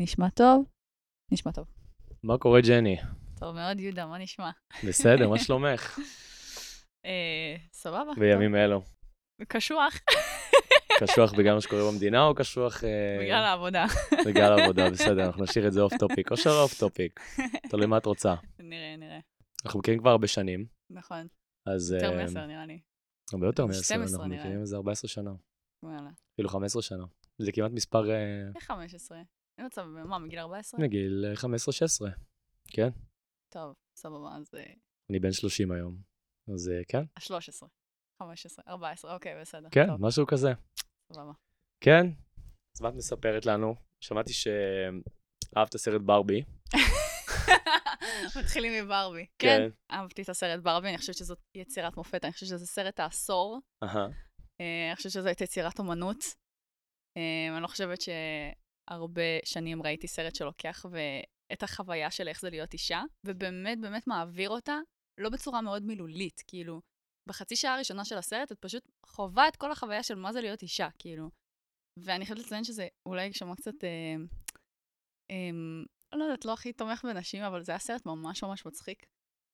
נשמע טוב? נשמע טוב. מה קורה, ג'ני? טוב מאוד, יהודה, מה נשמע? בסדר, מה שלומך? אה, סבבה. בימים אלו. קשוח, קשוח בגלל מה שקורה במדינה, או קשוח אה, בגלל העבודה. בגלל העבודה? בסדר, אנחנו נשאיר את זה אוף טופיק, או שלא off topic. תלוי מה את רוצה. נראה, נראה. אנחנו מכירים כבר הרבה שנים, נכון. אז... יותר אה, מעשר נראה לי. הרבה יותר מעשר, 12 אנחנו מכירים. איזה 14 שנה. וואלה. אפילו 15 שנה. זה כמעט מספר אה, איך 15? אין מצב, מה, מגיל 14? מגיל אה, 15-16. כן, טוב, סבבה, אז אה, אני בן 30 היום. אז אה, כן, 13. 15, 14, אוקיי, בסדר. כן, טוב, משהו כזה. סבבה. כן. אז מה את מספרת לנו? שמעתי שאהבת סרט ברבי. מתחילים מברבי. כן. כן, אהבתי את הסרט ברבי, אני חושבת שזאת יצירת מופת, אני חושבת שזה סרט העשור. אה, אני חושבת שזו הייתה יצירת אומנות. אה, אני לא חושבת שהרבה שנים ראיתי סרט שלוקח ו- את החוויה של איך זה להיות אישה, ובאמת באמת מעביר אותה, לא בצורה מאוד מילולית, כאילו, בחצי שעה הראשונה של הסרט את פשוט חווה את כל החוויה של מה זה להיות אישה, כאילו. ואני חייבת לציין שזה אולי יישמע קצת, אה, אה, לא יודעת, לא הכי תומך בנשים, אבל זה היה סרט ממש ממש מצחיק.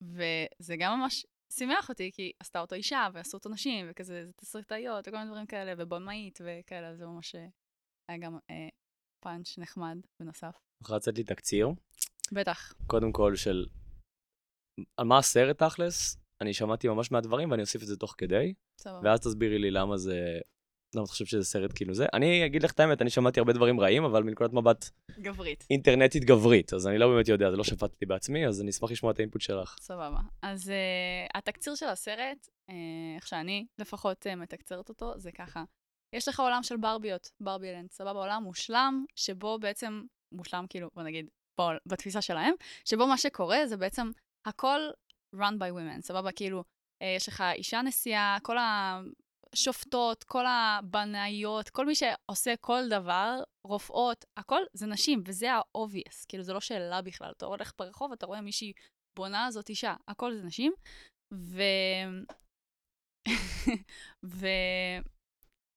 וזה גם ממש שימח אותי, כי עשתה אותו אישה, ועשו אותו נשים, וכזה, זה תסריטאיות, וכל מיני דברים כאלה, ובמאית, וכאלה, זה ממש אה, היה גם אה, פאנץ' נחמד בנוסף. יכולה לצאת לי תקציר. בטח. קודם כל של... על מה הסרט תכלס? אני שמעתי ממש מהדברים ואני אוסיף את זה תוך כדי, סבבה. ואז תסבירי לי למה זה... למה אתה חושב שזה סרט כאילו זה? אני אגיד לך את האמת, אני שמעתי הרבה דברים רעים, אבל מנקודת מבט גברית. אינטרנטית גברית, אז אני לא באמת יודע, זה לא שפטתי בעצמי, אז אני אשמח לשמוע את האינפוט שלך. סבבה. אז uh, התקציר של הסרט, uh, איך שאני לפחות uh, מתקצרת אותו, זה ככה. יש לך עולם של ברביות, ברבילנד, סבבה, עולם מושלם, שבו בעצם, מושלם כאילו, בוא נגיד, בעול, בתפיסה שלהם, שבו מה שקורה זה בעצם הכל run by women, סבבה, כאילו, uh, יש לך אישה נשיאה, כל השופטות, כל הבנאיות, כל מי שעושה כל דבר, רופאות, הכל זה נשים, וזה ה-obvious, כאילו, זה לא שאלה בכלל. אתה הולך ברחוב, אתה רואה מישהי בונה, זאת אישה, הכל זה נשים. ו... ו...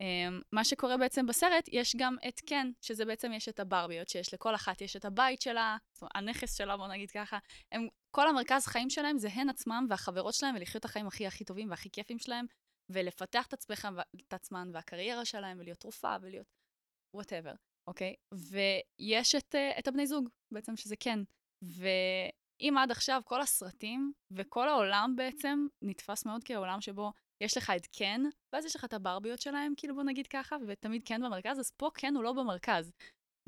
אמ, מה שקורה בעצם בסרט, יש גם את קן, שזה בעצם יש את הברביות, שיש לכל אחת יש את הבית שלה, זאת אומרת, הנכס שלה, בוא נגיד ככה. הם, כל המרכז חיים שלהם זה הן עצמם והחברות שלהם, ולחיות את החיים הכי הכי טובים והכי כיפים שלהם, ולפתח את, עצמכם, את עצמן והקריירה שלהם, ולהיות רופאה, ולהיות whatever, okay? ויש את, אה, את הבני זוג, בעצם, שזה קן. ואם עד עכשיו כל הסרטים וכל העולם בעצם נתפס מאוד כעולם שבו יש לך את קן, ואז יש לך את הברביות שלהם, כאילו בוא נגיד ככה, ותמיד קן במרכז, אז פה קן הוא לא במרכז.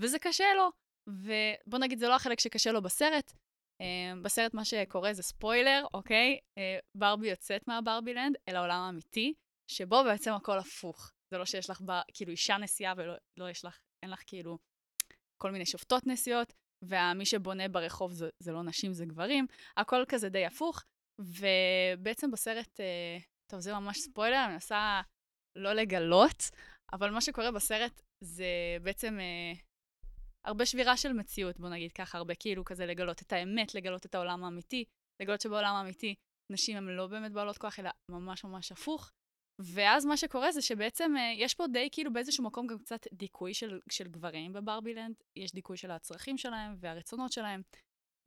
וזה קשה לו, ובוא נגיד זה לא החלק שקשה לו בסרט. Um, בסרט מה שקורה זה ספוילר, אוקיי? Uh, ברבי יוצאת מהברבילנד אל העולם האמיתי, שבו בעצם הכל הפוך. זה לא שיש לך ב, כאילו אישה נשיאה ולא לא יש לך, אין לך כאילו כל מיני שופטות נשיאות, ומי שבונה ברחוב זה, זה לא נשים, זה גברים. הכל כזה די הפוך, ובעצם בסרט, uh, טוב, זה ממש ספוילר, אני מנסה לא לגלות, אבל מה שקורה בסרט זה בעצם אה, הרבה שבירה של מציאות, בוא נגיד ככה, הרבה כאילו כזה לגלות את האמת, לגלות את העולם האמיתי, לגלות שבעולם האמיתי נשים הן לא באמת בעלות כוח, אלא ממש ממש הפוך. ואז מה שקורה זה שבעצם אה, יש פה די כאילו באיזשהו מקום גם קצת דיכוי של, של גברים בברבילנד, יש דיכוי של הצרכים שלהם והרצונות שלהם.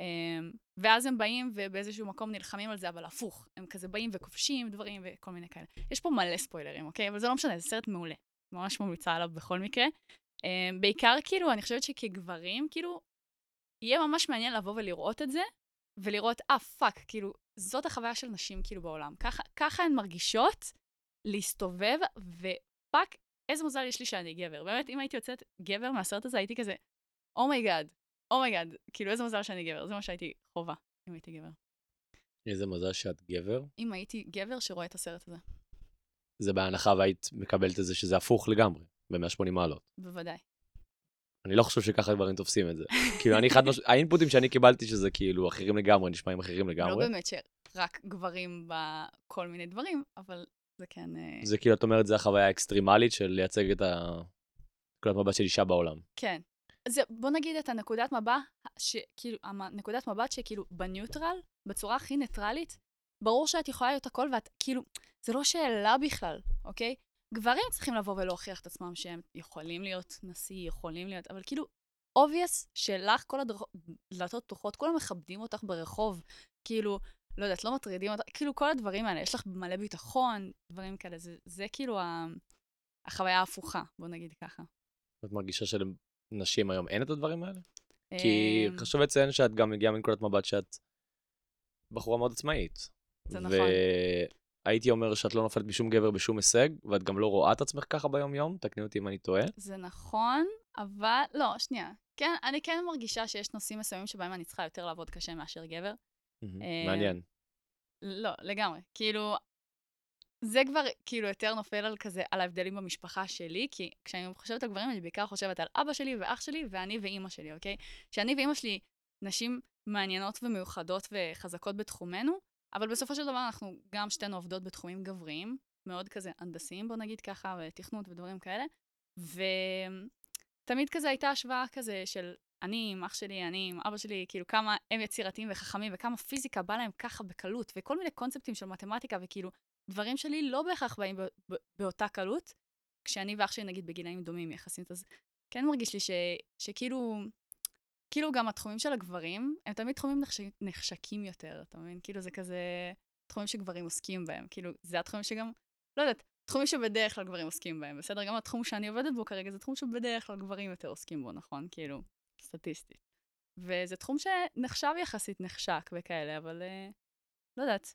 Um, ואז הם באים ובאיזשהו מקום נלחמים על זה, אבל הפוך. הם כזה באים וכובשים דברים וכל מיני כאלה. יש פה מלא ספוילרים, אוקיי? אבל זה לא משנה, זה סרט מעולה. ממש ממליצה עליו בכל מקרה. Um, בעיקר, כאילו, אני חושבת שכגברים, כאילו, יהיה ממש מעניין לבוא ולראות את זה, ולראות, אה, fuck, כאילו, זאת החוויה של נשים, כאילו, בעולם. ככה, ככה הן מרגישות להסתובב, ו fuck, איזה מזל יש לי שאני גבר. באמת, אם הייתי יוצאת גבר מהסרט הזה, הייתי כזה, אומייגאד, אומייגאד, כאילו איזה מזל שאני גבר, זה מה שהייתי חווה אם הייתי גבר. איזה מזל שאת גבר. אם הייתי גבר שרואה את הסרט הזה, זה בהנחה והיית מקבלת את זה שזה הפוך לגמרי, ב-180 מעלות. בוודאי. אני לא חושב שככה דברים תופסים את זה. כאילו, אני חד משמעית, ה input ים שאני קיבלתי שזה כאילו אחרים לגמרי, נשמעים אחרים לא לגמרי. באמת שרק גברים בכל מיני דברים, אבל זה כן... אה, זה כאילו, את אומרת, זה החוויה האקסטרימלית של לייצג את הנקודת מבט של אישה בעולם. כן. אז בוא נגיד את הנקודת מבט, שכאילו, הנקודת מבט שכאילו ב neutral, בצורה הכי ניטרלית, ברור שאת יכולה להיות הכל ואת כאילו, זה לא שאלה בכלל, אוקיי? גברים צריכים לבוא ולהוכיח את עצמם שהם יכולים להיות נשיא, יכולים להיות, אבל כאילו, obvious שלך כל הדלתות פתוחות, כולם מכבדים אותך ברחוב, כאילו, לא יודעת, לא מטרידים אותך, כאילו כל הדברים האלה, יש לך מלא ביטחון, דברים כאלה, זה, זה כאילו ה, החוויה ההפוכה, בוא נגיד ככה. את מרגישה שלנשים היום אין את הדברים האלה? כי אמ, חשוב לציין שאת גם מגיעה מנקודת מבט שאת בחורה מאוד עצמאית. זה נכון. והייתי אומר שאת לא נופלת בשום גבר בשום הישג, ואת גם לא רואה את עצמך ככה ביום-יום, תקני אותי אם אני טועה. זה נכון, אבל לא, שנייה. כן, אני כן מרגישה שיש נושאים מסוימים שבהם אני צריכה יותר לעבוד קשה מאשר גבר. אה, מעניין. לא, לגמרי. כאילו, זה כבר כאילו יותר נופל על כזה, על ההבדלים במשפחה שלי, כי כשאני חושבת על גברים, אני בעיקר חושבת על אבא שלי ואח שלי ואני ואימא שלי, אוקיי? שאני ואימא שלי נשים מעניינות ומיוחדות וחזקות בתחומנו, אבל בסופו של דבר אנחנו גם שתינו עובדות בתחומים גבריים, מאוד כזה הנדסיים, בוא נגיד ככה, ותכנות ודברים כאלה. ותמיד כזה הייתה השוואה כזה של אני עם אח שלי, אני עם אבא שלי, כאילו כמה הם יצירתיים וחכמים, וכמה פיזיקה בא להם ככה בקלות, וכל מיני קונספטים של מתמטיקה, וכאילו, דברים שלי לא בהכרח באים באותה קלות, כשאני ואח שלי נגיד בגילאים דומים יחסית, אז כן מרגיש לי ש, שכאילו, כאילו גם התחומים של הגברים, הם תמיד תחומים נחש, נחשקים יותר, אתה מבין? כאילו זה כזה תחומים שגברים עוסקים בהם, כאילו זה התחומים שגם, לא יודעת, תחומים שבדרך כלל גברים עוסקים בהם, בסדר? גם התחום שאני עובדת בו כרגע זה תחום שבדרך כלל גברים יותר עוסקים בו, נכון? כאילו, סטטיסטית. וזה תחום שנחשב יחסית נחשק וכאלה, אבל אה, לא יודעת.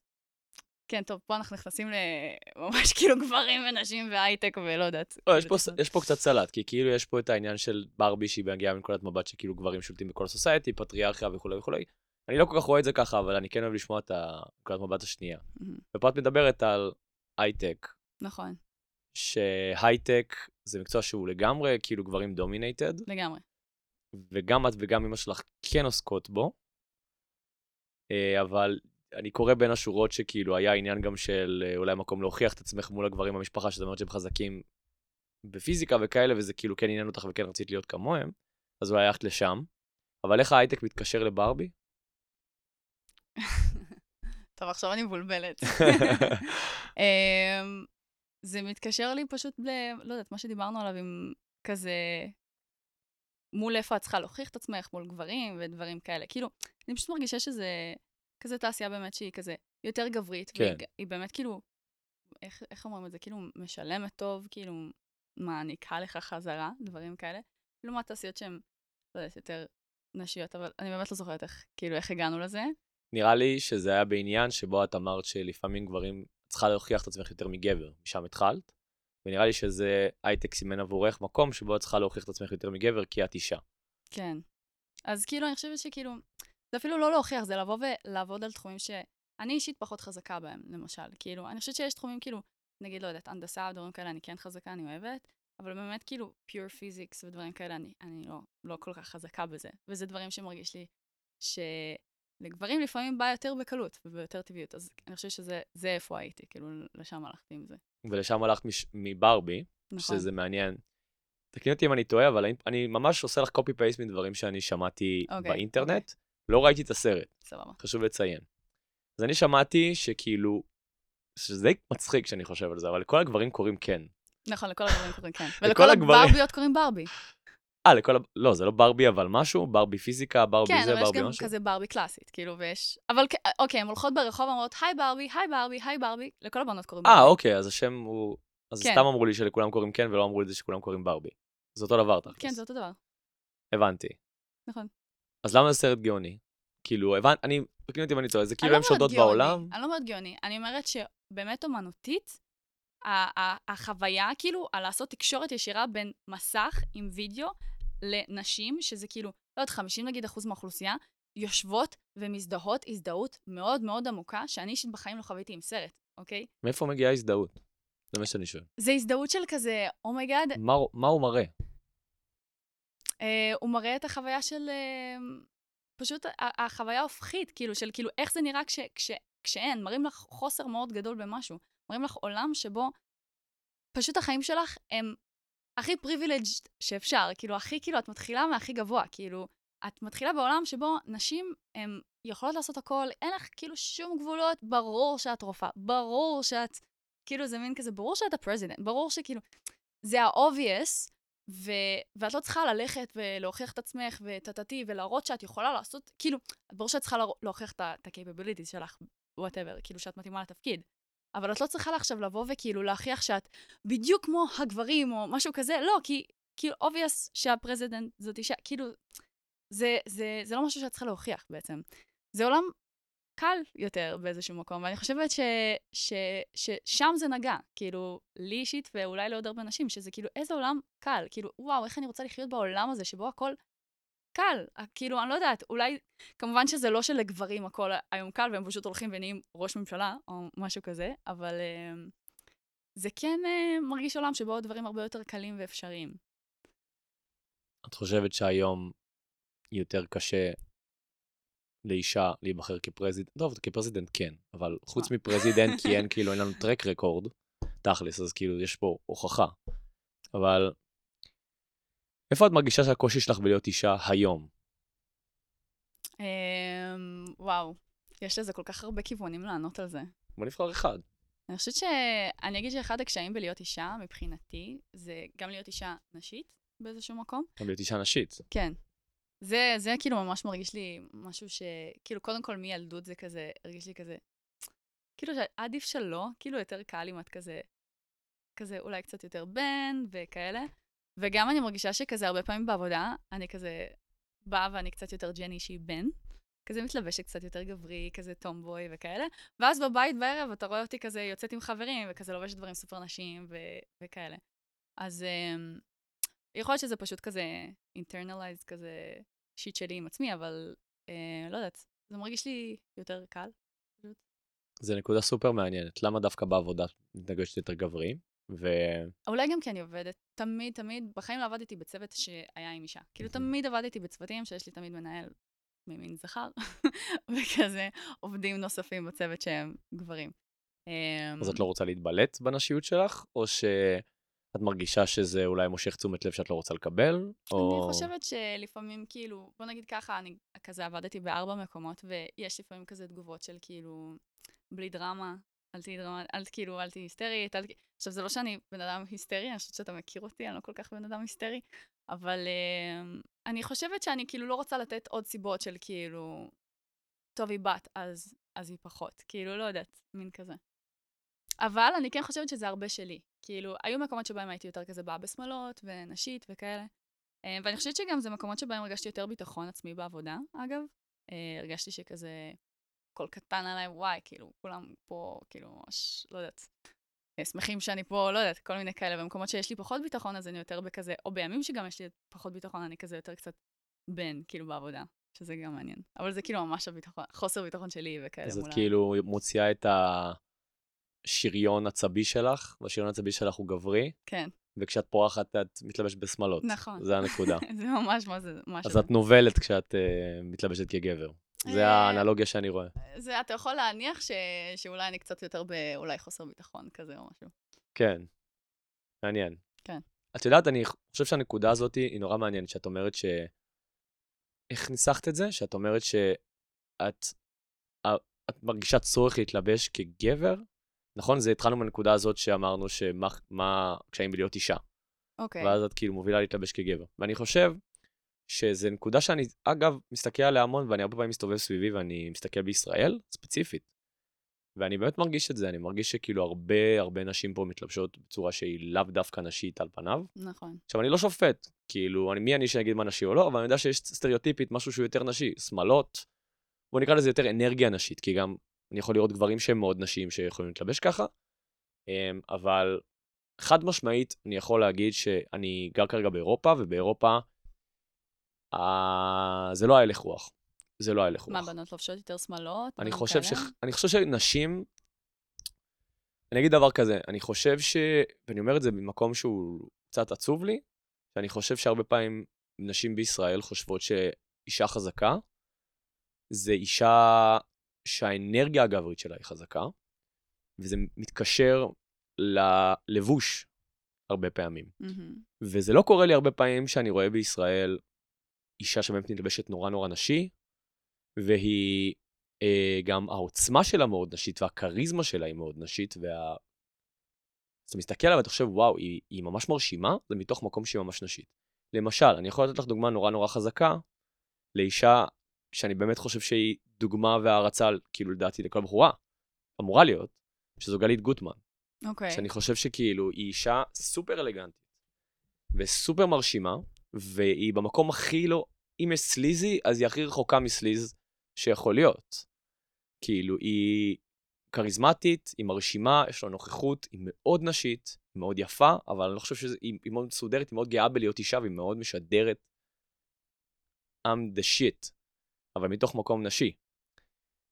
כן, טוב, פה אנחנו נכנסים לממש כאילו גברים ונשים והייטק ולא יודעת. לא, יש פה, יש פה קצת סלט, כי כאילו יש פה את העניין של ברבי שהיא מגיעה מנקודת מבט שכאילו גברים שולטים בכל הסוסייטי, פטריארכיה וכולי וכולי. אני לא כל כך רואה את זה ככה, אבל אני כן אוהב לשמוע את נקודת מבט השנייה. מהמם, ופה את מדברת על הייטק, נכון, שהייטק זה מקצוע שהוא לגמרי כאילו גברים dominated, לגמרי. וגם את וגם אמא שלך כן עוסקות בו, אה, אבל אני קורא בין השורות שכאילו היה עניין גם של אה, אולי מקום להוכיח את עצמך מול הגברים במשפחה, שזאת אומרת שהם חזקים בפיזיקה וכאלה, וזה כאילו כן עניין אותך וכן רצית להיות כמוהם, אז אולי הלכת לשם. אבל איך ההייטק מתקשר לברבי? טוב, עכשיו אני מבולבלת. אמ, זה מתקשר לי פשוט ל... לא יודעת, מה שדיברנו עליו עם כזה... מול איפה את צריכה להוכיח את עצמך, מול גברים ודברים כאלה. כאילו, אני פשוט מרגישה שזה כזה תעשייה באמת שהיא כזה יותר גברית. כן. והיא באמת כאילו, איך, איך אומרים את זה? כאילו, משלמת טוב, כאילו, מעניקה לך חזרה, דברים כאלה. לעומת תעשיות שהן, לא יודעת, יותר נשיות, אבל אני באמת לא זוכרת איך, כאילו, איך הגענו לזה. נראה לי שזה היה בעניין שבו את אמרת שלפעמים גברים, את צריכה להוכיח את עצמך יותר מגבר, משם התחלת, ונראה לי שזה הייטק סימן עבורך מקום שבו את צריכה להוכיח את עצמך יותר מגבר כי את אישה. כן. אז כאילו, אני חושבת שכאילו, זה אפילו לא להוכיח, זה לבוא ולעבוד על תחומים שאני אישית פחות חזקה בהם, למשל. כאילו, אני חושבת שיש תחומים, כאילו, נגיד, לא יודעת, הנדסה, דברים כאלה, אני כן חזקה, אני אוהבת, אבל באמת, כאילו, pure physics ודברים כאלה, אני, אני לא, לא כל כך חזקה בזה. וזה דברים שמרגיש לי שלגברים לפעמים בא יותר בקלות וביותר טבעיות, אז אני חושבת שזה זה איפה הייתי, כאילו, לשם הלכתי עם זה. ולשם הלכת מש... מברבי, נכון. שזה מעניין. תקני אותי אם אני טועה, אבל אני, אני ממש עושה לך קופי פייסט מדברים שאני שמעתי אוקיי, באינטרנט. לא ראיתי את הסרט, סבבה. חשוב לציין. אז אני שמעתי שכאילו, שזה די מצחיק כשאני חושב על זה, אבל לכל הגברים קוראים כן. נכון, לכל הגברים קוראים כן. לכל ולכל הגברים- הברביות קוראים ברבי. אה, לכל ה... לא, זה לא ברבי אבל משהו, ברבי פיזיקה, ברבי כן, זה, אבל יש ברבי גם משהו. כזה ברבי קלאסית, כאילו, ויש... אבל כ- אוקיי, הן הולכות ברחוב ואומרות, היי ברבי, היי ברבי, היי ברבי, לכל הבנות קוראים ברבי. אה, אוקיי, אז השם הוא... אז כן. סתם אמרו לי שלכולם קוראים כן, ולא אמרו לי שכולם קוראים ברבי. זה אותו דבר תכלס. כן, זה אותו דבר. הבנתי. נכון. אז למה זה סרט גאוני? כאילו, הבנתי, אני, תקני אותי אם אני טועה, זה כאילו לא הם שולטות בעולם? אני לא אומרת גאוני, אני אומרת שבאמת אומנותית, החוויה, כאילו, על לעשות תקשורת ישירה בין מסך עם וידאו לנשים, שזה כאילו, לא יודעת, 50 נגיד אחוז מהאוכלוסייה, יושבות ומזדהות הזדהות מאוד מאוד עמוקה, שאני אישית בחיים לא חוויתי עם סרט, אוקיי? מאיפה מגיעה הזדהות? זה מה שאני שואל. זה הזדהות של כזה, oh my god, מה, מה הוא מראה? אה, הוא מראה את החוויה של... אה, פשוט החוויה ההופכית, כאילו, של כאילו, איך זה נראה כש, כש, כשאין. מראים לך חוסר מאוד גדול במשהו. מראים לך עולם שבו פשוט החיים שלך הם הכי privileged שאפשר. כאילו, הכי, כאילו, את מתחילה מהכי גבוה. כאילו, את מתחילה בעולם שבו נשים הן יכולות לעשות הכל, אין לך כאילו שום גבולות, ברור שאת רופאה, ברור שאת... כאילו, זה מין כזה, ברור שאת ה president, ברור שכאילו... זה ה-obvious, ו... ואת לא צריכה ללכת ולהוכיח את עצמך וטטטי ולהראות שאת יכולה לעשות, כאילו, ברור שאת צריכה להוכיח את ה-capabilities שלך, whatever, כאילו שאת מתאימה לתפקיד. אבל את לא צריכה עכשיו לבוא וכאילו להוכיח שאת בדיוק כמו הגברים או משהו כזה, לא, כי כאילו obvious שה president זאת אישה, כאילו, זה, זה, זה לא משהו שאת צריכה להוכיח בעצם. זה עולם קל יותר באיזשהו מקום, ואני חושבת ש, ש, ש, ששם זה נגע, כאילו, לי אישית ואולי לעוד הרבה נשים, שזה כאילו איזה עולם קל, כאילו, וואו, איך אני רוצה לחיות בעולם הזה שבו הכל קל, כאילו, אני לא יודעת, אולי, כמובן שזה לא שלגברים הכל היום קל והם פשוט הולכים ונהיים ראש ממשלה או משהו כזה, אבל uh, זה כן uh, מרגיש עולם שבו הדברים הרבה יותר קלים ואפשריים. את חושבת שהיום יותר קשה לאישה להיבחר כ president, טוב, כ president כן, אבל חוץ מ president, כי אין כאילו, אין לנו track record, תכלס, אז כאילו יש פה הוכחה. אבל איפה את מרגישה שהקושי שלך בלהיות אישה היום? אמ, וואו, יש לזה כל כך הרבה כיוונים לענות על זה. בוא נבחר אחד. אני חושבת ש... אני אגיד שאחד הקשיים בלהיות אישה, מבחינתי, זה גם להיות אישה נשית באיזשהו מקום. גם להיות אישה נשית. כן. זה, זה כאילו ממש מרגיש לי משהו ש... כאילו, קודם כל מילדות זה כזה, הרגיש לי כזה... כאילו שעדיף שלא, כאילו יותר קל אם את כזה... כזה אולי קצת יותר בן וכאלה. וגם אני מרגישה שכזה הרבה פעמים בעבודה, אני כזה באה ואני קצת יותר ג'ני שהיא בן. כזה מתלבשת קצת יותר גברי, כזה טומבוי וכאלה. ואז בבית בערב אתה רואה אותי כזה יוצאת עם חברים, וכזה לובשת דברים סופר נשים ו- וכאלה. אז um, יכול להיות שזה פשוט כזה אינטרנליזד, כזה שיט שלי עם עצמי, אבל uh, לא יודעת, זה מרגיש לי יותר קל. זה נקודה סופר מעניינת. למה דווקא בעבודה מתנגשת יותר גבריים? ו... אולי גם כי אני עובדת, תמיד, תמיד, בחיים לא עבדתי בצוות שהיה עם אישה. כאילו, תמיד עבדתי בצוותים שיש לי תמיד מנהל ממין זכר, וכזה עובדים נוספים בצוות שהם גברים. אז את לא רוצה להתבלט בנשיות שלך, או שאת מרגישה שזה אולי מושך תשומת לב שאת לא רוצה לקבל? או... אני חושבת שלפעמים, כאילו, בוא נגיד ככה, אני כזה עבדתי בארבע מקומות, ויש לפעמים כזה תגובות של כאילו, בלי דרמה, אל תהיי דרמטית, אל כאילו, אל תהיי היסטרית, אל... עכשיו, זה לא שאני בן אדם היסטרי, אני חושבת שאתה מכיר אותי, אני לא כל כך בן אדם היסטרי, אבל uh, אני חושבת שאני כאילו לא רוצה לתת עוד סיבות של כאילו, טוב, היא בת, אז, אז היא פחות. כאילו, לא יודעת, מין כזה. אבל אני כן חושבת שזה הרבה שלי. כאילו, היו מקומות שבהם הייתי יותר כזה באה בשמאלות, ונשית וכאלה. Uh, ואני חושבת שגם זה מקומות שבהם הרגשתי יותר ביטחון עצמי בעבודה, אגב. Uh, הרגשתי שכזה, הכל קטן עליי, וואי, כאילו, כולם פה, כאילו, ממש, לא יודעת, שמחים שאני פה, לא יודעת, כל מיני כאלה. במקומות שיש לי פחות ביטחון, אז אני יותר בכזה, או בימים שגם יש לי פחות ביטחון, אני כזה יותר קצת בן, כאילו, בעבודה, שזה גם מעניין. אבל זה כאילו ממש הביטחון, חוסר ביטחון שלי וכאלה אז את כאילו מוציאה את השריון עצבי שלך, והשריון העצבי שלך הוא גברי. כן. וכשאת פורחת את מתלבשת בשמאלות. נכון. זה הנקודה. זה ממש מה זה, אז את נובלת כשאת uh, מתלבשת כגבר. זה אה, האנלוגיה שאני רואה. זה, אתה יכול להניח ש, שאולי אני קצת יותר באולי חוסר ביטחון כזה או משהו. כן, מעניין. כן. את יודעת, אני חושב שהנקודה הזאת היא נורא מעניינת, שאת אומרת ש... איך ניסחת את זה? שאת אומרת שאת את מרגישה צורך להתלבש כגבר? נכון? זה התחלנו מהנקודה הזאת שאמרנו שמה הקשיים בלהיות אישה. אוקיי. ואז את כאילו מובילה להתלבש כגבר. ואני חושב שזה נקודה שאני, אגב, מסתכל עליה המון, ואני הרבה פעמים מסתובב סביבי ואני מסתכל בישראל, ספציפית. ואני באמת מרגיש את זה, אני מרגיש שכאילו הרבה הרבה נשים פה מתלבשות בצורה שהיא לאו דווקא נשית על פניו. נכון. עכשיו, אני לא שופט, כאילו, אני, מי אני שאגיד מה נשי או לא, אבל אני יודע שיש סטריאוטיפית משהו שהוא יותר נשי, שמאלות, בוא נקרא לזה יותר אנרגיה נשית, כי גם אני יכול לראות גברים שהם מאוד נשיים שיכולים להתלבש ככה, אמ, אבל חד משמעית, אני יכול להגיד שאני גר כרגע באירופה, ובאירופה אה, זה לא ההלך רוח. זה לא ההלך רוח. מה, בנות לובשות יותר שמאלות? אני חושב, ש... אני חושב שנשים... אני אגיד דבר כזה, אני חושב ש... ואני אומר את זה במקום שהוא קצת עצוב לי, שאני חושב שהרבה פעמים נשים בישראל חושבות שאישה חזקה זה אישה שהאנרגיה הגברית שלה היא חזקה, וזה מתקשר ללבוש הרבה פעמים. Mm-hmm. וזה לא קורה לי הרבה פעמים שאני רואה בישראל אישה שבאמת מתלבשת נורא נורא נשי, והיא אה, גם העוצמה שלה מאוד נשית והכריזמה שלה היא מאוד נשית, וה... אז אתה מסתכל עליה ואתה חושב, וואו, היא, היא ממש מרשימה, זה מתוך מקום שהיא ממש נשית. למשל, אני יכול לתת לך דוגמה נורא נורא חזקה, לאישה שאני באמת חושב שהיא דוגמה והערצה, כאילו לדעתי לכל בחורה, אמורה להיות, שזו גלית גוטמן. אוקיי. שאני חושב שכאילו היא אישה סופר אלגנטית וסופר מרשימה, והיא במקום הכי לא, אם יש סליזי, אז היא הכי רחוקה מסליז שיכול להיות. כאילו, היא כריזמטית, היא מרשימה, יש לה נוכחות, היא מאוד נשית, היא מאוד יפה, אבל אני לא חושב שהיא היא מאוד מסודרת, היא מאוד גאה בלהיות אישה, והיא מאוד משדרת I'm the shit, אבל מתוך מקום נשי.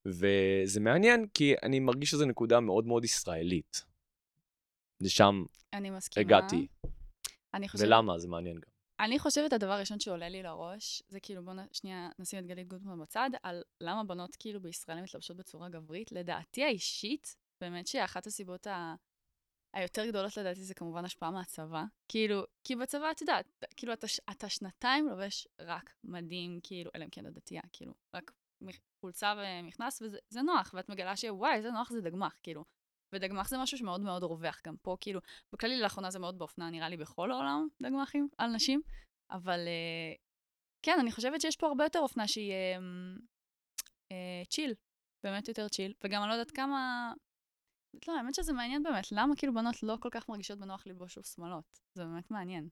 וזה מעניין, כי אני מרגיש שזו נקודה מאוד מאוד ישראלית. לשם אני מסכימה. הגעתי. אני חושבת... ולמה? זה מעניין גם. אני חושבת הדבר הראשון שעולה לי לראש, זה כאילו, בואו שנייה נשים את גלית גוטמן בצד, על למה בנות כאילו בישראל מתלבשות בצורה גברית. לדעתי האישית, באמת שאחת הסיבות ה... היותר גדולות לדעתי זה כמובן השפעה מהצבא. כאילו, כי בצבא, את יודעת, כאילו, אתה, אתה שנתיים לובש רק מדים, כאילו, אלא אם כן את דתייה, כאילו, רק חולצה ומכנס, וזה זה נוח, ואת מגלה שוואי, איזה נוח זה דגמח, כאילו. ודגמח זה משהו שמאוד מאוד רווח גם פה, כאילו, בכללי לאחרונה זה מאוד באופנה, נראה לי בכל העולם, דגמחים על נשים, אבל uh, כן, אני חושבת שיש פה הרבה יותר אופנה שהיא uh, uh, צ'יל, באמת יותר צ'יל, וגם אני לא יודעת כמה... לא, האמת שזה מעניין באמת, למה כאילו בנות לא כל כך מרגישות בנוח ללבוש שוב שמאלות? זה באמת מעניין.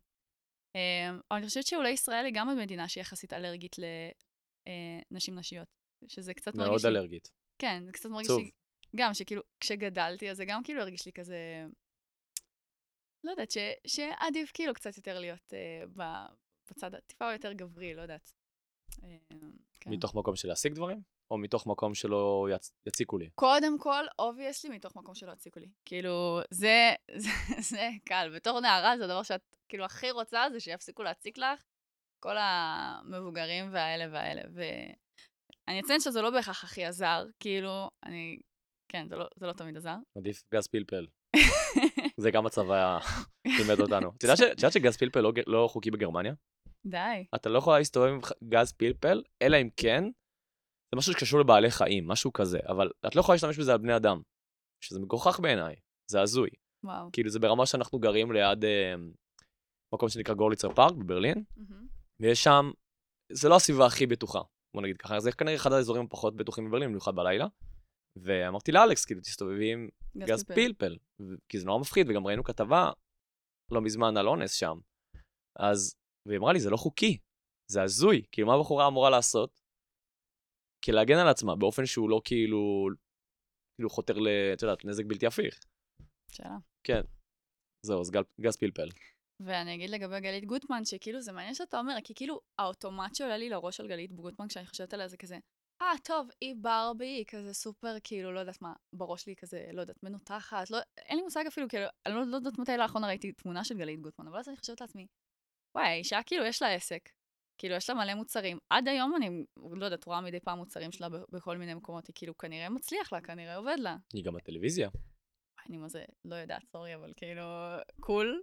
Uh, אבל אני חושבת שאולי ישראל היא גם מדינה שהיא יחסית אלרגית לנשים נשיות, שזה קצת מרגיש מאוד. אלרגית. כן, זה קצת מרגיש. לי... גם, שכאילו, כשגדלתי, אז זה גם כאילו הרגיש לי כזה... לא יודעת, ש... שעדיף כאילו קצת יותר להיות ב... בצד הטיפה יותר גברי, לא יודעת. Uh, כן. מתוך מקום של להשיג דברים? או מתוך מקום שלא יצ... יציקו לי? קודם כל, obviously, מתוך מקום שלא הציקו לי. כאילו, זה, זה, זה קל. בתור נערה זה הדבר שאת כאילו הכי רוצה, זה שיפסיקו להציק לך כל המבוגרים והאלה והאלה. ואני אציין שזה לא בהכרח הכי עזר, כאילו, אני... כן, זה לא, זה לא תמיד עזר. עדיף גז פלפל. זה גם הצבא לימד אותנו. את יודעת ש- שגז פלפל לא לא חוקי בגרמניה? די. אתה לא יכולה להסתובב עם גז פלפל, אלא אם כן, זה משהו שקשור לבעלי חיים, משהו כזה, אבל את לא יכולה להשתמש בזה על בני אדם, שזה מגוחך בעיניי, זה הזוי. וואו. כאילו זה ברמה שאנחנו גרים ליד אה, מקום שנקרא גורליצר פארק בברלין, מהמם. ויש שם, זה לא הסביבה הכי בטוחה, בוא נגיד ככה, זה כנראה אחד האזורים הפחות בטוחים בברלין, במיוחד בלילה. ואמרתי לאלכס, כאילו, תסתובבי עם גז פלפל, ו- כי זה נורא מפחיד, וגם ראינו כתבה לא מזמן על אונס שם. אז, והיא אמרה לי, זה לא חוקי, זה הזוי, כאילו, מה הבחורה אמורה לעשות? כי להגן על עצמה, באופן שהוא לא כאילו, כאילו חותר ל, את יודעת, נזק בלתי הפיך. שאלה. זהו, אז גל, גז פלפל. ואני אגיד לגבי גלית גוטמן, שכאילו זה מעניין שאתה אומר, כי כאילו האוטומט שעולה לי לראש על גלית גוטמן כשאני חושבת עליה זה כזה, אה, טוב, היא ברבי, היא כזה סופר, כאילו, לא יודעת מה, בראש לי כזה, לא יודעת, מנותחת, לא, אין לי מושג אפילו, כאילו, אני לא, לא יודעת מתי לאחרונה ראיתי תמונה של גלית גוטמן, אבל אז אני חושבת לעצמי, וואי, האישה כאילו יש לה עסק, כאילו, יש לה מלא מוצרים. עד היום אני, לא יודעת, רואה מדי פעם מוצרים שלה בכל מיני מקומות, היא כאילו כנראה מצליח לה, כנראה עובד לה. היא גם בטלוויזיה. אני מה זה, לא יודעת, סורי, אבל כאילו, קול.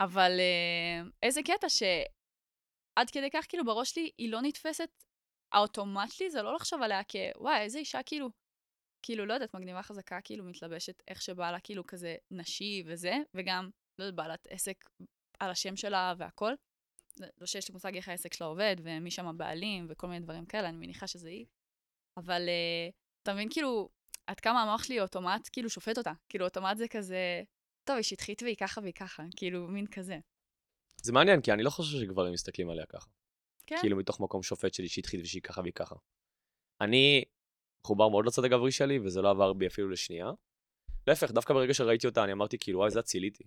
אבל אה, איזה קטע שעד כדי כך, כאילו, בראש שלי, היא לא נתפסת, האוטומט שלי זה לא לחשוב עליה כוואי, איזה אישה, כאילו, כאילו, לא יודעת, מגניבה חזקה, כאילו, מתלבשת איך שבא לה, כאילו, כזה נשי וזה, וגם, לא יודעת, בעלת עסק על השם שלה והכל. לא שיש לי מושג איך העסק שלה עובד, ומי שם הבעלים, וכל מיני דברים כאלה, אני מניחה שזה היא. אבל אה, אתה מבין, כאילו, עד כמה המוח שלי אוטומט, כאילו, שופט אותה. כאילו, אוטומט זה כזה, טוב, היא שטחית והיא ככה והיא ככה, כאילו, מין כזה. זה מעניין, כי אני לא חושב שגברים מסתכלים עליה ככה. כן? כאילו מתוך מקום שופט שלי שהתחיל ושהיא ככה והיא ככה. אני מחובר מאוד לצד הגברי שלי, וזה לא עבר בי אפילו לשנייה. להפך, דווקא ברגע שראיתי אותה, אני אמרתי, כאילו, וואי, זה אציליתי.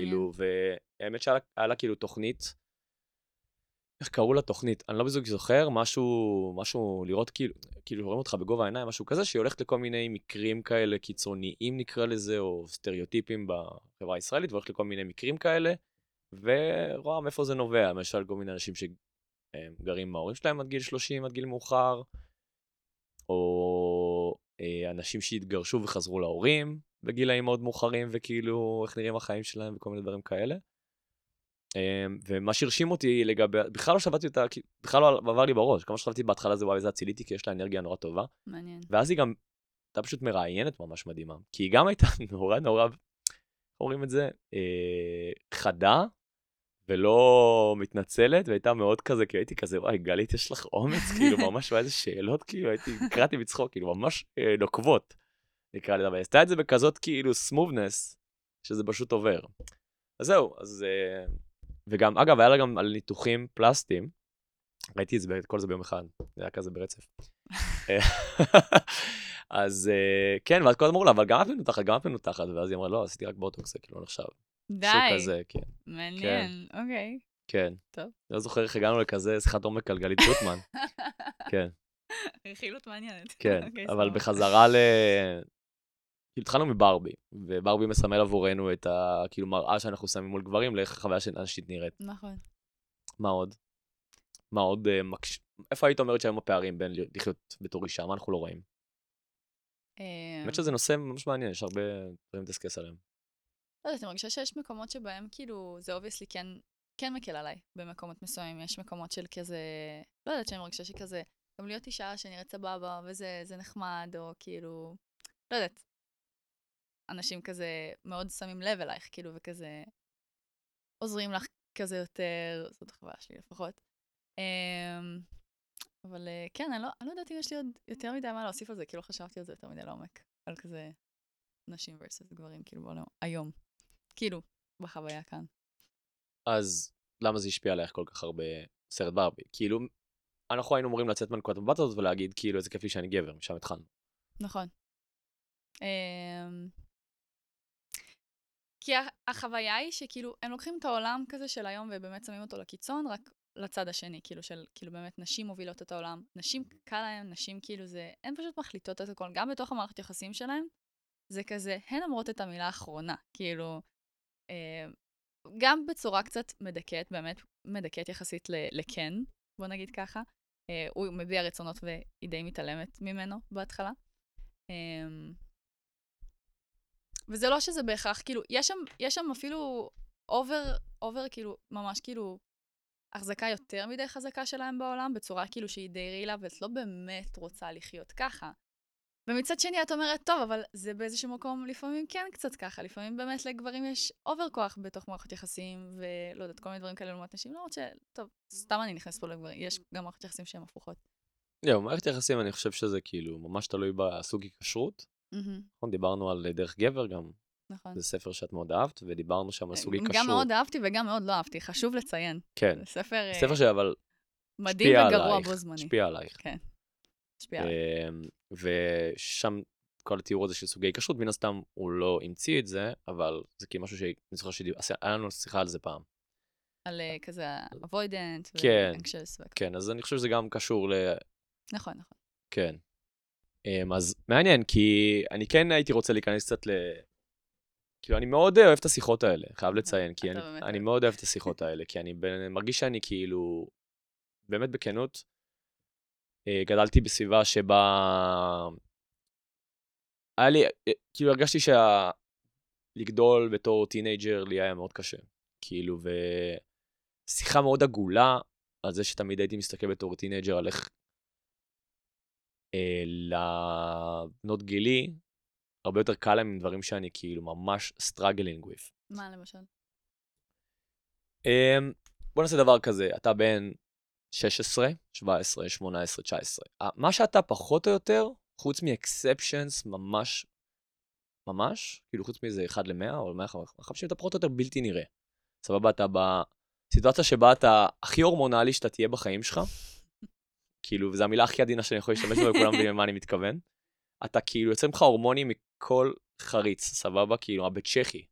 כאילו, והאמת שהיה לה- היה לה כאילו תוכנית, איך קראו לה תוכנית? אני לא בדיוק זוכר, משהו, משהו לראות כאילו, כאילו רואים אותך בגובה העיניים, משהו כזה, שהיא הולכת לכל מיני מקרים כאלה קיצוניים נקרא לזה, או סטריאוטיפים בחברה הישראלית, והולכת לכל מיני מקרים כאלה, ורואה מאיפה זה נובע, למשל כל מיני אנשים שגרים עם ההורים שלהם עד גיל 30, עד גיל מאוחר, או אה, אנשים שהתגרשו וחזרו להורים בגילאים מאוד מאוחרים, וכאילו איך נראים החיים שלהם וכל מיני דברים כאלה. אמ, ומה שהרשים אותי לגבי, בכלל לא שמעתי אותה, בכלל לא עבר לי בראש, כמה שחשבתי בהתחלה זה וואי איזה אציליתי, כי יש לה אנרגיה נורא טובה, מעניין. ואז היא גם הייתה פשוט מראיינת ממש מדהימה, כי היא גם הייתה נורא נורא אומרים את זה? אה, חדה, ולא מתנצלת, והייתה מאוד כזה, כי הייתי כזה, וואי, גלית, יש לך אומץ, כאילו, ממש, איזה שאלות, כאילו, הייתי, קראתי בצחוק, כאילו, ממש אה, נוקבות, נקרא לזה, אבל עשתה את זה בכזאת, כאילו, סמובנס, שזה פשוט עובר. אז זהו, אז... אה, וגם, אגב, היה לה גם על ניתוחים פלסטיים, ראיתי את זה, כל זה ביום אחד, זה היה כזה ברצף. אז אה, כן, ואז כל הזמן אמרו לה, אבל גם את מנותחת, גם את מנותחת, ואז היא אמרה, לא, עשיתי רק בוטוקס, זה כאילו לא נחשב. די. שוק כזה, כן. מעניין, אוקיי. כן. טוב. לא זוכר איך הגענו לכזה שיחת עומק על גלית גוטמן. כן, רכילות מעניינת. כן. אוקיי, אבל. בחזרה ל... כאילו, התחלנו מברבי, וברבי מסמל עבורנו את ה... כאילו, מראה שאנחנו שמים מול גברים, לאיך החוויה של אישה נראית. נכון. מה עוד? מה עוד אה, מקש... איפה היית אומרת שהיום הפערים בין לחיות בתור אישה? מה אנחנו לא רואים? האמת שזה נושא ממש מעניין, יש הרבה דברים ל discuss עליהם. לא יודעת, אני מרגישה שיש מקומות שבהם כאילו, זה obviously כן, כן מקל עליי במקומות מסוימים. יש מקומות של כזה, לא יודעת, שאני מרגישה שכזה, גם להיות אישה שנראית סבבה, וזה זה נחמד, או כאילו, לא יודעת. אנשים כזה מאוד שמים לב אלייך, כאילו, וכזה עוזרים לך כזה יותר, זאת החוויה שלי לפחות. אמ, אבל אה, כן, אני לא, אני לא יודעת אם יש לי עוד יותר מדי מה להוסיף על זה, כי לא חשבתי על זה יותר מדי לעומק, על כזה נשים versus גברים, כאילו, בעולם, היום. כאילו, בחוויה כאן. אז למה זה השפיע עלייך כל כך הרבה סרט ברבי? כאילו, אנחנו היינו אמורים לצאת מהנקודת המבט הזאת ולהגיד, כאילו, איזה כיף לי שאני גבר, משם התחלנו. נכון. ה- החוויה היא שכאילו, הם לוקחים את העולם כזה של היום ובאמת שמים אותו לקיצון, רק לצד השני, כאילו של, כאילו באמת נשים מובילות את העולם. נשים קל להן, נשים כאילו זה, הן פשוט מחליטות את הכל, גם בתוך המערכת יחסים שלהן, זה כזה, הן אומרות את המילה האחרונה, כאילו, אה, גם בצורה קצת מדכאת, באמת מדכאת יחסית ל- לקן, בוא נגיד ככה. אה, הוא מביע רצונות והיא די מתעלמת ממנו בהתחלה. אמ, וזה לא שזה בהכרח, כאילו, יש שם, יש שם אפילו over, over, כאילו, ממש כאילו, החזקה יותר מדי חזקה שלהם בעולם, בצורה כאילו שהיא די רעילה, ואת לא באמת רוצה לחיות ככה. ומצד שני את אומרת, טוב, אבל זה באיזשהו מקום לפעמים כן קצת ככה, לפעמים באמת לגברים יש over כוח בתוך מערכות יחסים, ולא יודעת, כל מיני דברים כאלה לעומת נשים, למרות ש... טוב, סתם אני נכנסת פה לגברים, יש גם מערכות יחסים שהן הפוכות. זהו, מערכת יחסים, אני חושב שזה כאילו ממש תלוי בסוג היקשרות. מהמם, נכון, דיברנו על דרך גבר גם, נכון. זה ספר שאת מאוד אהבת, ודיברנו שם על סוג היקשרות. גם מאוד אהבתי וגם מאוד לא אהבתי, חשוב לציין. כן, זה ספר אה, ספר שאבל מדהים וגרוע עלייך, בו זמני. השפיע עלייך. כן, השפיע עליי. אמ, ושם כל התיאור הזה של סוגי היקשרות, מן הסתם הוא לא המציא את זה, אבל זה כאילו משהו שאני זוכר שהיה לנו שיחה על זה פעם. על אה, כזה avoidant כן. וכאלה. כן, אז אני חושב שזה גם קשור ל... נכון, נכון. כן. אמ, אז מעניין, כי אני כן הייתי רוצה להיכנס קצת ל... כאילו, אני מאוד אוהב את השיחות האלה, חייב לציין, כי אני, אני. מאוד אוהב את השיחות האלה, כי אני מרגיש שאני כאילו, באמת בכנות, אה, גדלתי בסביבה שבה... היה לי, אה, כאילו הרגשתי שה... לגדול בתור teenager לי היה מאוד קשה. כאילו, ושיחה מאוד עגולה על זה שתמיד הייתי מסתכל בתור teenager על איך אה, לבנות גילי, הרבה יותר קל להם עם דברים שאני כאילו ממש struggling with. מה למשל? אמ, בוא נעשה דבר כזה, אתה בן 16, 17, 18, 19. ה- מה שאתה פחות או יותר, חוץ מ-exceptions ממש, ממש, כאילו חוץ מאיזה 1 ל-100 או 150, אתה פחות או יותר בלתי נראה. סבבה, אתה בסיטואציה שבה אתה הכי הורמונלי שאתה תהיה בחיים שלך, כאילו, וזו המילה הכי עדינה שאני יכול להשתמש בה, וכולם מבינים למה אני מתכוון. אתה כאילו, יוצא ממך הורמונים מכל חריץ, סבבה? כאילו, הבית צ'כי.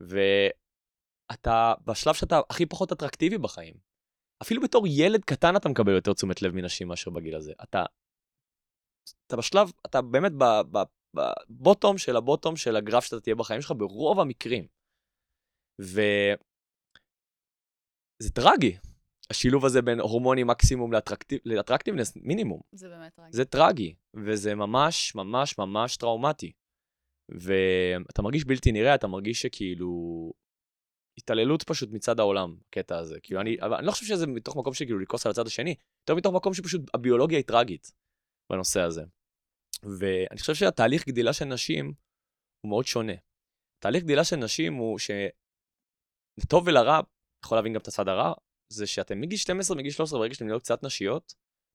ואתה בשלב שאתה הכי פחות אטרקטיבי בחיים. אפילו בתור ילד קטן אתה מקבל יותר תשומת לב מנשים מאשר בגיל הזה. אתה, אתה בשלב, אתה באמת בבוטום של הבוטום של הגרף שאתה תהיה בחיים שלך ברוב המקרים. וזה טרגי, השילוב הזה בין הורמונים מקסימום לאטרקטיב... לאטרקטיבנס מינימום. זה באמת רגע. זה טרגי, וזה ממש ממש ממש טראומטי. ואתה מרגיש בלתי נראה, אתה מרגיש שכאילו... התעללות פשוט מצד העולם, הקטע הזה. כאילו, אני, אני לא חושב שזה מתוך מקום שכאילו לכעוס על הצד השני, יותר מתוך מקום שפשוט הביולוגיה היא טרגית בנושא הזה. ואני חושב שהתהליך גדילה של נשים הוא מאוד שונה. תהליך גדילה של נשים הוא ש... לטוב ולרע, יכול להבין גם את הצד הרע, זה שאתם מגיל 12, מגיל 13, ברגע שאתם נהיות קצת נשיות,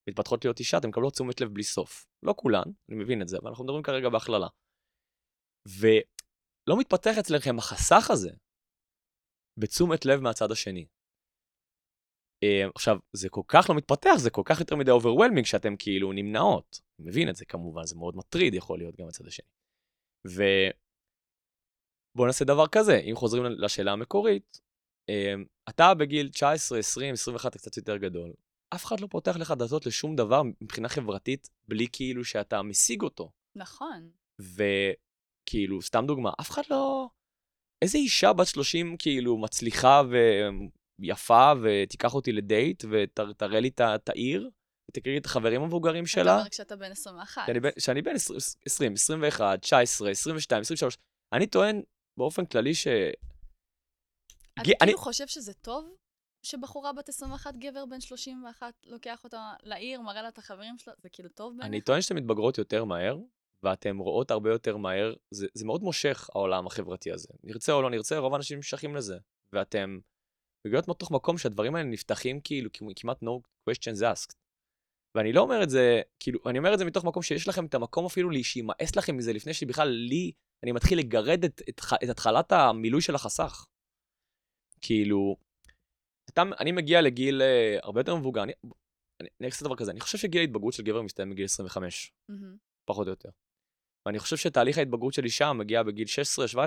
מתפתחות להיות אישה, אתם מקבלות תשומת לב בלי סוף. לא כולן, אני מבין את זה, אבל אנחנו מדברים כרגע בהכללה. ולא מתפתח אצלכם החסך הזה בתשומת לב מהצד השני. אה, עכשיו, זה כל כך לא מתפתח, זה כל כך יותר מדי overwhelming שאתם כאילו נמנעות. אני מבין את זה כמובן, זה מאוד מטריד יכול להיות גם בצד השני. ובואו נעשה דבר כזה, אם חוזרים לשאלה המקורית, אתה בגיל 19, 20, 21, אתה קצת יותר גדול, אף אחד לא פותח לך דלתות לשום דבר מבחינה חברתית, בלי כאילו שאתה משיג אותו. נכון. וכאילו, סתם דוגמה, אף אחד לא... איזה אישה בת 30 כאילו מצליחה ויפה, ותיקח אותי לדייט, ותראה לי את העיר, ותקראי את החברים המבוגרים שלה. אתה אומר כשאתה בן 21. כשאני בן 20, 21, 19, 22, 23. אני טוען באופן כללי ש... אתה כאילו חושב שזה טוב שבחורה בת 21, גבר בן 31, לוקח אותה לעיר, מראה לה את החברים שלה, זה כאילו טוב בעיניך? אני טוען שאתן מתבגרות יותר מהר, ואתן רואות הרבה יותר מהר, זה, זה מאוד מושך העולם החברתי הזה. נרצה או לא נרצה, רוב האנשים נמשכים לזה. ואתם מגיעות מתוך מקום שהדברים האלה נפתחים כאילו כמעט no questions asked. ואני לא אומר את זה, כאילו, אני אומר את זה מתוך מקום שיש לכם את המקום אפילו שימאס לכם מזה לפני שבכלל לי, אני מתחיל לגרד את, את, את התחלת המילוי של החסך. כאילו, אתה, אני מגיע לגיל uh, הרבה יותר מבוגר, אני, אני, אני אעשה דבר כזה, אני חושב שגיל ההתבגרות של גבר מסתיים בגיל 25, mm-hmm. פחות או יותר. ואני חושב שתהליך ההתבגרות של אישה מגיע בגיל 16-17.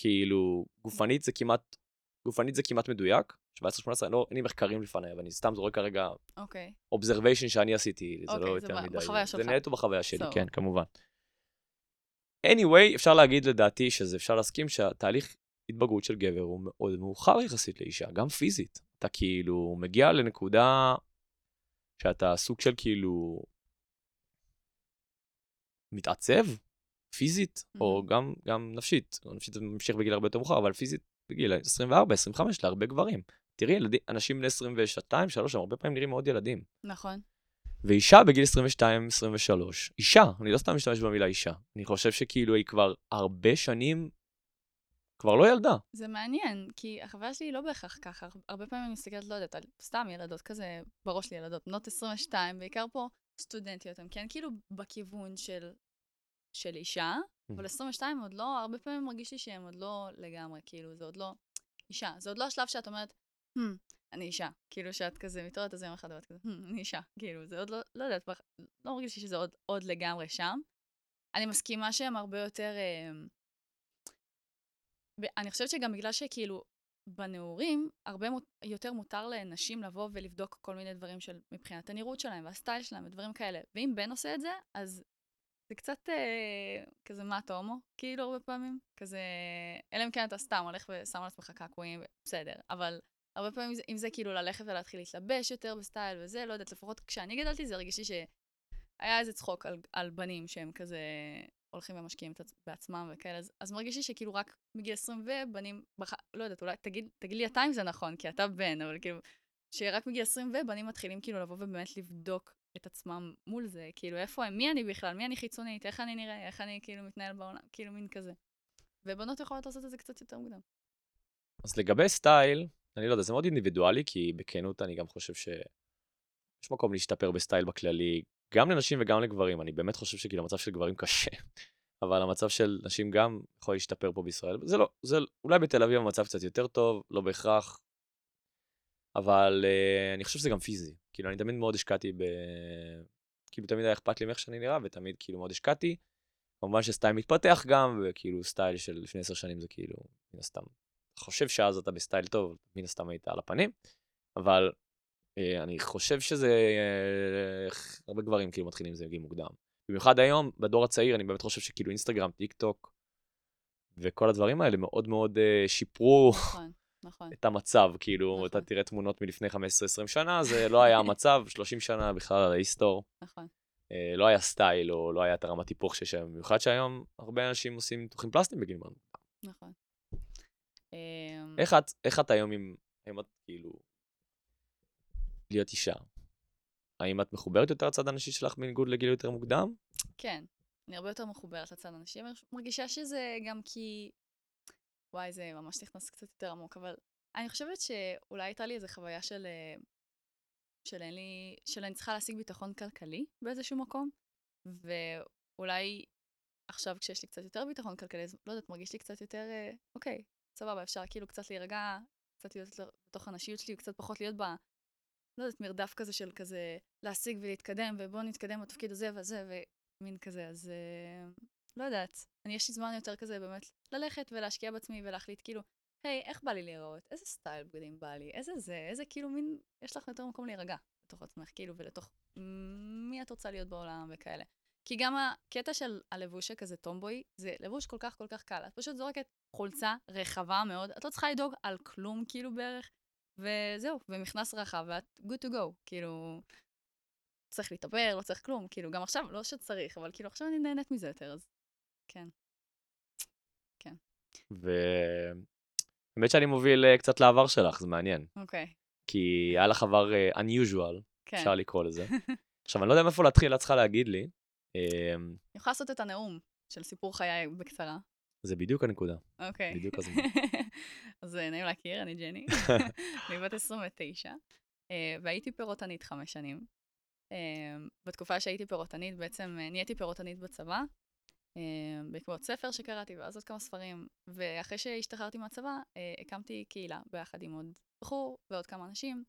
כאילו, גופנית זה כמעט, גופנית זה כמעט מדויק, 17-18, לא, אין לי מחקרים לפניי, אבל אני סתם זורק כרגע אובזרוויישן okay. שאני עשיתי, זה okay, לא אוקיי, יותר מדי. בחוויה שלך. זה נטו בחוויה שלי, so. כן, כמובן. anyway, אפשר להגיד לדעתי שזה, אפשר להסכים שהתהליך התבגרות של גבר הוא מאוד מאוחר יחסית לאישה, גם פיזית. אתה כאילו מגיע לנקודה שאתה סוג של כאילו מתעצב פיזית, mm-hmm. או גם, גם נפשית. נפשית זה ממשיך בגיל הרבה יותר מאוחר, אבל פיזית בגיל 24, 25 להרבה גברים. תראי, ילדים, אנשים בני 22, 3, הם הרבה פעמים נראים מאוד ילדים. נכון. ואישה בגיל 22, 23, אישה, אני לא סתם משתמש במילה אישה, אני חושב שכאילו היא כבר הרבה שנים כבר לא ילדה. זה מעניין, כי החוויה שלי היא לא בהכרח ככה. הרבה פעמים אני מסתכלת, לא יודעת, על סתם ילדות כזה, בראש לי ילדות, בנות 22, בעיקר פה סטודנטיות, הן כן כאילו בכיוון של, של אישה, mm. אבל 22 עוד לא, הרבה פעמים מרגיש לי שהן עוד לא לגמרי, כאילו, זה עוד לא אישה. זה עוד לא השלב שאת אומרת, hmm, אני אישה. כאילו שאת כזה מתעוררת איזה יום אחד ואת כזה, hmm, אני אישה. כאילו, זה עוד לא, לא יודעת, לא מרגיש לי שזה עוד, עוד לגמרי שם. אני מסכימה שהן הרבה יותר... אה, ואני חושבת שגם בגלל שכאילו בנעורים, הרבה מות... יותר מותר לנשים לבוא ולבדוק כל מיני דברים של מבחינת הנראות שלהם והסטייל שלהם ודברים כאלה. ואם בן עושה את זה, אז זה קצת אה, כזה מה אתה הומו, כאילו הרבה פעמים. כזה, אלא אם כן אתה סתם הולך ושם על עצמך קעקועים, בסדר. אבל הרבה פעמים אם זה כאילו ללכת ולהתחיל להתלבש יותר בסטייל וזה, לא יודעת, לפחות כשאני גדלתי זה הרגיש לי שהיה איזה צחוק על, על בנים שהם כזה הולכים ומשקיעים את בעצמם וכאלה, אז, אז מרגיש לי שכאילו רק מגיל 20 ובנים, בח... לא יודעת, אולי תגיד, תגיד לי אתה אם זה נכון, כי אתה בן, אבל כאילו, שרק מגיל 20 ובנים מתחילים כאילו לבוא ובאמת לבדוק את עצמם מול זה, כאילו איפה הם, מי אני בכלל, מי אני חיצונית, איך אני נראה, איך אני כאילו מתנהל בעולם, כאילו מין כזה. ובנות יכולות לעשות את זה קצת יותר מוקדם. אז לגבי סטייל, אני לא יודע, זה מאוד אינדיבידואלי, כי בכנות אני גם חושב שיש מקום להשתפר בסטייל בכללי, גם לנשים וגם לגברים. אני באמת חושב שכאילו המצב של גברים קשה, אבל המצב של נשים גם יכול להשתפר פה בישראל. זה לא, זה אולי בתל אביב המצב קצת יותר טוב, לא בהכרח, אבל uh, אני חושב שזה גם פיזי. כאילו, אני תמיד מאוד השקעתי ב... כאילו, תמיד היה אכפת לי מאיך שאני נראה, ותמיד כאילו מאוד השקעתי. כמובן שסטייל מתפתח גם, וכאילו סטייל של לפני עשר שנים זה כאילו, מן הסתם. חושב שאז אתה בסטייל טוב, מן הסתם היית על הפנים, אבל אני חושב שזה, אה, הרבה גברים כאילו מתחילים עם זה בגיל מוקדם. במיוחד היום, בדור הצעיר, אני באמת חושב שכאילו אינסטגרם, טיק טוק, וכל הדברים האלה מאוד מאוד שיפרו נכון, נכון. את המצב. כאילו, נכון. אתה תראה תמונות מלפני 15-20 שנה, זה לא היה המצב, 30 שנה בכלל על ההיסטור. נכון. לא היה סטייל, או לא היה את הרמת היפוך שיש היום. במיוחד שהיום הרבה אנשים עושים ניתוחים פלסטיים בגיל מאוד נכון. איך את, איך את היום עם, האם את כאילו להיות אישה. האם את מחוברת יותר לצד הנשי שלך בניגוד לגיל יותר מוקדם? כן, אני הרבה יותר מחוברת לצד הנשי, אני מרגישה שזה גם כי וואי, זה ממש נכנס קצת יותר עמוק, אבל אני חושבת שאולי הייתה לי איזו חוויה של, אה, של אין לי, של אני צריכה להשיג ביטחון כלכלי באיזשהו מקום, ואולי עכשיו כשיש לי קצת יותר ביטחון כלכלי, אז לא יודעת, מרגיש לי קצת יותר, אה, אוקיי, סבבה, אפשר כאילו קצת להירגע, קצת להיות בתוך הנשיות שלי, קצת פחות להיות ב... לא יודעת, מרדף כזה של כזה להשיג ולהתקדם, ובואו נתקדם בתפקיד הזה וזה, ומין כזה, אז אה, לא יודעת. אני, יש לי זמן יותר כזה באמת ללכת ולהשקיע בעצמי ולהחליט כאילו, היי, איך בא לי להיראות? איזה סטייל בגדים בא לי? איזה זה? איזה כאילו מין, יש לך יותר מקום להירגע בתוך עצמך, כאילו, ולתוך מי את רוצה להיות בעולם וכאלה. כי גם הקטע של הלבוש הכזה טומבוי, זה לבוש כל כך כל כך קל. את פשוט זורקת חולצה רחבה מאוד, את לא צריכה לדאוג על כלום כאילו בערך, וזהו, ומכנס רחב ואת good to go, כאילו, צריך להתאבר, לא צריך כלום, כאילו, גם עכשיו, לא שצריך, אבל כאילו עכשיו אני נהנית מזה יותר, אז כן. כן. והאמת שאני מוביל uh, קצת לעבר שלך, זה מעניין. אוקיי. Okay. כי היה לך עבר uh, unusual, כן. אפשר לקרוא לזה. עכשיו, אני לא יודע מאיפה להתחיל, את צריכה להגיד לי. אמ, אני יכולה לעשות את הנאום של סיפור חיי בקצרה. זה בדיוק הנקודה. אוקיי. Okay. בדיוק הזמן. אז אה, נעים להכיר, אני ג'ני. אני בת 29, והייתי פירוטנית חמש שנים. בתקופה שהייתי פירוטנית, בעצם נהייתי פירוטנית בצבא, בעקבות ספר שקראתי, ואז עוד כמה ספרים. ואחרי שהשתחררתי מהצבא, אה, הקמתי קהילה ביחד עם עוד בחור ועוד כמה אנשים,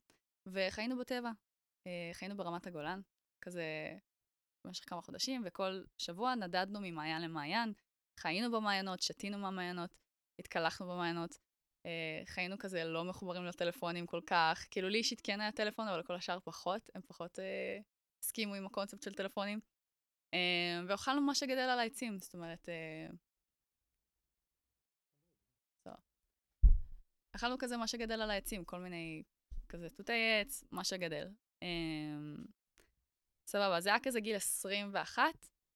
וחיינו בטבע. אה, חיינו ברמת הגולן, כזה במשך כמה חודשים, וכל שבוע נדדנו ממעיין למעיין, חיינו במעיינות, שתינו מהמעיינות, התקלחנו במעיינות. אה, חיינו כזה לא מחוברים לטלפונים כל כך, כאילו לי אישית כן היה טלפון, אבל כל השאר פחות, הם פחות אה, הסכימו עם הקונספט של טלפונים. אה, ואוכלנו מה שגדל על העצים, זאת אומרת... אה, אכלנו כזה מה שגדל על העצים, כל מיני כזה תותי עץ, מה שגדל. אה, סבבה, זה היה כזה גיל 21.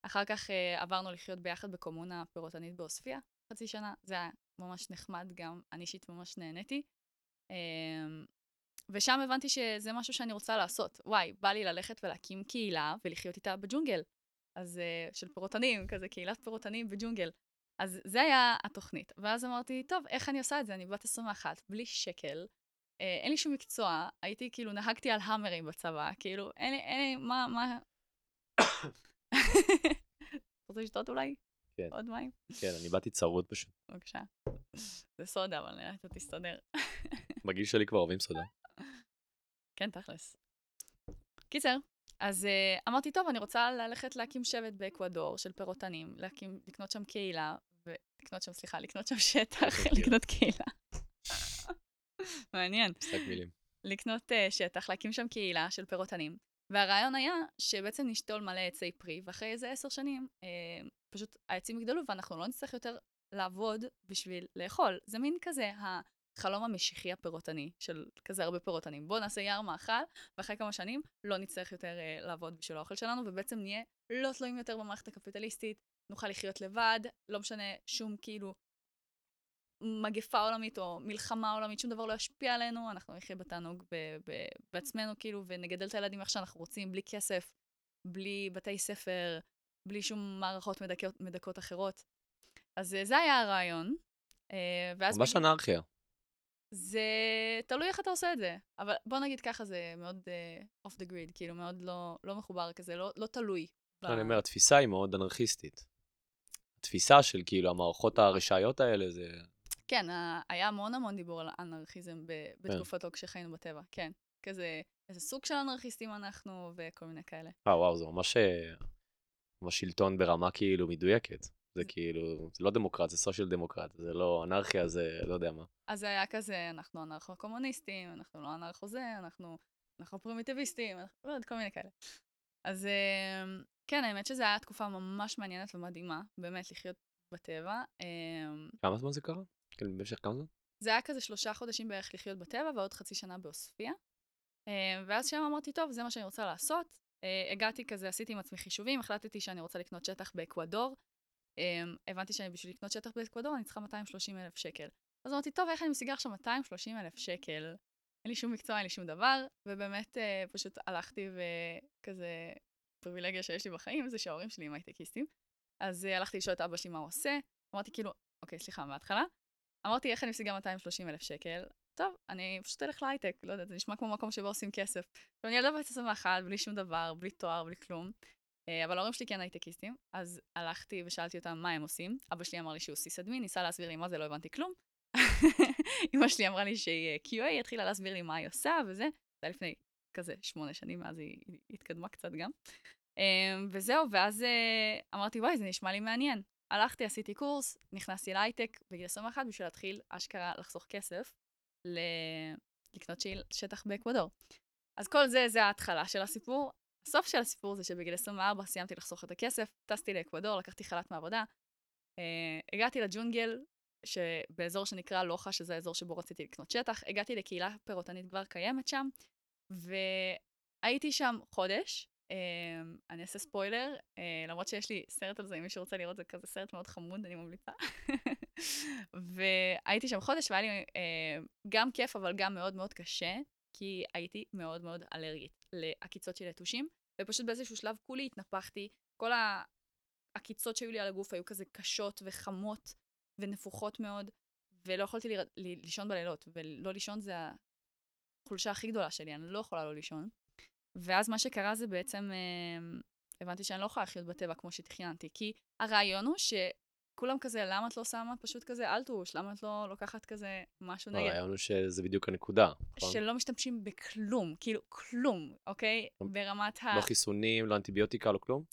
אחר כך עברנו לחיות ביחד בקומונה פירוטנית בעוספיא, חצי שנה. זה היה ממש נחמד גם, אני אישית ממש נהניתי. ושם הבנתי שזה משהו שאני רוצה לעשות. וואי, בא לי ללכת ולהקים קהילה ולחיות איתה בג'ונגל. אז uh, של פירוטנים, כזה קהילת פירוטנים בג'ונגל. אז זה היה התוכנית. ואז אמרתי, טוב, איך אני עושה את זה? אני בת 21, בלי שקל, uh, אין לי שום מקצוע, הייתי כאילו, נהגתי על האמרים בצבא, כאילו, אין לי, אין לי, מה, מה... רוצה לשתות אולי? כן. עוד מים? כן, אני באתי צרוד פשוט. בבקשה. זה סודה, אבל נראה שאתה תסתדר. בגיל שלי כבר אוהבים סודה. כן, תכלס. קיצר, אז uh, אמרתי, טוב, אני רוצה ללכת להקים שבט באקוודור של פירוטנים, להקים, לקנות שם קהילה, ו... לקנות שם, סליחה, לקנות שם שטח, לקנות קהילה. מעניין. משחק מילים. לקנות uh, שטח, להקים שם קהילה של פירוטנים. והרעיון היה שבעצם נשתול מלא עצי פרי, ואחרי איזה עשר שנים, uh, פשוט העצים יגדלו ואנחנו לא נצטרך יותר לעבוד בשביל לאכול. זה מין כזה החלום המשיחי הפירוטני של כזה הרבה פירוטנים. בואו נעשה יער מאכל, ואחרי כמה שנים לא נצטרך יותר uh, לעבוד בשביל האוכל שלנו, ובעצם נהיה לא תלויים יותר במערכת הקפיטליסטית, נוכל לחיות לבד, לא משנה שום כאילו מגפה עולמית או מלחמה עולמית, שום דבר לא ישפיע עלינו, אנחנו נחיה בתענוג ב- ב- בעצמנו כאילו, ונגדל את הילדים איך שאנחנו רוצים, בלי כסף, בלי בתי ספר, בלי שום מערכות מדכאות, מדכאות אחרות. אז אה, זה היה הרעיון. אה, ואז... ממש בג... אנרכיה. זה תלוי איך אתה עושה את זה. אבל בוא נגיד ככה, זה מאוד אוף דה גריד, כאילו מאוד לא, לא מחובר כזה, לא, לא תלוי. לא, אני אומר, התפיסה היא מאוד אנרכיסטית. התפיסה של כאילו המערכות הרשעיות האלה זה... כן, היה המון המון דיבור על אנרכיזם כן. בתקופתו כשחיינו בטבע, כן. כזה, איזה סוג של אנרכיסטים אנחנו וכל מיני כאלה. אה, וואו, זה ממש, אה, שלטון ברמה כאילו מדויקת. זה כאילו, זה לא דמוקרט, זה סושיאל דמוקרט, זה לא אנרכיה, זה לא יודע מה. אז זה היה כזה, אנחנו אנרכו-קומוניסטים, אנחנו לא אנרכו זה, אנחנו אנרכו-פרימיטיביסטים, לא יודעת, כל מיני כאלה. אז אמ, כן, האמת שזו הייתה תקופה ממש מעניינת ומדהימה, באמת, לחיות בטבע. אמ, כמה זמן זה קרה? כאילו, במשך כמה זמן? זה היה כזה שלושה חודשים בערך לחיות בטבע, ועוד חצי שנה בעוספיא. אמ, ואז שם אמרתי, טוב, זה מה שאני רוצה לעשות. אה, הגעתי כזה, עשיתי עם עצמי חישובים, החלטתי שאני רוצה לקנות שטח באקוודור. Um, הבנתי שבשביל לקנות שטח באקוודור אני צריכה 230 אלף שקל. אז אמרתי, טוב, איך אני משיגה עכשיו 230 אלף שקל? אין לי שום מקצוע, אין לי שום דבר, ובאמת פשוט הלכתי וכזה, פריבילגיה שיש לי בחיים זה שההורים שלי הם הייטקיסטים. אז הלכתי לשאול את אבא שלי מה הוא עושה, אמרתי כאילו, אוקיי, סליחה, מההתחלה. אמרתי, איך אני משיגה 230 אלף שקל? טוב, אני פשוט אלך להייטק, לא יודעת, זה נשמע כמו מקום שבו עושים כסף. ואני ילדה בת 21, בלי שום דבר, בלי תואר, בלי כלום. אה, אבל ההורים שלי כן הייטקיסטים, אז הלכתי ושאלתי אותם מה הם עושים. אבא שלי אמר לי שהוא סיס-אדמין, ניסה להסביר לי מה זה, לא הבנתי כלום. אמא שלי אמרה לי שהיא QA, התחילה להסביר לי מה היא עושה וזה. זה היה לפני כזה שמונה שנים, אז היא, התקדמה קצת גם. אמ, וזהו, ואז אה, אמרתי, וואי, זה נשמע לי מעניין. הלכתי, עשיתי קורס, נכנסתי להייטק בגיל 21 בשביל להתחיל אשכרה לחסוך כסף ל- לקנות שטח באקוודור. אז כל זה, זה ההתחלה של הסיפור. הסוף של הסיפור זה שבגיל 24 סיימתי לחסוך את הכסף, טסתי לאקוודור, לקחתי חל"ת מעבודה, אה, הגעתי לג'ונגל, שבאזור שנקרא לוחה, שזה האזור שבו רציתי לקנות שטח, הגעתי לקהילה פירוטנית כבר קיימת שם, והייתי שם חודש. אה, אני אעשה ספוילר, אה, למרות שיש לי סרט על זה, אם מישהו רוצה לראות, זה כזה סרט מאוד חמוד, אני ממליצה. והייתי שם חודש, והיה לי אה, גם כיף, אבל גם מאוד מאוד קשה, כי הייתי מאוד מאוד אלרגית לעקיצות של יתושים, ופשוט באיזשהו שלב כולי התנפחתי. כל העקיצות שהיו לי על הגוף היו כזה קשות וחמות ונפוחות מאוד, ולא יכולתי לישון בלילות, ולא לישון זה החולשה הכי גדולה שלי, אני לא יכולה לא לישון. ואז מה שקרה זה בעצם, אה, הבנתי שאני לא יכולה לחיות בטבע כמו שתכננתי, כי הרעיון הוא ש... כולם כזה, למה את לא שמה פשוט כזה אלטוש? למה את לא לוקחת כזה משהו נגד? הרעיון הוא שזה בדיוק הנקודה, נכון? שלא משתמשים בכלום, כאילו כלום, אוקיי? ברמת ה... לא חיסונים, לא אנטיביוטיקה, לא כלום?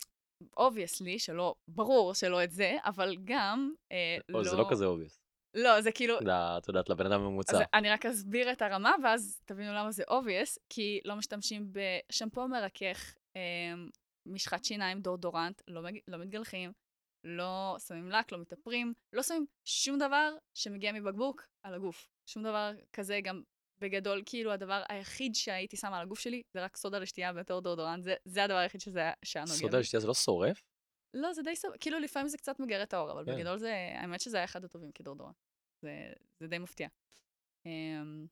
obviously, שלא, ברור שלא את זה, אבל גם אה, לא... זה לא כזה אובייס. לא, זה כאילו... את יודעת, לבן אדם ממוצע. אני רק אסביר את הרמה, ואז תבינו למה זה obvious, כי לא משתמשים בשמפו מרכך, אה, משחת שיניים, דורדורנט, לא, מג... לא מתגלחים, לא שמים לק, לא מתאפרים, לא שמים שום דבר שמגיע מבקבוק על הגוף. שום דבר כזה גם בגדול, כאילו הדבר היחיד שהייתי שמה על הגוף שלי זה רק סודה לשתייה בתור דורדורנט, זה, זה הדבר היחיד שזה היה נוגע. סודה לשתייה זה לא שורף? לא, זה די שורף, כאילו לפעמים זה קצת מגר את האור, אבל כן. בגדול זה, האמת שזה היה אחד הטובים כדורדורנט. זה, זה די מפתיע. אמ,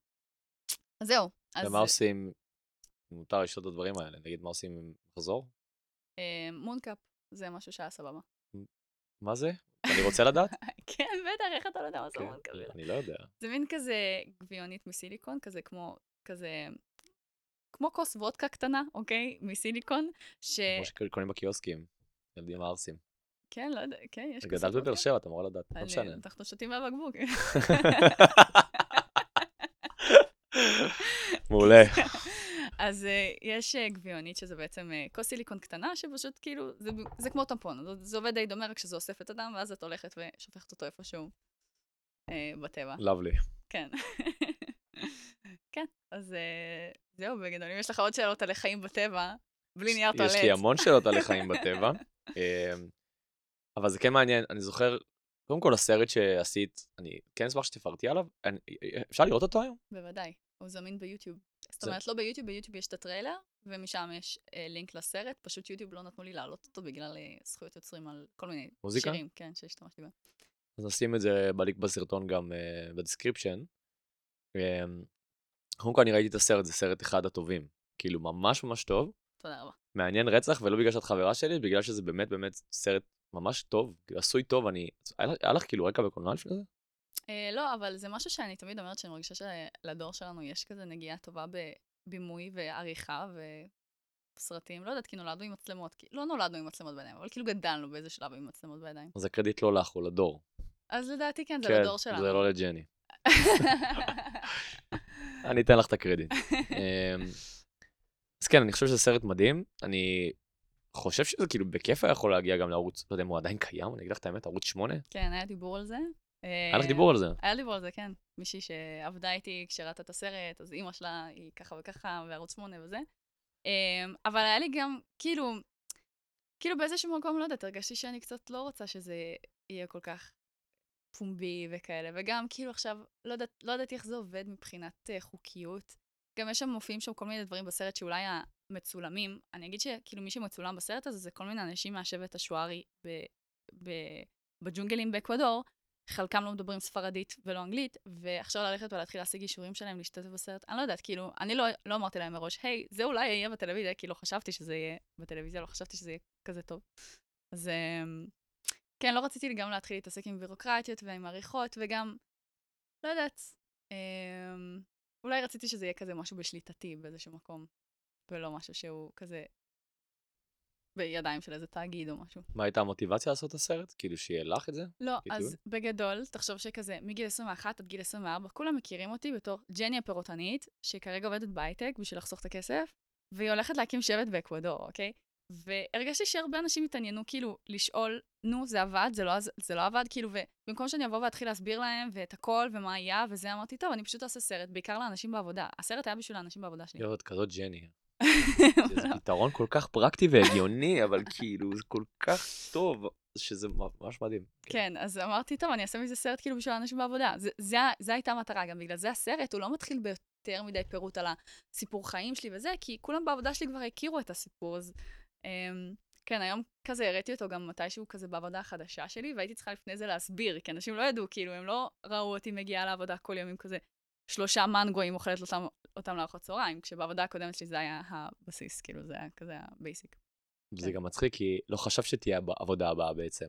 אז זהו. אז ומה עושים, אם מותר לשאול את הדברים האלה, נגיד מה עושים עם מחזור? אמ, מונקאפ זה משהו שהיה סבבה. מה זה? אני רוצה לדעת? כן, בטח, איך אתה לא יודע מה זה כן, מונקאפ? אני לא יודע. זה מין כזה גביונית מסיליקון, כזה כמו, כזה, כמו כוס וודקה קטנה, אוקיי? מסיליקון, ש... כמו שקונים בקיוסקים, ילדים הערסים. כן, לא יודע, כן, יש גדלת בבאר שבע, אתה אמורה לדעת, לא אני- משנה. אנחנו שותים מהבקבוק. מעולה. אז אה, יש אה, גביונית, שזה בעצם אה, כוס סיליקון קטנה, שפשוט כאילו, זה, זה כמו טמפון, זה, זה עובד די דומה, רק שזה אוסף את הדם, ואז את הולכת ושופכת אותו איפשהו אה, בטבע. לאבלי. כן. כן, אז זהו, בגדול. אם יש לך עוד שאלות על החיים בטבע, בלי נייר טואלט. יש לי המון שאלות על החיים בטבע. אמ, אבל זה כן מעניין, אני זוכר, קודם כל הסרט שעשית, אני כן אשמח שתפרטי עליו, אני- אפשר לראות אותו היום? בוודאי, הוא זמין ביוטיוב. זאת זה- אומרת, לא ביוטיוב, ביוטיוב יש את הטריילר, ומשם יש אה, לינק לסרט, פשוט יוטיוב לא נתנו לי להעלות אותו בגלל אה, זכויות יוצרים על כל מיני מוזיקה? שירים, כן, שהשתמשתי בהם. אז נשים את זה בלינק בסרטון גם uh, ב description. Um, קודם כל אני ראיתי את הסרט, זה סרט אחד הטובים. כאילו ממש ממש טוב, תודה רבה. מעניין רצח, ולא בגלל שאת חברה שלי, בגלל שזה באמת באמת סרט ממש טוב, עשוי טוב, אני... היה לך- כאילו רקע בקולנוע לפני זה? אה, לא, אבל זה משהו שאני תמיד אומרת, שאני מרגישה שלדור שלנו יש כזה נגיעה טובה בבימוי ועריכה וסרטים. לא יודעת, כי נולדנו עם מצלמות. כי לא נולדנו עם מצלמות בידיים, אבל כאילו גדלנו באיזה שלב עם מצלמות בידיים. אז הקרדיט לא לך, הוא לדור. אז לדעתי כן, זה כן, לדור שלנו. זה לא לג'ני. אני אתן לך את הקרדיט. אמ, אז כן, אני חושב שזה סרט מדהים. אני חושב שזה כאילו בכיף היה יכול להגיע גם לערוץ, לא יודע אם הוא עדיין קיים, אני אגיד לך את האמת, ערוץ 8? כן, היה דיבור על זה. היה לך דיבור על זה. היה דיבור על זה, כן. מישהי שעבדה איתי כשראתה את הסרט, אז אימא שלה היא ככה וככה, וערוץ 8 וזה. אמ, אבל היה לי גם, כאילו, כאילו באיזשהו מקום, לא יודעת, הרגשתי שאני קצת לא רוצה שזה יהיה כל כך פומבי וכאלה. וגם, כאילו עכשיו, לא יודעת, לא יודעת איך זה עובד מבחינת uh, חוקיות. גם יש שם, מופיעים שם כל מיני דברים בסרט שאולי המצולמים, אני אגיד שכאילו מי שמצולם בסרט הזה זה כל מיני אנשים מהשבט השוארי בג'ונגלים באקוודור, חלקם לא מדברים ספרדית ולא אנגלית, ועכשיו ללכת ולהתחיל להשיג אישורים שלהם להשתתף בסרט, אני לא יודעת, כאילו, אני לא, לא אמרתי להם מראש, היי, זה אולי יהיה בטלוויזיה, כי לא חשבתי שזה יהיה בטלוויזיה, לא חשבתי שזה יהיה כזה טוב. אז אמ, כן, לא רציתי גם להתחיל להתעסק עם בירוקרטיות ועם עריכות, וגם לא יודעת. אולי רציתי שזה יהיה כזה משהו בשליטתי באיזשהו מקום, ולא משהו שהוא כזה בידיים של איזה תאגיד או משהו. מה הייתה המוטיבציה לעשות את הסרט? כאילו שיהיה לך את זה? לא, כטיעון? אז בגדול, תחשוב שכזה, מגיל 21 עד גיל 24, כולם מכירים אותי בתור ג'ני הפירוטנית, שכרגע עובדת בהייטק בשביל לחסוך את הכסף, והיא הולכת להקים שבט באקוודור, אוקיי? והרגשתי שהרבה אנשים התעניינו כאילו לשאול, נו, זה עבד, זה לא, זה לא עבד, כאילו, ובמקום שאני אבוא ואתחיל להסביר להם ואת הכל ומה היה וזה, אמרתי, טוב, אני פשוט אעשה סרט, בעיקר לאנשים בעבודה. הסרט היה בשביל האנשים בעבודה שלי. להיות כזאת ג'ני. זה פתרון כל כך פרקטי והגיוני, אבל כאילו, זה כל כך טוב, שזה ממש מדהים. כן, אז אמרתי, טוב, אני אעשה מזה סרט כאילו בשביל האנשים בעבודה. זה הייתה המטרה, גם בגלל זה הסרט, הוא לא מתחיל ביותר מדי פירוט על הסיפור חיים שלי וזה, כי כולם בעבודה שלי כבר הכירו את הסיפור, אז... כן, היום כזה הראיתי אותו גם מתישהו כזה בעבודה החדשה שלי, והייתי צריכה לפני זה להסביר, כי אנשים לא ידעו, כאילו, הם לא ראו אותי מגיעה לעבודה כל יום עם כזה שלושה מנגואים אוכלת אותם, אותם לארוחות צהריים, כשבעבודה הקודמת שלי זה היה הבסיס, כאילו, זה היה כזה ה basic. זה גם מצחיק, כי לא חשבת שתהיה העבודה הבאה בעצם.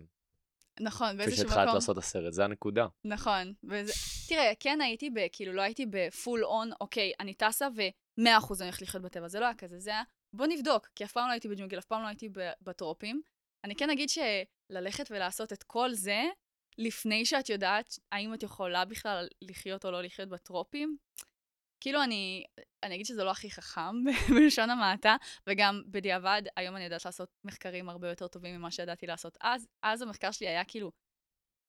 נכון, באיזשהו כשהתחלת מקום. לעשות את הסרט, זה הנקודה. נכון. וזה, תראה, כן הייתי ב... כאילו, לא הייתי בפול און, אוקיי, אני טסה ו-100% אני הולכת לחיות בטבע, זה לא היה כזה, זה היה, בוא נבדוק, כי אף פעם לא הייתי בג'ונגל, אף פעם לא הייתי בטרופים. אני כן אגיד שללכת ולעשות את כל זה, לפני שאת יודעת האם את יכולה בכלל לחיות או לא לחיות בטרופים, כאילו אני, אני אגיד שזה לא הכי חכם בלשון המעטה, וגם בדיעבד, היום אני יודעת לעשות מחקרים הרבה יותר טובים ממה שידעתי לעשות אז. אז המחקר שלי היה כאילו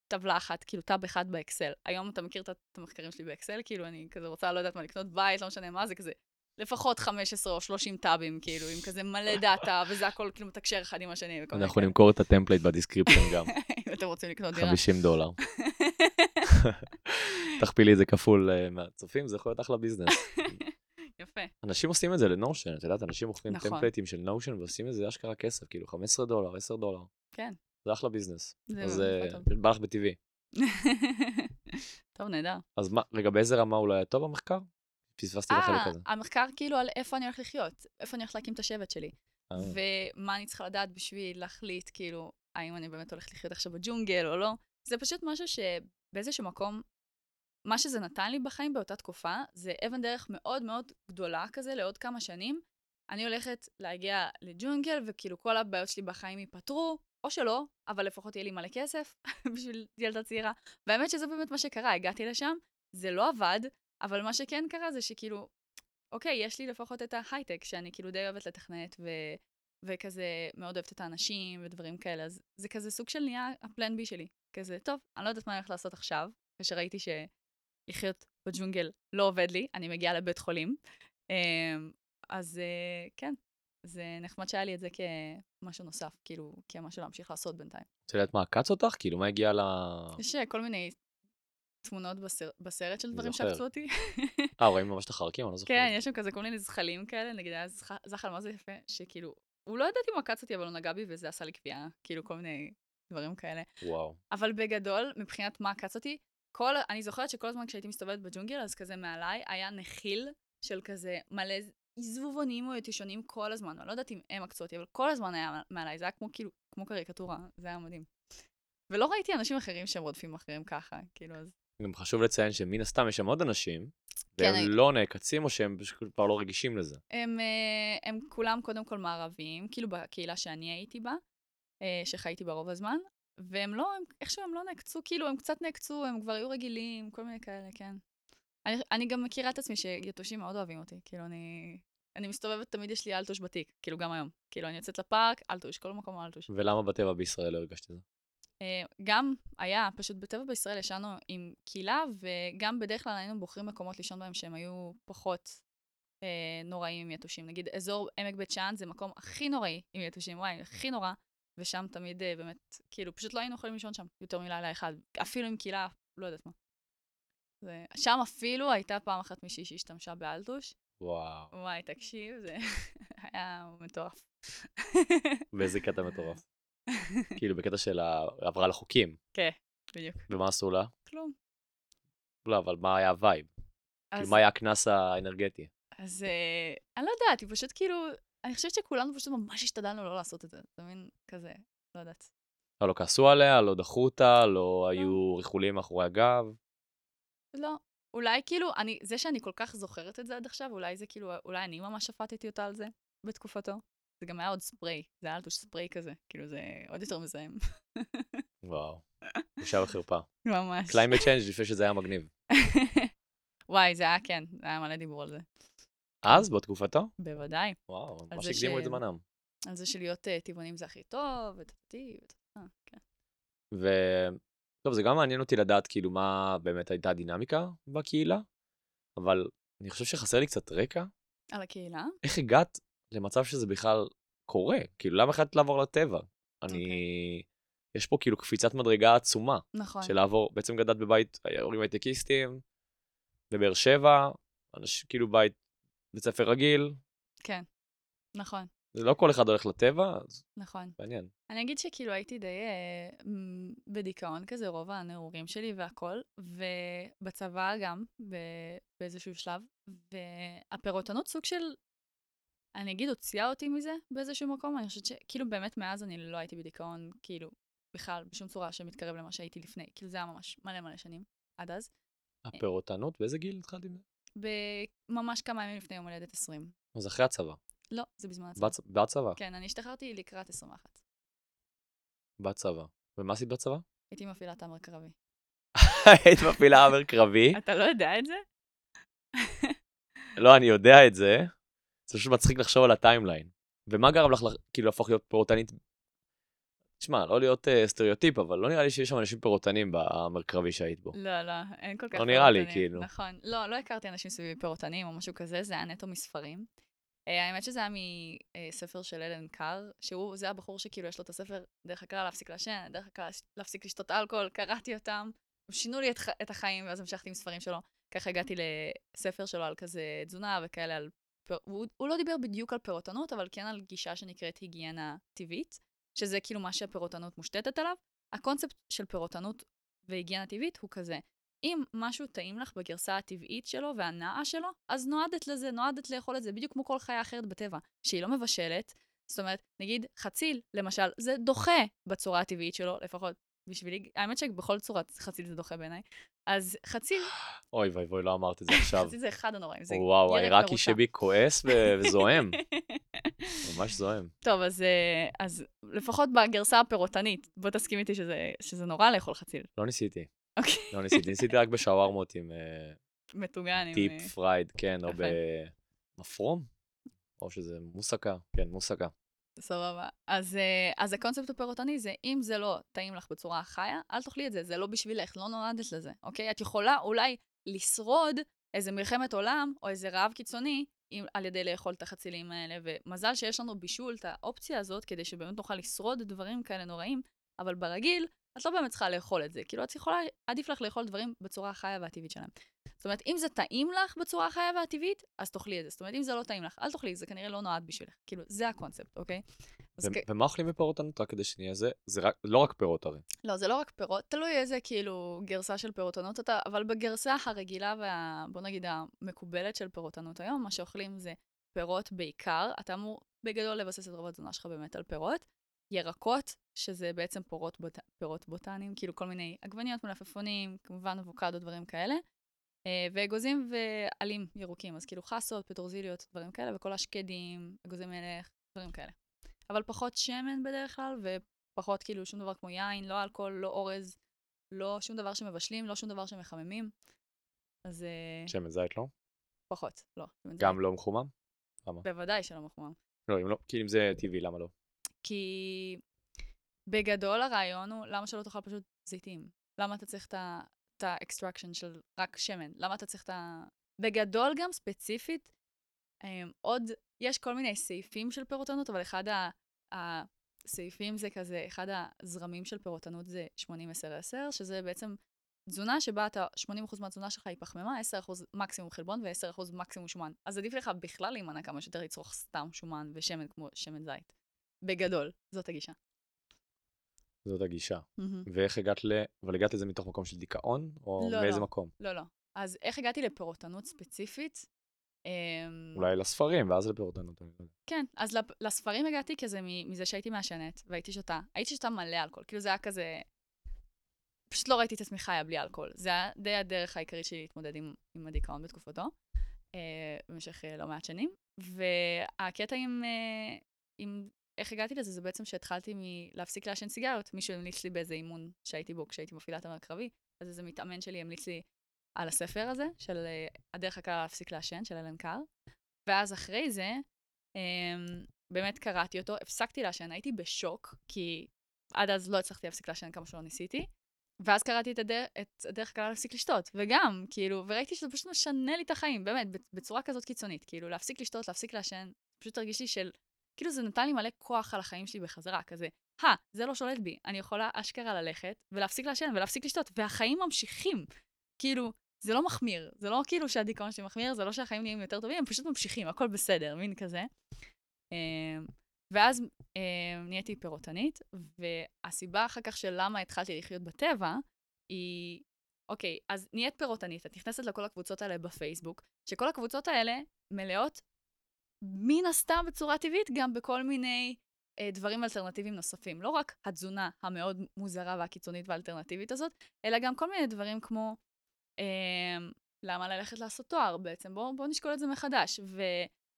טבלה אחת, כאילו טאב אחד באקסל. היום אתה מכיר את המחקרים שלי באקסל? כאילו אני כזה רוצה, לא יודעת מה, לקנות בית, לא משנה מה, זה כזה לפחות 15 או 30 טאבים, כאילו, עם כזה מלא דאטה, וזה הכל כאילו מתקשר אחד עם השני. אנחנו. נמכור את ה template ב description גם, אם אתם רוצים לקנות דירה. 50 דולר. תכפילי את זה כפול אה, מהצופים, זה יכול להיות אחלה ביזנס. יפה. אנשים עושים את זה ל Notion, את יודעת, אנשים מוכרים נכון. template ים של Notion ועושים את זה אשכרה כסף, כאילו 15 דולר, 10 דולר. כן. זה אחלה ביזנס. זה אז אה. בא לך בטבעי. טוב, נהדר. אז מה, רגע, באיזה רמה אולי היה טוב המחקר? פספסתי את החלק אה, הזה. המחקר כאילו על איפה אני הולכת לחיות, איפה אני הולכת להקים את השבט שלי. אה, ומה אני צריכה לדעת בשביל להחליט, כאילו, האם אני באמת הולכת לחיות עכשיו בג'ונגל או לא. זה פשוט משהו שבאיזשהו מקום, מה שזה נתן לי בחיים באותה תקופה, זה אבן דרך מאוד מאוד גדולה כזה לעוד כמה שנים. אני הולכת להגיע לג'ונגל, וכאילו כל הבעיות שלי בחיים ייפתרו, או שלא, אבל לפחות יהיה לי מלא כסף בשביל ילדה צעירה. והאמת שזה באמת מה שקרה, הגעתי לשם, זה לא עבד, אבל מה שכן קרה זה שכאילו, אוקיי, יש לי לפחות את ההייטק, שאני כאילו די אוהבת לתכנת, ו... וכזה מאוד אוהבת את האנשים ודברים כאלה, אז זה כזה סוג של נהיה הפלן בי שלי. כזה, טוב, אני לא יודעת מה אני הולכת לעשות עכשיו, כשראיתי שלחיות בג'ונגל לא עובד לי, אני מגיעה לבית חולים. אמ, אז אה, כן, זה נחמד שהיה לי את זה כמשהו נוסף, כאילו, כמשהו להמשיך לעשות בינתיים. רוצה לדעת מה עקץ אותך? כאילו, מה הגיע ל... יש אה, כל מיני תמונות בסר... בסרט של דברים. שעקצו אותי. אה, רואים ממש את החרקים? אני לא זוכר. כן, יש שם כזה כל מיני זחלים כאלה, נגיד היה זח- זחל מה זה יפה, שכאילו, הוא לא ידעתי אם הוא עקץ אותי, אבל הוא נגע בי וזה עשה לי כפייה, כאילו כל מיני דברים כאלה. וואו. אבל בגדול, מבחינת מה עקץ אותי, כל, אני זוכרת שכל הזמן כשהייתי מסתובבת בג'ונגל, אז כזה מעליי היה נחיל של כזה מלא זבובונים או יתישונים כל הזמן. אני לא יודעת אם הם עקצו אותי, אבל כל הזמן היה מעליי, זה היה כמו כאילו, כמו קריקטורה, זה היה מדהים. ולא ראיתי אנשים אחרים שהם רודפים אחרים ככה, כאילו, אז... גם חשוב לציין שמן הסתם יש שם עוד אנשים, כן, והם אני- לא נעקצים או שהם פשוט כבר לא רגישים לזה. הם, אה, הם כולם קודם כל מערביים, כאילו בקהילה שאני הייתי בה, אה, שחייתי בה רוב הזמן, והם לא, הם, איכשהו הם לא נעקצו, כאילו הם קצת נעקצו, הם כבר היו רגילים, כל מיני כאלה, כן. אני, אני גם מכירה את עצמי שיתושים מאוד אוהבים אותי, כאילו אני, אני מסתובבת, תמיד יש לי אלטוש בתיק, כאילו גם היום. כאילו אני יוצאת לפארק, אלטוש, כל מקום אלטוש. ולמה בטבע בישראל לא הרגשת את זה? אה, גם היה, פשוט בטבע בישראל ישנו עם קהילה, וגם בדרך כלל היינו בוחרים מקומות לישון בהם שהם היו פחות אה, נוראים עם יתושים. נגיד, אזור עמק בית שאן זה מקום הכי נוראי עם יתושים, וואי, הכי נורא, ושם תמיד אה, באמת, כאילו, פשוט לא היינו יכולים לישון שם יותר מלילה אחד, אפילו עם קהילה, לא יודעת מה. זה, שם אפילו הייתה פעם אחת מישהי שהשתמשה באלטוש. וואו. וואי, תקשיב, זה היה מטורף. באיזה קטע מטורף. כאילו, בקטע של העברה לחוקים. כן, בדיוק. ומה עשו לה? כלום. לא, אבל מה היה הווייב? כאילו, מה היה הקנס האנרגטי? אז אה, אני לא יודעת, היא פשוט כאילו, אני חושבת שכולנו פשוט ממש השתדלנו לא לעשות את זה, אתה מבין? כזה, לא יודעת. לא, לא כעסו עליה, לא דחו אותה, לא היו ריכולים מאחורי הגב. לא. אולי כאילו, אני, זה שאני כל כך זוכרת את זה עד עכשיו, אולי זה כאילו, אולי אני ממש שפטתי אותה על זה בתקופתו. זה גם היה עוד ספריי, זה היה אלטוש ספריי כזה, כאילו זה עוד יותר מזהם. וואו, בושה וחרפה. ממש. climate change לפני שזה היה מגניב. וואי, זה היה, כן, זה היה מלא דיבור על זה. אז, בתקופתו? בוודאי. וואו, ממש הקדימו ש- את זמנם. על זה שלהיות אה, טבעונים זה הכי טוב, וטטי, וטטה, כן. ו... טוב, זה גם מעניין אותי לדעת כאילו מה באמת הייתה הדינמיקה בקהילה, אבל אני חושב שחסר לי קצת רקע. על הקהילה? איך הגעת למצב שזה בכלל קורה? כאילו, למה החלטת לעבור לטבע? אני... יש פה כאילו קפיצת מדרגה עצומה נכון. של לעבור, בעצם גדלת בבית, הורים הייטקיסטים, בבאר שבע, אנשים כאילו בית, בית ספר רגיל, כן, נכון, זה לא כל אחד הולך לטבע, אז נכון. מעניין. אני אגיד שכאילו הייתי די אה, בדיכאון כזה, רוב הנעורים שלי והכל, ובצבא גם, ב, באיזשהו שלב, והפירוטנות סוג של, אני אגיד, הוציאה אותי מזה באיזשהו מקום, אני חושבת שכאילו באמת מאז אני לא הייתי בדיכאון, כאילו, בכלל, בשום צורה שמתקרב למה שהייתי לפני, כאילו זה היה ממש מלא מלא שנים, עד אז. הפירוטנות, באיזה גיל התחלת עם זה? ממש כמה ימים לפני יום הולדת 20. אז אחרי הצבא. לא, זה בזמן הצבא. בצ... בצבא. כן, אני השתחררתי לקראת 21. בצבא. ומה עשית בצבא? הייתי מפעילה תמר קרבי. היית מפעילה האמר קרבי? אתה לא יודע את זה? לא, אני יודע את זה. זה פשוט מצחיק לחשוב על הטיימליין. ומה גרם לך כאילו להפוך להיות פירוטנית? תשמע, לא להיות uh, סטריאוטיפ, אבל לא נראה לי שיש שם אנשים פירוטנים באמר קרבי שהיית בו. לא, לא, אין כל כך לא נראה לי, פירוטנים. כאילו. נכון. לא, לא הכרתי אנשים סביבי פירוטנים או משהו כזה, זה היה נטו מספרים. אה, האמת שזה היה מספר של אלן קאר, שהוא, זה הבחור שכאילו יש לו את הספר, דרך הכלל להפסיק לעשן, דרך הכלל להפסיק לשתות אלכוהול, קראתי אותם, הם שינו לי את, את החיים, ואז המשכתי עם ספרים שלו. ככה הגעתי לספר שלו על כזה תזונה וכאלה, על... הוא, הוא לא דיבר בדיוק על פירוטנות, אבל כן על גישה שנקראת היגיינה טבעית, שזה כאילו מה שהפירוטנות מושתתת עליו. הקונספט של פירוטנות והיגיינה טבעית הוא כזה, אם משהו טעים לך בגרסה הטבעית שלו והנאה שלו, אז נועדת לזה, נועדת לאכול את זה, בדיוק כמו כל חיה אחרת בטבע, שהיא לא מבשלת. זאת אומרת, נגיד חציל, למשל, זה דוחה בצורה הטבעית שלו, לפחות בשבילי, האמת שבכל צורה חציל זה דוחה בעיניי. אז חציל, אוי ואי ואי, לא אמרת את זה עכשיו. חציל זה אחד הנוראים, זה וואו, העיראקי. שבי כועס וזועם. ממש זועם. טוב, אז, אה, אז לפחות בגרסה הפירוטנית, בוא תסכים איתי שזה, שזה נורא לאכול חציל. לא ניסיתי. אוקיי. לא ניסיתי. ניסיתי רק בשווארמות עם אה, מטוגן. deep אה, fried, כן, או. במפרום. או שזה מוסקה. כן, מוסקה. סבבה. אז, אה, אז הקונספט הפירוטני זה, אם זה לא טעים לך בצורה חיה, אל תאכלי את זה, זה לא בשבילך, לא נולדת לזה, אוקיי? את יכולה אולי לשרוד איזה מלחמת עולם, או איזה רעב קיצוני, עם, על ידי לאכול את החצילים האלה, ומזל שיש לנו בישול את האופציה הזאת, כדי שבאמת נוכל לשרוד דברים כאלה נוראים, אבל ברגיל, את לא באמת צריכה לאכול את זה. כאילו, את יכולה, עדיף לך לאכול דברים בצורה החיה והטבעית שלהם. זאת אומרת, אם זה טעים לך בצורה החיה והטבעית, אז תאכלי את זה. זאת אומרת, אם זה לא טעים לך, אל תאכלי, זה כנראה לא נועד בשבילך. כאילו, זה הקונספט, אוקיי? אז ו- כ- ומה אוכלים בפירוטנות? רק כדי שנהיה זה, זה רק- לא רק פירות הרי. לא, זה לא רק פירות, תלוי איזה כאילו גרסה של פירוטנות אתה, אבל בגרסה הרגילה וה... בוא נגיד המקובלת של פירוטנות היום, מה שאוכלים זה פירות בעיקר. אתה אמור בגדול לבסס את רוב התזונה שלך באמת על פירות. ירקות, שזה בעצם פירות, בוט... פירות בוטניים, כאילו כל מיני עגבניות, מלפפונים, כמובן אבוקדו, דברים כאלה. אה, ואגוזים ועלים ירוקים, אז כאילו חסות, פטרוזיליות, דברים כאלה, וכל השקדים, אגוזי מלך, דברים כאלה. אבל פחות שמן בדרך כלל, ופחות כאילו שום דבר כמו יין, לא אלכוהול, לא אורז, לא שום דבר שמבשלים, לא שום דבר שמחממים. אז אה, שמן זית לא? פחות, לא. גם זית. לא מחומם? למה? בוודאי שלא מחומם. לא, אם לא, כי אם זה טבעי, למה לא? כי בגדול הרעיון הוא, למה שלא תאכל פשוט זיתים? למה אתה צריך את ה- את ה extraction של רק שמן? למה אתה צריך את ה... בגדול גם, ספציפית, אמ, עוד, יש כל מיני סעיפים של פירוטנות, אבל אחד הסעיפים זה כזה, אחד הזרמים של פירוטנות זה 80-10-10, שזה בעצם תזונה שבה אתה, 80% מהתזונה שלך היא פחמימה, 10% מקסימום חלבון ו-10% מקסימום שומן. אז עדיף לך בכלל להימנע כמה שיותר לצרוך סתם שומן ושמן כמו שמן זית. בגדול, זאת הגישה. זאת הגישה. מהמם. ואיך הגעת ל... אבל הגעת לזה מתוך מקום של דיכאון? או לא, מאיזה לא. מקום? לא, לא. אז איך הגעתי לפירוטנות ספציפית? אמ, אולי לספרים, ואז לפירוטנות. לא. כן, אז לספרים הגעתי כזה מזה שהייתי מעשנת, והייתי שותה. הייתי שותה מלא אלכוהול, כאילו זה היה כזה... פשוט לא ראיתי את עצמי חיה בלי אלכוהול. זה היה די הדרך העיקרית שלי להתמודד עם, עם הדיכאון בתקופתו, אה, במשך אה, לא מעט שנים. והקטע עם, אה, עם איך הגעתי לזה, זה בעצם שהתחלתי מלהפסיק לעשן סיגריות. מישהו המליץ לי באיזה אימון שהייתי בו כשהייתי מפעילה את המרקרבי, אז איזה מתאמן שלי המליץ לי על הספר הזה, של אה, הדרך הקלה להפסיק לעשן, של אלן קאר. ואז אחרי זה, אה, באמת קראתי אותו, הפסקתי לעשן, הייתי בשוק, כי עד אז לא הצלחתי להפסיק לעשן כמה שלא ניסיתי. ואז קראתי את, הדר, את הדרך הקלה להפסיק לשתות, וגם, כאילו, וראיתי שזה פשוט משנה לי את החיים, באמת, בצורה כזאת קיצונית. כאילו, להפסיק לשתות, להפסיק לעשן, פשוט הרגיש לי של, כאילו זה נתן לי מלא כוח על החיים שלי בחזרה, כזה, הא, זה לא שולט בי, אני יכולה אשכרה ללכת, ולהפסיק לעשן, ולהפסיק לשתות, והחיים ממשיכים. כאילו, זה לא מחמיר, זה לא כאילו שהדיכאון שלי מחמיר, זה לא שהחיים נהיים יותר טובים, הם פשוט ממשיכים, הכל בסדר, מין כזה. אמ, ואז אה, נהייתי פירוטנית, והסיבה אחר כך של למה התחלתי לחיות בטבע, היא, אוקיי, אז נהיית פירוטנית, את נכנסת לכל הקבוצות האלה בפייסבוק, שכל הקבוצות האלה מלאות, מן הסתם בצורה טבעית, גם בכל מיני אה, דברים אלטרנטיביים נוספים. לא רק התזונה המאוד מוזרה והקיצונית והאלטרנטיבית הזאת, אלא גם כל מיני דברים כמו, אה, למה ללכת לעשות תואר בעצם? בואו בוא נשקול את זה מחדש. ו...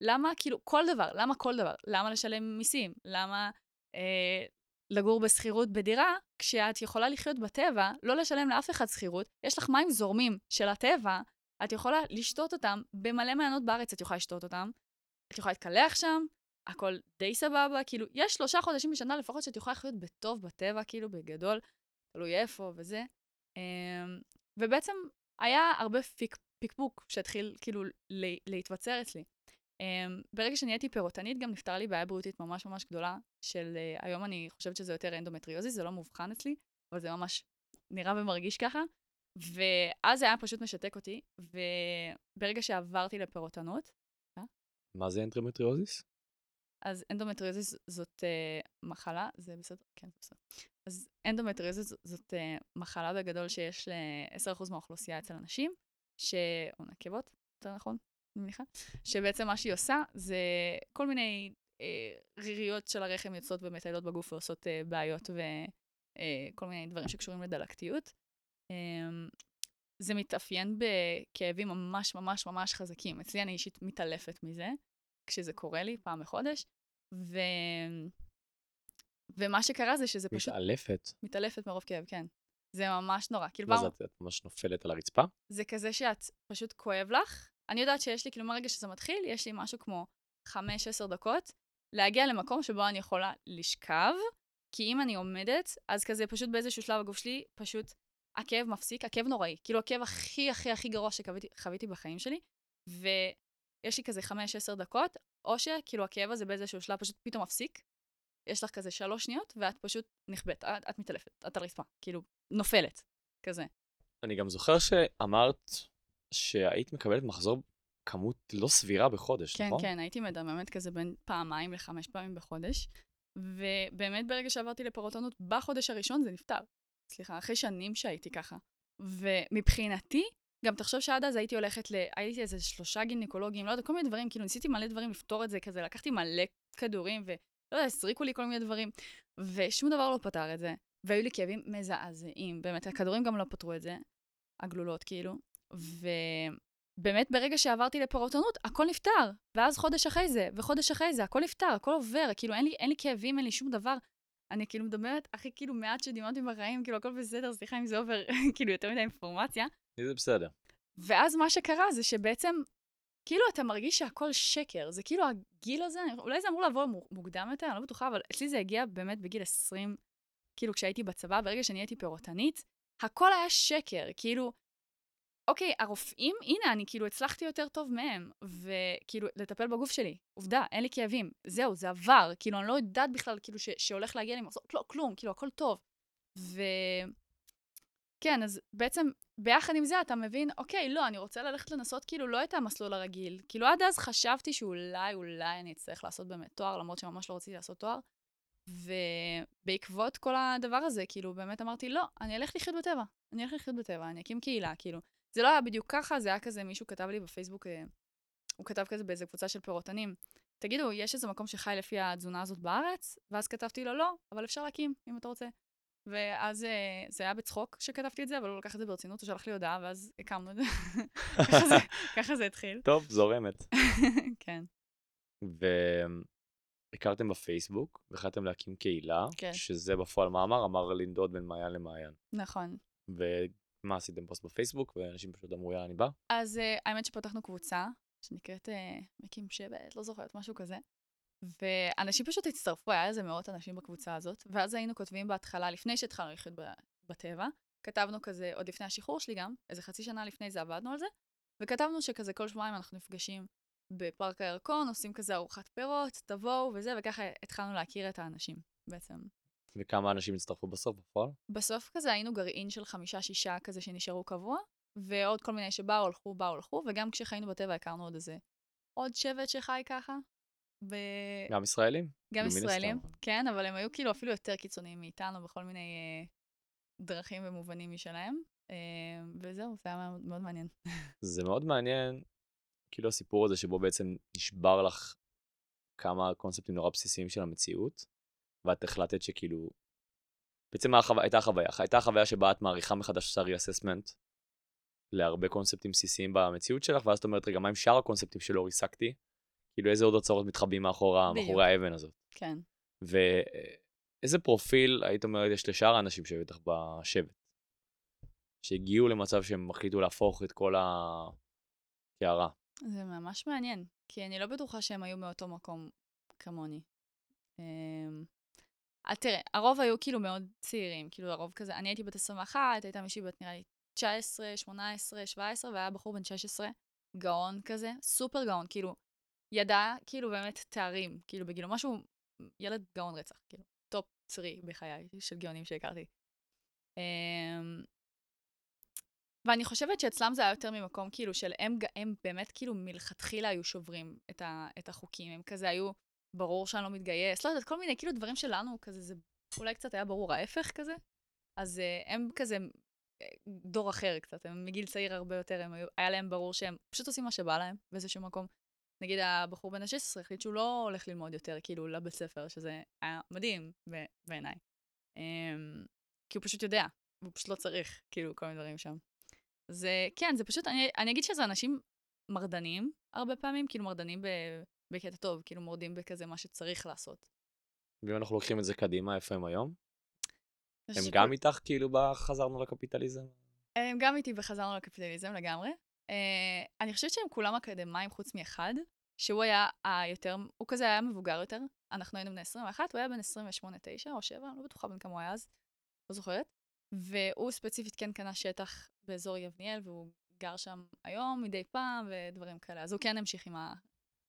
למה, כאילו, כל דבר, למה כל דבר? למה לשלם מיסים? למה אה, לגור בשכירות בדירה, כשאת יכולה לחיות בטבע, לא לשלם לאף אחד שכירות, יש לך מים זורמים של הטבע, את יכולה לשתות אותם במלא מעיינות בארץ, את יכולה לשתות אותם, את יכולה להתקלח שם, הכל די סבבה, כאילו, יש שלושה חודשים בשנה לפחות שאת יכולה לחיות בטוב בטבע, כאילו, בגדול, תלוי איפה וזה. אה, ובעצם היה הרבה פיק, פיקפוק שהתחיל כאילו להתבצר אצלי. אמ, ברגע שנהייתי פירותנית, גם נפתרה לי בעיה בריאותית ממש ממש גדולה, של אה, היום אני חושבת שזה יותר אנדומטריוזיס, זה לא מאובחן אצלי, אבל זה ממש נראה ומרגיש ככה. ואז זה היה פשוט משתק אותי, וברגע שעברתי לפירותנות... מה זה אנדומטריוזיס? אז אנדומטריוזיס זאת אה, מחלה, זה בסדר? כן, בסדר. אז אנדומטריוזיס זאת אה, מחלה בגדול שיש ל-10% מהאוכלוסייה אצל אנשים, ש... או נקבות, יותר נכון, אני מניחה, שבעצם מה שהיא עושה זה כל מיני אה, ריריות של הרחם יוצאות ומטיילות בגוף ועושות אה, בעיות וכל אה, מיני דברים שקשורים לדלקתיות. אה, זה מתאפיין בכאבים ממש ממש ממש חזקים. אצלי אני אישית מתעלפת מזה, כשזה קורה לי פעם בחודש, ו... ומה שקרה זה שזה פשוט... מתעלפת? מתעלפת מרוב כאב, כן. זה ממש נורא. כאילו, מה זה, את ממש נופלת על הרצפה? זה כזה שאת פשוט כואב לך, אני יודעת שיש לי, כאילו מהרגע שזה מתחיל, יש לי משהו כמו 5-10 דקות להגיע למקום שבו אני יכולה לשכב, כי אם אני עומדת, אז כזה פשוט באיזשהו שלב הגוף שלי, פשוט הכאב מפסיק, הכאב נוראי. כאילו הכאב הכי הכי הכי גרוע שחוויתי בחיים שלי, ויש לי כזה 5-10 דקות, או שכאילו הכאב הזה באיזשהו שלב פשוט פתאום מפסיק, יש לך כזה שלוש שניות, ואת פשוט נכבדת, את, את מתעלפת, את על רצפה, כאילו, נופלת, כזה. אני גם זוכר שאמרת שהיית מקבלת מחזור כמות לא סבירה בחודש, כן, נכון? כן, כן, הייתי מדממת כזה בין פעמיים לחמש פעמים בחודש. ובאמת ברגע שעברתי לפרוטונות, בחודש הראשון זה נפתר. סליחה, אחרי שנים שהייתי ככה. ומבחינתי, גם תחשוב שעד אז הייתי הולכת ל... הייתי איזה שלושה גינקולוגים, לא יודע, כל מיני דברים, כאילו ניסיתי מלא דברים לפתור את זה כזה, לקחתי מלא כדורים, ולא יודע, הסריקו לי כל מיני דברים, ושום דבר לא פתר את זה. והיו לי כאבים מזעזעים, באמת, הכדורים גם לא פתרו את זה, הגלולות כאילו. ובאמת ברגע שעברתי לפרוטונות, הכל נפתר. ואז חודש אחרי זה, וחודש אחרי זה, הכל נפתר, הכל עובר, כאילו אין לי, אין לי כאבים, אין לי שום דבר. אני כאילו מדברת הכי כאילו מעט שדימונתי בחיים, כאילו הכל בסדר, סליחה אם זה עובר כאילו יותר מדי אינפורמציה. זה בסדר. ואז מה שקרה זה שבעצם, כאילו אתה מרגיש שהכל שקר, זה כאילו הגיל הזה, אולי זה אמור לבוא מוקדם יותר, אני לא בטוחה, אבל אצלי זה הגיע באמת בגיל 20, כאילו כשהייתי בצבא, ברגע שאני הייתי פירוטנית, הכל היה שקר, כאילו, אוקיי, הרופאים, הנה, אני כאילו הצלחתי יותר טוב מהם, וכאילו, לטפל בגוף שלי. עובדה, אין לי כאבים. זהו, זה עבר. כאילו, אני לא יודעת בכלל, כאילו, ש- שהולך להגיע לי מחזור, לא, כלום, כאילו, הכל טוב. ו... כן, אז בעצם, ביחד עם זה אתה מבין, אוקיי, לא, אני רוצה ללכת לנסות כאילו לא את המסלול הרגיל. כאילו, עד אז חשבתי שאולי, אולי אני אצטרך לעשות באמת תואר, למרות שממש לא רציתי לעשות תואר. ובעקבות כל הדבר הזה, כאילו, באמת אמרתי, לא, אני אלך לחיות בטבע. אני אלך לחיות בטבע, אני אקים קהילה, כאילו. זה לא היה בדיוק ככה, זה היה כזה, מישהו כתב לי בפייסבוק, אה, הוא כתב כזה באיזה קבוצה של פירוטנים. תגידו, יש איזה מקום שחי לפי התזונה הזאת בארץ? ואז כתבתי לו, לא, אבל אפשר להקים, אם אתה רוצה. ואז אה, זה היה בצחוק שכתבתי את זה, אבל הוא לקח את זה ברצינות, הוא שלח לי הודעה, ואז הקמנו את זה. ככה זה- ככה זה התחיל. טוב, זורמת. כן, והכרתם בפייסבוק, והחלטתם להקים קהילה, כן. שזה בפועל מאמר, אמר לנדוד בין מעיין למעיין. נכון. ומה עשיתם פוסט בפייסבוק, ואנשים פשוט אמרו, יאללה, אני בא. אז אה, האמת שפתחנו קבוצה, שנקראת אה, מקים שבט, לא זוכרת, משהו כזה. ואנשים פשוט הצטרפו, היה איזה מאות אנשים בקבוצה הזאת, ואז היינו כותבים בהתחלה, לפני שהתחלנו ב- בטבע, כתבנו כזה, עוד לפני השחרור שלי גם, איזה חצי שנה לפני זה עבדנו על זה, וכתבנו שכזה כל שבועיים אנחנו נפגשים בפארק הירקון, עושים כזה ארוחת פירות, תבואו וזה, וככה התחלנו להכיר את האנשים בעצם. וכמה אנשים הצטרפו בסוף בפועל? בסוף כזה היינו גרעין של חמישה-שישה כזה שנשארו קבוע, ועוד כל מיני שבאו, הלכו, באו, הלכו, וגם כשחיינו בטבע הכרנו עוד איזה עוד שבט שחי ככה. ו... גם ישראלים? גם כאילו, ישראלים, הסתם. כן, אבל הם היו כאילו אפילו יותר קיצוניים מאיתנו בכל מיני אה, דרכים ומובנים משלהם. אה, וזהו, זה היה מאוד מעניין. זה מאוד מעניין, כאילו הסיפור הזה שבו בעצם נשבר לך כמה קונספטים נורא בסיסיים של המציאות, ואת החלטת שכאילו, בעצם החו... הייתה חוויה, הייתה חוויה שבה את מעריכה מחדש עושה ריאססמנט להרבה קונספטים בסיסיים במציאות שלך, ואז את אומרת, רגע, מה עם שאר הקונספטים שלא ריסקתי? כאילו איזה עוד אוצרות מתחבאים מאחורה. מאחורי האבן הזאת. כן. ואיזה פרופיל, היית אומרת, יש לשאר האנשים שבטח בשבט, שהגיעו למצב שהם החליטו להפוך את כל הקערה. זה ממש מעניין, כי אני לא בטוחה שהם היו מאותו מקום כמוני. אה, תראה, הרוב היו כאילו מאוד צעירים, כאילו הרוב כזה, אני הייתי בת 21, הייתה מישהי בת נראה לי 19, 18, 17, והיה בחור בן 16, גאון כזה, סופר גאון, כאילו, ידע כאילו באמת תארים, כאילו בגילו משהו, ילד גאון רצח, כאילו, top 3 בחיי של גאונים שהכרתי. אמ, ואני חושבת שאצלם זה היה יותר ממקום כאילו של הם, הם באמת כאילו מלכתחילה היו שוברים את, ה, את החוקים, הם כזה היו, ברור שאני לא מתגייס, לא יודעת, כל מיני כאילו דברים שלנו כזה, זה אולי קצת היה ברור ההפך כזה, אז uh, הם כזה אה, דור אחר קצת, הם מגיל צעיר הרבה יותר, הם היה להם ברור שהם פשוט עושים מה שבא להם באיזשהו מקום. נגיד הבחור בן ה-16 החליט שהוא לא הולך ללמוד יותר כאילו לבית ספר, שזה היה מדהים בעיניי. Um, כי הוא פשוט יודע, והוא פשוט לא צריך כאילו כל מיני דברים שם. זה, כן, זה פשוט, אני, אני אגיד שזה אנשים מרדנים הרבה פעמים, כאילו מרדנים ב, בקטע טוב, כאילו מורדים בכזה מה שצריך לעשות. ואם אנחנו לוקחים את זה קדימה, איפה הם היום? הם חושבת גם איתך כאילו בחזרנו לקפיטליזם? הם גם איתי בחזרנו לקפיטליזם לגמרי. Uh, אני חושבת שהם כולם אקדמאים חוץ מאחד, שהוא היה היותר, הוא כזה היה מבוגר יותר. אנחנו היינו בני 21, הוא היה בן 28-9 או 7, אני לא בטוחה בן כמה הוא היה אז, לא זוכרת. והוא ספציפית כן קנה שטח באזור יבניאל, והוא גר שם היום מדי פעם ודברים כאלה. אז הוא כן המשיך עם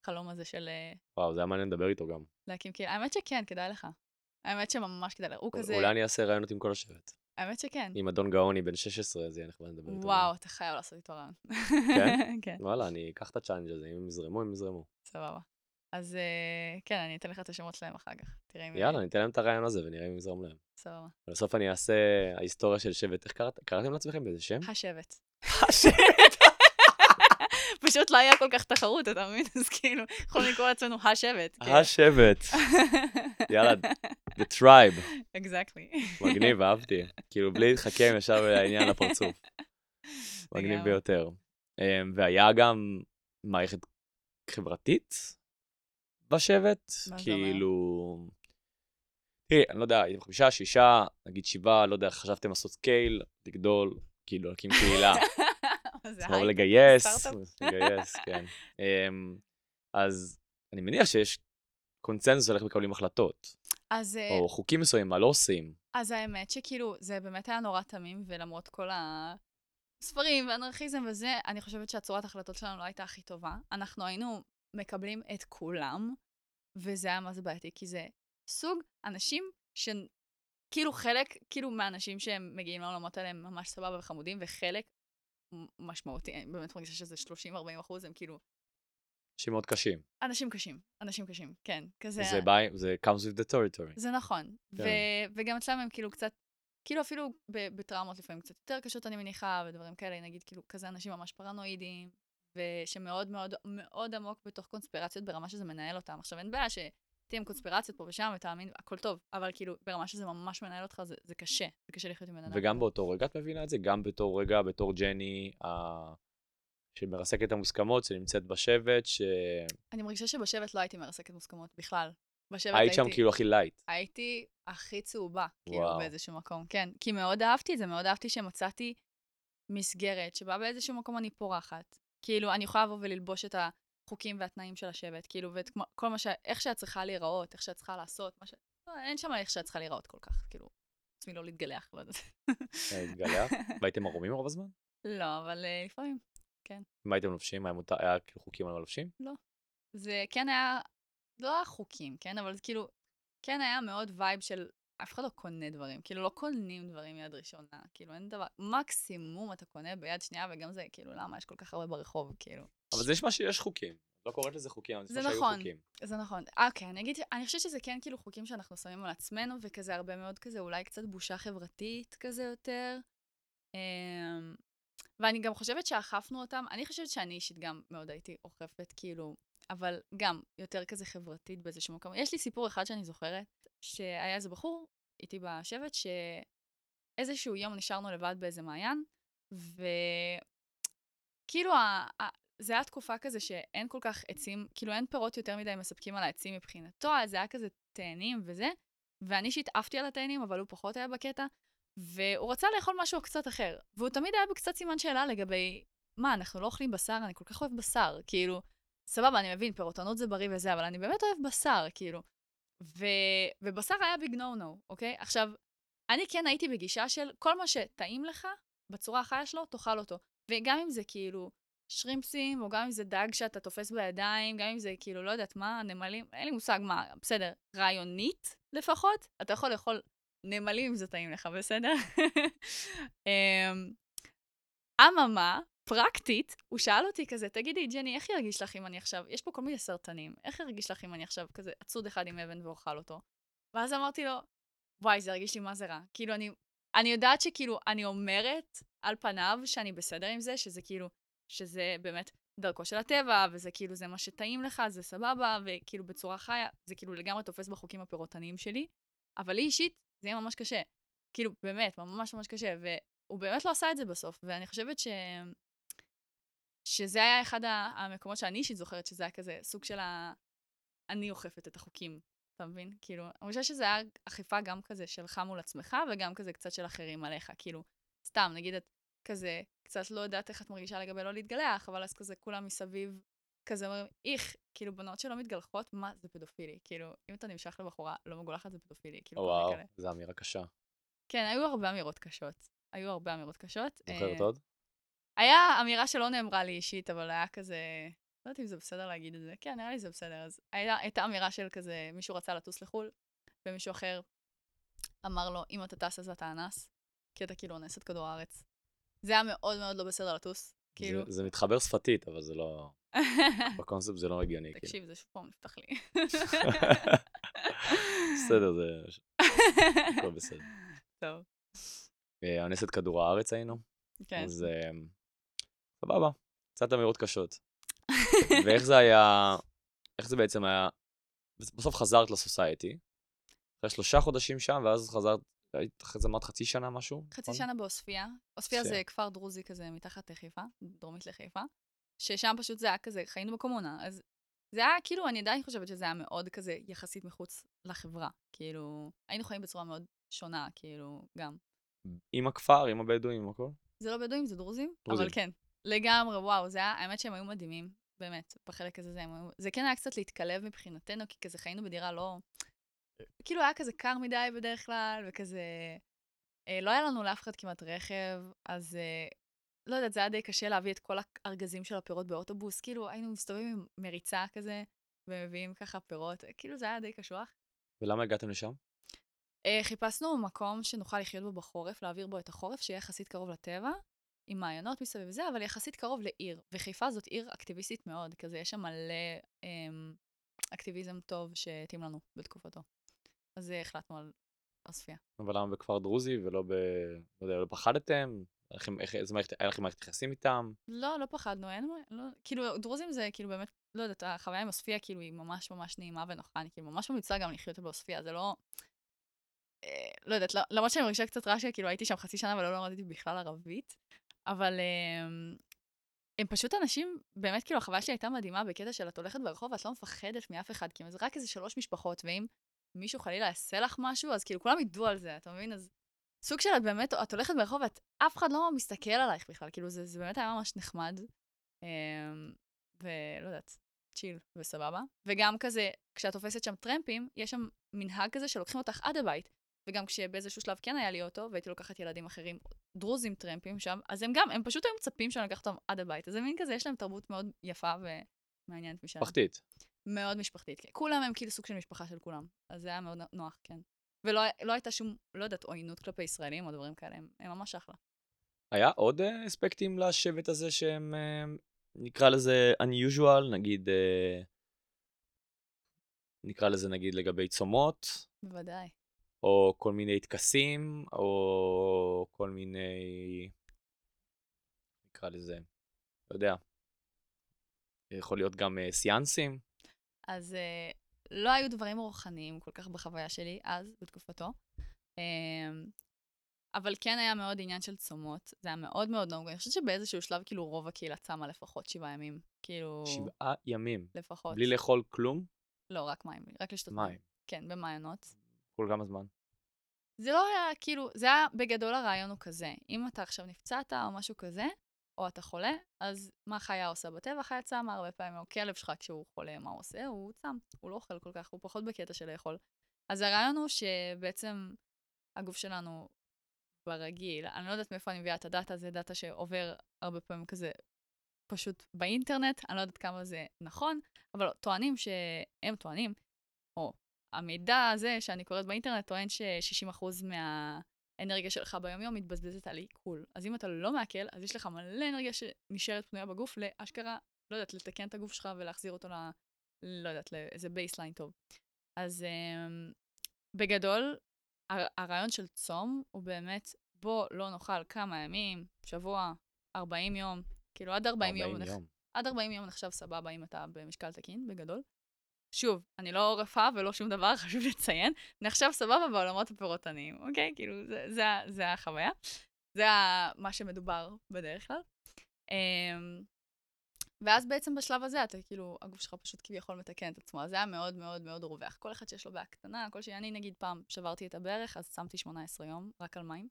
החלום הזה של אה, וואו, זה היה מעניין לדבר איתו גם. להקים קהילה. האמת שכן, כדאי לך. האמת שממש כדאי לך. הוא כזה, אולי אני אעשה ראיונות עם כל השבט. האמת שכן. עם אדון גאוני בן 16, אז יהיה נחמד לדבר איתו. וואו, אתה חייב לעשות איתו ראיון. כן? כן, וואלה, אני אקח את ה challenge הזה, אם הם יזרמו, הם יזרמו. סבבה. אז אה, כן, אני אתן לך את השמות שלהם אחר כך. תראה אם... יאללה, ניתן להם את הרעיון הזה ונראה אם יזרום להם. סבבה. בסוף אני אעשה ההיסטוריה של שבט, איך קראת- קראתם לעצמכם באיזה שם? השבט. השבט! פשוט לא היה כל כך תחרות, אתה מבין? אז כאילו, יכולים לקרוא לעצמנו השבט. כן. השבט. יאללה, The Tribe. אקזקטלי. מגניב, אהבתי. כאילו, בלי להתחכם ישר לעניין לפרצוף. מגניב. ביותר. אמ, והיה גם מערכת חברתית בשבט? כאילו... תראי, אני לא יודע, הייתם חמישה, שישה, נגיד שבעה, לא יודע, חשבתם לעשות scale, לגדול, כאילו להקים קהילה. זה הייפ. לגייס. לגייס, כן. אמ, אז אני מניח שיש קונצנזוס על איך מקבלים החלטות, אז, אה, או חוקים מסוימים, מה לא עושים. אז האמת שכאילו, זה באמת היה נורא תמים, ולמרות כל הספרים ואנרכיזם וזה, אני חושבת שהצורת ההחלטות שלנו לא הייתה הכי טובה. אנחנו היינו מקבלים את כולם, וזה היה מה זה בעייתי, כי זה סוג אנשים ש... כאילו חלק, כאילו מהאנשים שהם מגיעים לעולמות האלה הם ממש סבבה וחמודים, וחלק משמעותי, אני באמת מרגישה שזה 30-40 אחוז, הם כאילו אנשים מאוד קשים. אנשים קשים, אנשים קשים, כן. כזה... זה בא, זה comes with the territory. זה נכון. כן. ו- וגם אצלם הם כאילו קצת, כאילו אפילו ב- בטראומות לפעמים קצת יותר קשות, אני מניחה, ודברים כאלה, נגיד כאילו כזה אנשים ממש פרנואידים, ושמאוד מאוד מאוד עמוק בתוך קונספירציות ברמה שזה מנהל אותם. עכשיו, אין בעיה תהיה עם קונספירציות פה ושם ותאמין, הכל טוב, אבל כאילו, ברמה שזה ממש מנהל אותך, זה, זה קשה, זה קשה לחיות עם בן אדם. וגם באותו רגע את מבינה את זה? גם בתור רגע, בתור ג'ני, ה... שמרסקת את המוסכמות, שנמצאת בשבט, ש... אני מרגישה שבשבט לא הייתי מרסקת מוסכמות בכלל. בשבט היית הייתי... שם כאילו הכי light. הייתי הכי צהובה, כאילו, וואו. באיזשהו מקום, כן. כי מאוד אהבתי את זה, מאוד אהבתי שמצאתי מסגרת שבה באיזשהו מקום אני פורחת. כאילו, אני יכולה לבוא וללבוש את החוקים והתנאים של השבט, כאילו, ואת כל מה ש... איך שאת צריכה להיראות, איך שאת צריכה לעשות, מה ש... לא, אין שם איך שאת צריכה להיראות כל כך, כאילו, חוץ מלא להתגלח, לא יודעת. אה? והייתם ערומים רוב הזמן? לא, אבל אה, לפעמים. מה הייתם לובשים? היה מותר- היה כאילו חוקים על מה לובשים? זה כן היה, לא היה חוקים, כן? אבל זה כאילו, כן היה מאוד וייב של אף אחד לא קונה דברים. כאילו, לא קונים דברים מיד ראשונה. כאילו, אין דבר, מקסימום אתה קונה ביד שנייה, וגם זה, כאילו, למה יש כל כך הרבה ברחוב, כאילו. אבל זה נשמע שיש חוקים. לא קוראת לזה חוקים, אבל זה נשמע שהיו נכון. חוקים. זה נכון. אוקיי, אני אגיד, אני חושבת שזה כן כאילו חוקים שאנחנו שמים על עצמנו, וכזה הרבה מאוד כזה, אולי קצת בושה חברתית כזה יותר. אמ, ואני גם חושבת שאכפנו אותם, אני חושבת שאני אישית גם מאוד הייתי אוכפת, כאילו, אבל גם יותר כזה חברתית באיזשהו מקום. יש לי סיפור אחד שאני זוכרת, שהיה איזה בחור איתי בשבט, שאיזשהו יום נשארנו לבד באיזה מעיין, וכאילו, ה... ה... זה היה תקופה כזה שאין כל כך עצים, כאילו אין פירות יותר מדי מספקים על העצים מבחינתו, אז זה היה כזה תאנים וזה, ואני אישית עפתי על התאנים, אבל הוא פחות היה בקטע, והוא רצה לאכול משהו קצת אחר, והוא תמיד היה בקצת סימן שאלה לגבי, מה, אנחנו לא אוכלים בשר? אני כל כך אוהב בשר, כאילו, סבבה, אני מבין, פירוטנות זה בריא וזה, אבל אני באמת אוהב בשר, כאילו. ו... ובשר היה ביג נו נו, אוקיי? עכשיו, אני כן הייתי בגישה של כל מה שטעים לך, בצורה החיה שלו, תאכל אותו. וגם אם זה כאילו שרימפסים, או גם אם זה דג שאתה תופס בידיים, גם אם זה כאילו, לא יודעת מה, נמלים, אין לי מושג מה, בסדר, רעיונית לפחות, אתה יכול לאכול נמלים אם זה טעים לך, בסדר? אמ, אממה, פרקטית, הוא שאל אותי כזה, תגידי, ג'ני, איך ירגיש לך אם אני עכשיו, יש פה כל מיני סרטנים, איך ירגיש לך אם אני עכשיו כזה אצוד אחד עם אבן ואוכל אותו? ואז אמרתי לו, וואי, זה ירגיש לי מה זה רע. כאילו, אני, אני יודעת שכאילו, אני אומרת על פניו שאני בסדר עם זה, שזה כאילו, שזה באמת דרכו של הטבע, וזה כאילו, זה מה שטעים לך, זה סבבה, וכאילו בצורה חיה, זה כאילו לגמרי תופס בחוקים הפירוטניים שלי, אבל לי אישית, זה יהיה ממש קשה. כאילו, באמת, ממש ממש קשה, והוא באמת לא עשה את זה בסוף, ואני חושבת ש... שזה היה אחד המקומות שאני אישית זוכרת, שזה היה כזה סוג של ה... אני אוכפת את החוקים, אתה מבין? כאילו, אני חושבת שזה היה אכיפה גם כזה שלך מול עצמך, וגם כזה קצת של אחרים עליך. כאילו, סתם, נגיד את כזה, קצת לא יודעת איך את מרגישה לגבי לא להתגלח, אבל אז כזה כולם מסביב, כזה אומרים, איך, כאילו, בנות שלא מתגלחות, מה, זה פדופילי. כאילו, אם אתה נמשך לבחורה לא מגולחת, זה פדופילי. כאילו, וואו. זו אמירה קשה. כן, היו הרבה אמירות קשות. היו הרבה אמירות קשות. זוכרת אה, עוד? היה אמירה שלא נאמרה לי אישית, אבל היה כזה... לא יודעת אם זה בסדר להגיד את זה. כן, נראה לי זה בסדר. אז היה, הייתה אמירה של כזה, מישהו רצה לטוס לחו"ל, ומישהו אחר אמר לו, אם אתה טס אז אתה אנס, כי אתה כאילו אונס את כדור הארץ. זה היה מאוד מאוד לא בסדר לטוס. כאילו... זה- זה מתחבר שפתית, אבל זה לא... בקונספט זה לא הגיוני. כאילו. תקשיב, זה שוב פעם נפתח לי. בסדר, זה... הכל בסדר. טוב, אה, אנסת כדור הארץ היינו, כן. אז אה, סבבה, קצת אמירות קשות. ואיך זה היה, איך זה בעצם היה, בסוף חזרת לסוסייטי, אחרי שלושה חודשים שם, ואז חזרת, היית אחרי זה אמרת חצי שנה משהו? חצי נכון? שנה בעוספיא. עוספיא. זה כפר דרוזי כזה מתחת לחיפה, דרומית לחיפה, ששם פשוט זה היה כזה, חיינו בקומונה, אז זה היה כאילו, אני עדיין חושבת שזה היה מאוד כזה יחסית מחוץ לחברה. כאילו, היינו חיים בצורה מאוד שונה, כאילו, גם. עם הכפר, עם הבדואים, עם הכל? זה לא בדואים, זה דרוזים, דרוזים. אבל כן, לגמרי, וואו, זה היה, האמת שהם היו מדהימים, באמת, בחלק הזה זה זה כן היה קצת להתקלב מבחינתנו, כי כזה חיינו בדירה לא, כאילו היה כזה קר מדי בדרך כלל, וכזה, אה, לא היה לנו לאף אחד כמעט רכב, אז אה, לא יודעת, זה היה די קשה להביא את כל הארגזים של הפירות באוטובוס, כאילו היינו מסתובבים עם מריצה כזה, ומביאים ככה פירות, כאילו זה היה די קשוח. ולמה הגעתם לשם? אה, חיפשנו מקום שנוכל לחיות בו בחורף, להעביר בו את החורף, שיהיה יחסית קרוב לטבע, עם מעיינות מסביב וזה, אבל יחסית קרוב לעיר. וחיפה זאת עיר אקטיביסטית מאוד, כזה יש שם מלא אמ, אקטיביזם טוב שהתאים לנו בתקופתו. אז אה, החלטנו על עוספיא. אבל למה בכפר דרוזי ולא ב... לא יודע, לא פחדתם? היה לכם- מערכת- יחסים איתם? לא, לא פחדנו, אין, לא, כאילו, דרוזים זה כאילו באמת לא יודעת, החוויה עם עוספיא כאילו היא ממש ממש נעימה ונוחה, אני כאילו ממש ממליצה גם לחיות בעוספיא, זה לא... אה, לא יודעת, לא- למרות שאני מרגישה קצת רע שכאילו הייתי שם חצי שנה ולא למדתי בכלל ערבית, אבל אה, הם פשוט אנשים, באמת כאילו החוויה שלי הייתה מדהימה בקטע של את הולכת ברחוב ואת לא מפחדת מאף אחד, כי זה רק איזה שלוש משפחות, ואם מישהו חלילה יעשה לך משהו, אז כאילו כולם ידעו על זה, אתה מבין? אז סוג של את באמת, את הולכת ברחוב ואת, אף אחד לא מסתכל עלייך בכלל, כאילו זה, זה באמת היה ממש נחמד. אמ, ולא יודעת, צ'יל וסבבה. וגם כזה, כשאת תופסת שם טרמפים, יש שם מנהג כזה שלוקחים אותך עד הבית. וגם כשבאיזשהו שלב כן היה לי אוטו, והייתי לוקחת ילדים אחרים, דרוזים טרמפים שם, אז הם גם, הם פשוט היו מצפים שאני אקח אותם עד הבית. אז זה מין כזה, יש להם תרבות מאוד יפה ומעניינת משם. משפחתית. מאוד משפחתית, כן. כולם הם כאילו סוג של משפחה של כולם. אז זה היה מאוד נוח, כן. ולא לא הייתה שום, לא יודעת, עוינות כלפי ישראלים או דברים כאלה, הם, הם ממש אחלה. היה עוד אה, אספקטים לשבט הזה שהם, אה, נקרא לזה unusual, נגיד, אה, נקרא לזה נגיד לגבי צומות, בוודאי. או כל מיני טקסים, או כל מיני, נקרא לזה, לא יודע, יכול להיות גם סיאנסים. אז אה, לא היו דברים רוחניים כל כך בחוויה שלי אז, בתקופתו. אה, אבל כן היה מאוד עניין של צומות, זה היה מאוד מאוד נהוג. אני חושבת שבאיזשהו שלב, כאילו, רוב הקהילה צמה לפחות שבעה ימים. כאילו... שבעה ימים. לפחות. בלי לאכול כלום? לא, רק מים, רק לשתות מים. כן, במעיינות. כל כמה זמן? זה לא היה, כאילו, זה היה, בגדול הרעיון הוא כזה. אם אתה עכשיו נפצעת או משהו כזה, או אתה חולה, אז מה חיה עושה בטבע? חיה צמה הרבה פעמים, או כלב שלך כשהוא חולה, מה הוא עושה? הוא צם, הוא לא אוכל כל כך, הוא פחות בקטע של לאכול. אז הרעיון הוא שבעצם הגוף שלנו ברגיל, אני לא יודעת מאיפה אני מביאה את הדאטה, זה דאטה שעובר הרבה פעמים כזה פשוט באינטרנט, אני לא יודעת כמה זה נכון, אבל טוענים שהם טוענים, או המידע הזה שאני קוראת באינטרנט טוען ש-60% מהאנרגיה שלך ביומיום מתבזבזת על עיכול. אז אם אתה לא מעכל, אז יש לך מלא אנרגיה שנשארת פנויה בגוף לאשכרה, לא יודעת, לתקן את הגוף שלך ולהחזיר אותו ל... לא יודעת, לאיזה baseline טוב. אז אמ, בגדול, הרעיון של צום הוא באמת, בוא לא נאכל כמה ימים, שבוע, 40 יום, כאילו עד 40, 40 יום, יום. עד 40 יום נחשב סבבה אם אתה במשקל תקין, בגדול. שוב, אני לא רפה ולא שום דבר, חשוב לציין, נחשב סבבה בעולמות הפירוטניים, אוקיי? כאילו, זה, זה, זה החוויה. זה מה שמדובר בדרך כלל. Um, ואז בעצם בשלב הזה אתה כאילו, הגוף שלך פשוט כביכול מתקן את עצמו. אז זה היה מאוד מאוד מאוד רווח. כל אחד שיש לו בעיה קטנה, כל שאני נגיד פעם שברתי את הברך, אז שמתי 18 יום רק על מים.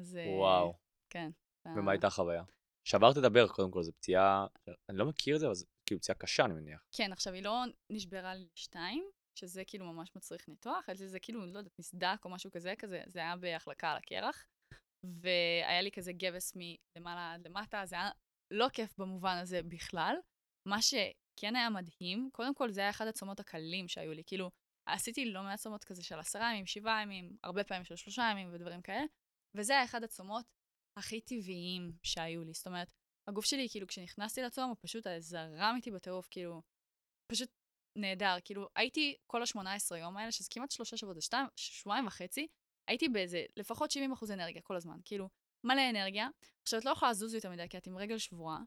אז... אה, וואו. כן. ומה הייתה החוויה? שברת את הברך, קודם כל, זו פציעה, אני לא מכיר את זה, אבל כאילו פציעה קשה, אני מניח. כן, עכשיו, היא לא נשברה לשתיים, שזה כאילו ממש מצריך ניתוח, אלא זה כאילו, לא יודעת, נסדק או משהו כזה, כזה, זה היה בהחלקה על הקרח, והיה לי כזה גבס מלמעלה עד למטה, זה היה לא כיף במובן הזה בכלל. מה שכן היה מדהים, קודם כל זה היה אחד הצומות הקלים שהיו לי, כאילו, עשיתי לא מעט צומות כזה של עשרה ימים, שבעה ימים, הרבה פעמים של שלושה ימים ודברים כאלה, וזה היה אחד הצומות הכי טבעיים שהיו לי. זאת אומרת, הגוף שלי, כאילו, כשנכנסתי לצום, הוא פשוט זרם איתי בטירוף, כאילו, פשוט נהדר. כאילו, הייתי כל ה-18 יום האלה, שזה כמעט שלושה שבועות, זה שתיים, שבועיים וחצי, הייתי באיזה לפחות 70 אחוז אנרגיה כל הזמן. כאילו, מלא אנרגיה. עכשיו, את לא יכולה לזוז יותר מדי, כי את עם רגל שבועה.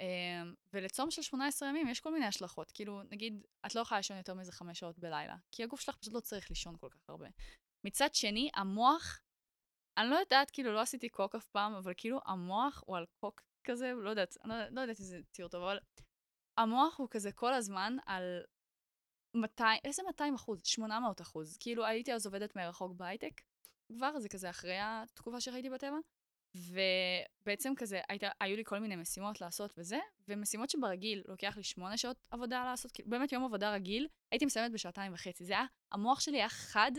אמ, ולצום של 18 ימים יש כל מיני השלכות. כאילו, נגיד, את לא יכולה לישון יותר מאיזה חמש שעות בלילה, כי הגוף שלך פשוט לא צריך לישון כל כך הרבה. מצד שני, המוח, אני לא יודעת, כאילו, לא עשיתי קוק אף פעם, אבל כאילו, המוח הוא על קוק כזה, לא יודעת, לא, לא יודעת איזה תיאור טוב, אבל המוח הוא כזה כל הזמן על 200, איזה 200 אחוז? 800 אחוז. כאילו, הייתי אז עובדת מרחוק בהייטק, כבר, זה כזה אחרי התקופה שחייתי בטבע. ובעצם כזה, היית, היו לי כל מיני משימות לעשות וזה, ומשימות שברגיל לוקח לי שמונה שעות עבודה לעשות, כאילו באמת יום עבודה רגיל, הייתי מסיימת בשעתיים וחצי. זה היה, המוח שלי היה חד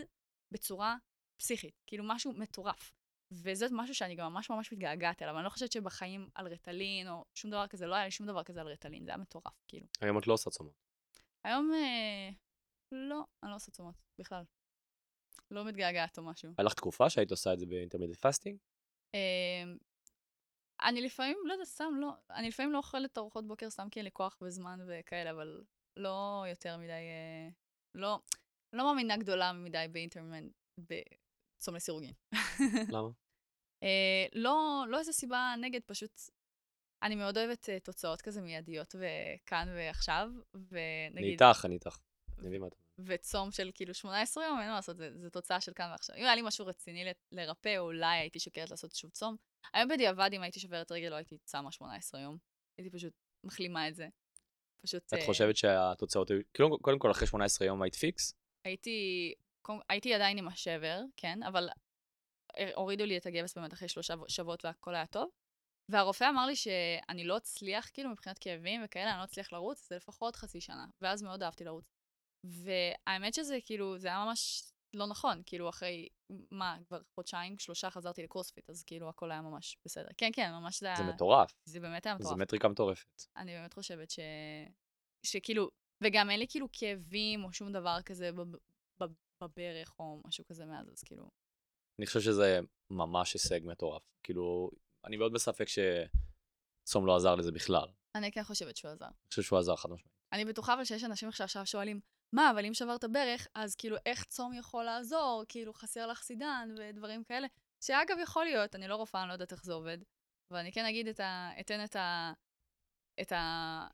בצורה פסיכית, כאילו משהו מטורף. וזה משהו שאני גם ממש ממש מתגעגעת אליו, אני לא חושבת שבחיים על רטלין או שום דבר כזה, לא היה לי שום דבר כזה על רטלין, זה היה מטורף, כאילו. היום את לא עושה צומות. היום, אה, לא, אני לא עושה צומות, בכלל. לא מתגעגעת או משהו. היה לך תקופה שהיית עושה את זה באינטרמדיאט פסטינג? אמ, אני לפעמים, לא יודעת, סתם לא, אני לפעמים לא אוכלת ארוחות בוקר סתם כי אין לי כוח וזמן וכאלה, אבל לא יותר מדי, אה, לא, לא מאמינה גדולה מדי באינטרנט, בצום לסירוגין. למה? אה, לא, לא איזה סיבה נגד, פשוט אני מאוד אוהבת uh, תוצאות כזה מיידיות וכאן ועכשיו, אני ונגיד, איתך, אני איתך. אני מבין מה אתה. וצום של כאילו 18 יום, אין מה לעשות, זה, זה תוצאה של כאן ועכשיו. אם היה לי משהו רציני ל- לרפא, אולי הייתי שוקלת לעשות שוב צום. היום בדיעבד, אם הייתי שוברת רגל, לא הייתי צמה 18 יום. הייתי פשוט מחלימה את זה. פשוט... את אה, חושבת שהתוצאות היו... כאילו, קודם כל, אחרי 18 יום היית פיקס? הייתי, הייתי עדיין עם השבר, כן, אבל אה, הורידו לי את הגבס באמת אחרי שלושה שבועות והכל היה טוב. והרופא אמר לי שאני לא אצליח, כאילו, מבחינת כאבים וכאלה, אני לא אצליח לרוץ, זה לפחות חצי שנה. ואז מאוד אהבתי לרוץ. והאמת שזה, כאילו, זה היה ממש לא נכון. כאילו, אחרי, מה, כבר חודשיים, שלושה חזרתי לקרוספיט, אז כאילו, הכל היה ממש בסדר. כן, כן, ממש זה היה... זה מטורף. זה באמת היה זה מטורף. מטריקה מטורפת. אני באמת חושבת ש... שכאילו, וגם אין לי כאילו כאבים או שום דבר כזה בב... בב... בברך או משהו כזה מאז, אז כאילו... אני חושב שזה ממש הישג מטורף. כאילו, אני מאוד בספק שצום לא עזר לזה בכלל. אני כן חושבת שהוא עזר. אני חושב שהוא עזר חד משמעית. אני בטוחה אבל שיש אנשים שעכשיו שואלים, מה, אבל אם שברת ברך, אז כאילו, איך צום יכול לעזור? כאילו, חסר לך סידן ודברים כאלה. שאגב, יכול להיות, אני לא רופאה, אני לא יודעת איך זה עובד, אבל אני כן אגיד את ה... אתן את ה... את ה...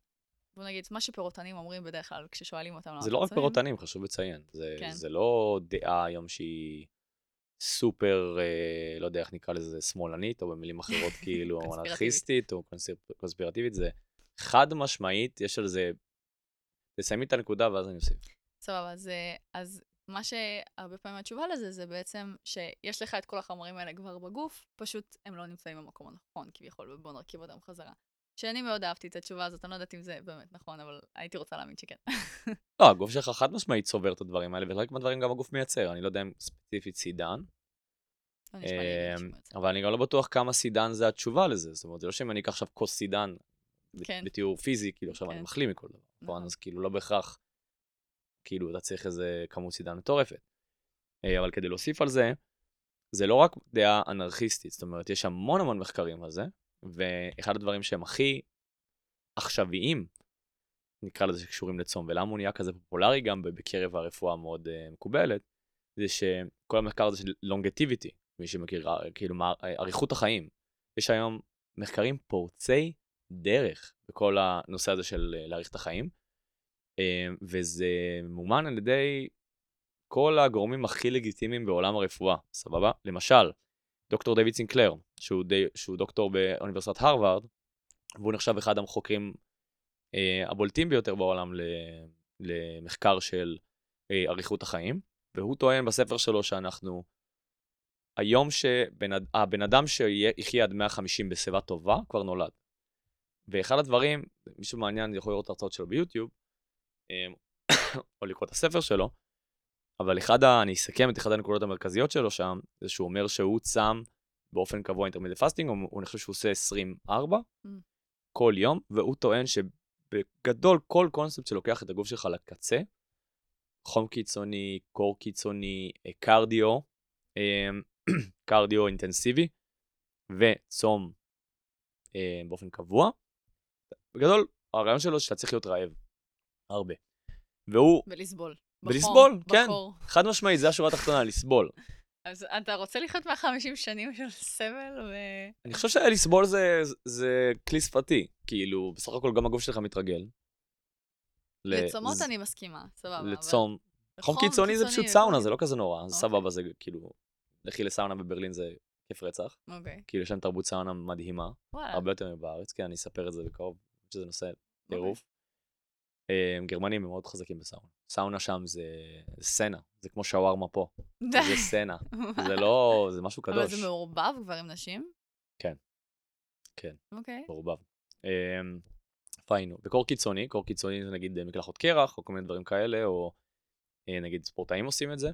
בוא נגיד, מה שפירוטנים אומרים בדרך כלל כששואלים אותם זה לא רק. פירוטנים, חשוב לציין. זה, כן. זה לא דעה היום שהיא סופר, אה, לא יודע איך נקרא לזה, שמאלנית, או במילים אחרות כאילו. אנרכיסטית, או קונספ- קונספירטיבית, זה חד משמעית, יש על זה... תסיימי את הנקודה ואז אני אוסיף. סבבה, אז, אה, אז מה שהרבה פעמים התשובה לזה, זה בעצם שיש לך את כל החומרים האלה כבר בגוף, פשוט הם לא נמצאים במקום הנכון, כביכול, ובוא נרכיב אותם חזרה. שאני מאוד אהבתי את התשובה הזאת, אני לא יודעת אם זה באמת נכון, אבל הייתי רוצה להאמין שכן. לא, הגוף שלך חד משמעית צובר את הדברים האלה, וחלק מהדברים גם הגוף מייצר. אני לא יודע אם ספציפית סידן, לא אמ. אבל אני גם לא בטוח כמה סידן זה התשובה לזה. זאת אומרת, זה לא שאם אני אקח עכשיו כוס סידן, כן. בתיאור פיזי, כאילו עכשיו אני כן. מחלים מכל דבר. נכון? נכון. אז כאילו לא בהכרח, כאילו אתה צריך איזה כמות סידן מטורפת. אה, אבל כדי להוסיף על זה, זה לא רק דעה אנרכיסטית, זאת אומרת, יש המון המון מחקרים על זה, ואחד הדברים שהם הכי עכשוויים, נקרא לזה שקשורים לצום, ולמה הוא נהיה כזה פופולרי גם בקרב הרפואה המאוד uh, מקובלת, זה שכל המחקר הזה של לונגטיביטי, מי שמכיר, אה, כאילו אה, אריכות החיים, יש היום מחקרים פורצי דרך בכל הנושא הזה של להאריך את החיים, וזה ממומן על ידי כל הגורמים הכי לגיטימיים בעולם הרפואה, סבבה? למשל, דוקטור דיוויד סינקלר, שהוא, די, שהוא דוקטור באוניברסיטת הרווארד, והוא נחשב אחד המחוקרים אה, הבולטים ביותר בעולם ל, למחקר של אה, אריכות החיים, והוא טוען בספר שלו שאנחנו, היום שהבן אדם שיחיה עד 150 בשיבה טובה כבר נולד. ואחד הדברים, מי שמעניין יכול לראות את ההרצאות שלו ביוטיוב, אה, או לקרוא את הספר שלו, אבל אחד ה... אני אסכם את אחד הנקודות המרכזיות שלו שם, זה שהוא אומר שהוא צם באופן קבוע intermittent fasting, הוא, הוא חושב שהוא עושה 24 Mm. כל יום, והוא טוען שבגדול כל קונספט שלוקח את הגוף שלך לקצה, חום קיצוני, קור קיצוני, אה, קרדיו, אה, קרדיו אינטנסיבי, וצום אה, באופן קבוע, בגדול הרעיון שלו שאתה צריך להיות רעב, הרבה. והוא ולסבול. ולסבול, בחום, כן. בקור. חד משמעית, זה השורה התחתונה, לסבול. אז אתה רוצה לחיות 150 שנים של סבל ו... אני חושב שלסבול זה, זה כלי שפתי, כאילו, בסך הכל גם הגוף שלך מתרגל. לצומות אני מסכימה, סבבה. אבל- לצום. חום קיצוני זה פשוט סאונה, זה לא כזה נורא, זה סבבה, זה כאילו, לכי לסאונה בברלין זה כיף רצח, אוקיי. כאילו יש להם תרבות סאונה מדהימה, וואלה. הרבה יותר מבארץ, כן, אני אספר את זה בקרוב, שזה נושא אוקיי. טירוף. גרמנים הם מאוד חזקים בסאונה. סאונה שם זה זה סצנה, זה כמו שווארמה פה, זה סצנה, זה לא, זה משהו אבל קדוש. זה מעורבב גברים נשים? כן. כן. אוקיי. מעורבב. אמ, איפה היינו? בקור קיצוני, קור קיצוני זה נגיד אה, מקלחות קרח, או כל מיני דברים כאלה, או אה, נגיד ספורטאים עושים את זה.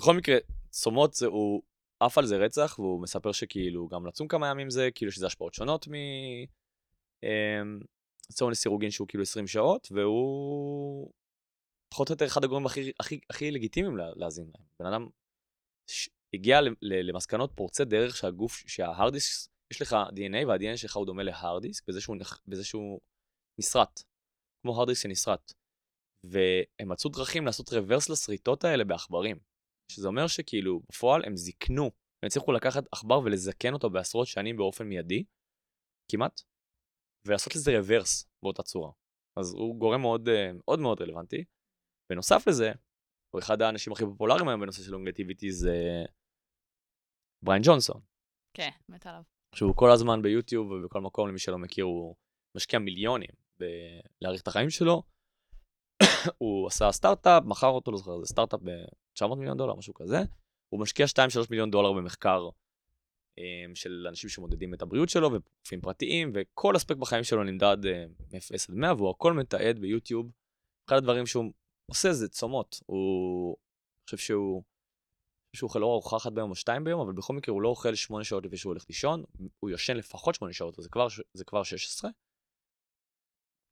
בכל מקרה, צומות זה, הוא עף על זה רצח, והוא מספר שכאילו גם לצום כמה ימים זה, כאילו שזה השפעות שונות מ... צום לסירוגין שהוא כאילו 20 שעות, והוא פחות או יותר אחד הגורמים הכי, הכי, הכי לגיטימיים לה- להאזין להם. בן אדם ש... הגיע למסקנות פורצי דרך שהגוף, שההרדיסק, יש לך DNA וה-DNA שלך הוא דומה להרדיסק בזה שהוא, נח- בזה שהוא נסרט, כמו הרדיסק שנסרט. והם מצאו דרכים לעשות רוורס לשריטות האלה בעכברים. שזה אומר שכאילו בפועל הם זיכנו, הם הצליחו לקחת עכבר ולזקן אותו בעשרות שנים באופן מיידי, כמעט, ולעשות לזה רוורס באותה צורה. אז הוא גורם מאוד אה, מאוד, מאוד רלוונטי. בנוסף לזה, הוא אחד האנשים הכי פופולריים היום בנושא של לונגטיביטי זה בריין ג'ונסון. כן, מת עליו. שהוא כל הזמן ביוטיוב ובכל מקום, למי שלא מכיר, הוא משקיע מיליונים בלהאריך את החיים שלו. הוא עשה סטארט-אפ, מכר אותו, לא זוכר, זה סטארט-אפ ב-900 מיליון דולר, משהו כזה. הוא משקיע 2-3 מיליון דולר במחקר של אנשים שמודדים את הבריאות שלו ופרופים פרטיים, וכל אספקט בחיים שלו נמדד מ-0 עד 100, והוא הכל מתעד ביוטיוב. אחד הדברים שהוא עושה זה צומות. הוא, חושב שהוא, שהוא אוכל לא ארוחה אחת ביום או שתיים ביום, אבל בכל מקרה הוא לא אוכל 8 שעות לפני שהוא הולך לישון, הוא ישן לפחות 8 שעות, זה כבר, זה כבר 16.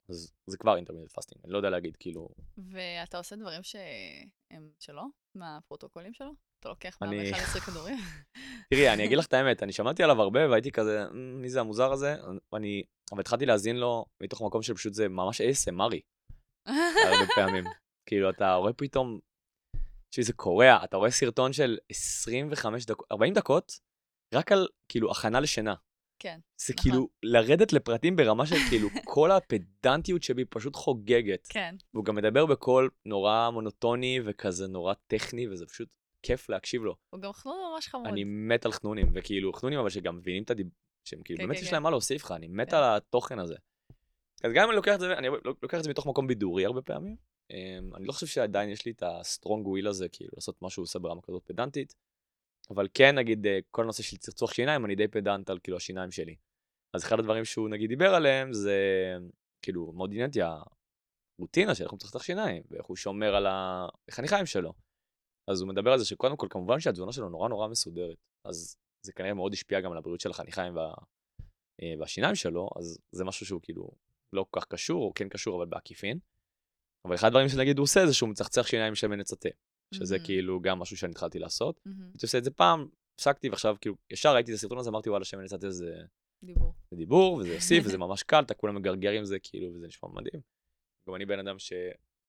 אז זה כבר intermittent fasting, אני לא יודע להגיד, כאילו... ואתה עושה דברים שהם שלו? מהפרוטוקולים שלו? אתה לוקח אני- 111 כדורים? תראי, אני אגיד לך את האמת, אני שמעתי עליו הרבה והייתי כזה, "מ, מי זה המוזר הזה? אני, אבל התחלתי להאזין לו מתוך מקום שפשוט זה ממש ASMR י, הרבה פעמים. כאילו, אתה רואה פתאום, שזה קורע, אתה רואה סרטון של 25 דקות, 40 דקות, רק על, כאילו, הכנה לשינה. כן. זה נכון. כאילו, לרדת לפרטים ברמה של כאילו, כל הפדנטיות שבי פשוט חוגגת. כן. והוא גם מדבר בקול נורא מונוטוני וכזה נורא טכני, וזה פשוט כיף להקשיב לו. הוא גם חנון ממש חמוד. אני מת על חנונים, וכאילו חנונים אבל שגם מבינים את ה deep... שהם כאילו כן, באמת כן, יש כן. להם מה להוסיף לך, אני מת כן. על התוכן הזה. אז גם אם אני לוקח את זה, אני לוקח את זה מתוך מקום בידורי הרבה פעמים. אמ, אני לא חושב שעדיין יש לי את ה strong will הזה, כאילו לעשות מה שהוא עושה ברמה כזאת פדנטית. אבל כן, נגיד, אה, כל הנושא של צחצוח שיניים, אני די פדנט על כאילו השיניים שלי. אז אחד הדברים שהוא נגיד דיבר עליהם זה, כאילו, מאוד עניין אותי הרוטינה של איך הוא מצחצח שיניים, ואיך הוא שומר על החניכיים שלו. אז הוא מדבר על זה שקודם כל, כמובן שהתזונה שלו נורא נורא מסודרת. אז זה כנראה מאוד השפיע גם על הבריאות של החניכיים וה... אה, והשיניים שלו, אז זה משהו שהוא כאילו לא כל כך קשור, או כן קשור, אבל בעקיפין. אבל אחד הדברים שנגיד הוא עושה זה שהוא מצחצח שיניים שמן עץ התה, שזה מהמם. כאילו גם משהו שאני התחלתי לעשות. מהמם. הייתי עושה את זה פעם, הפסקתי ועכשיו כאילו ישר ראיתי את הסרטון הזה, אמרתי וואלה שמן התה זה דיבור. זה דיבור וזה יוסיף וזה ממש קל, אתה כולם מגרגר עם זה כאילו וזה נשמע מדהים. גם אני בן אדם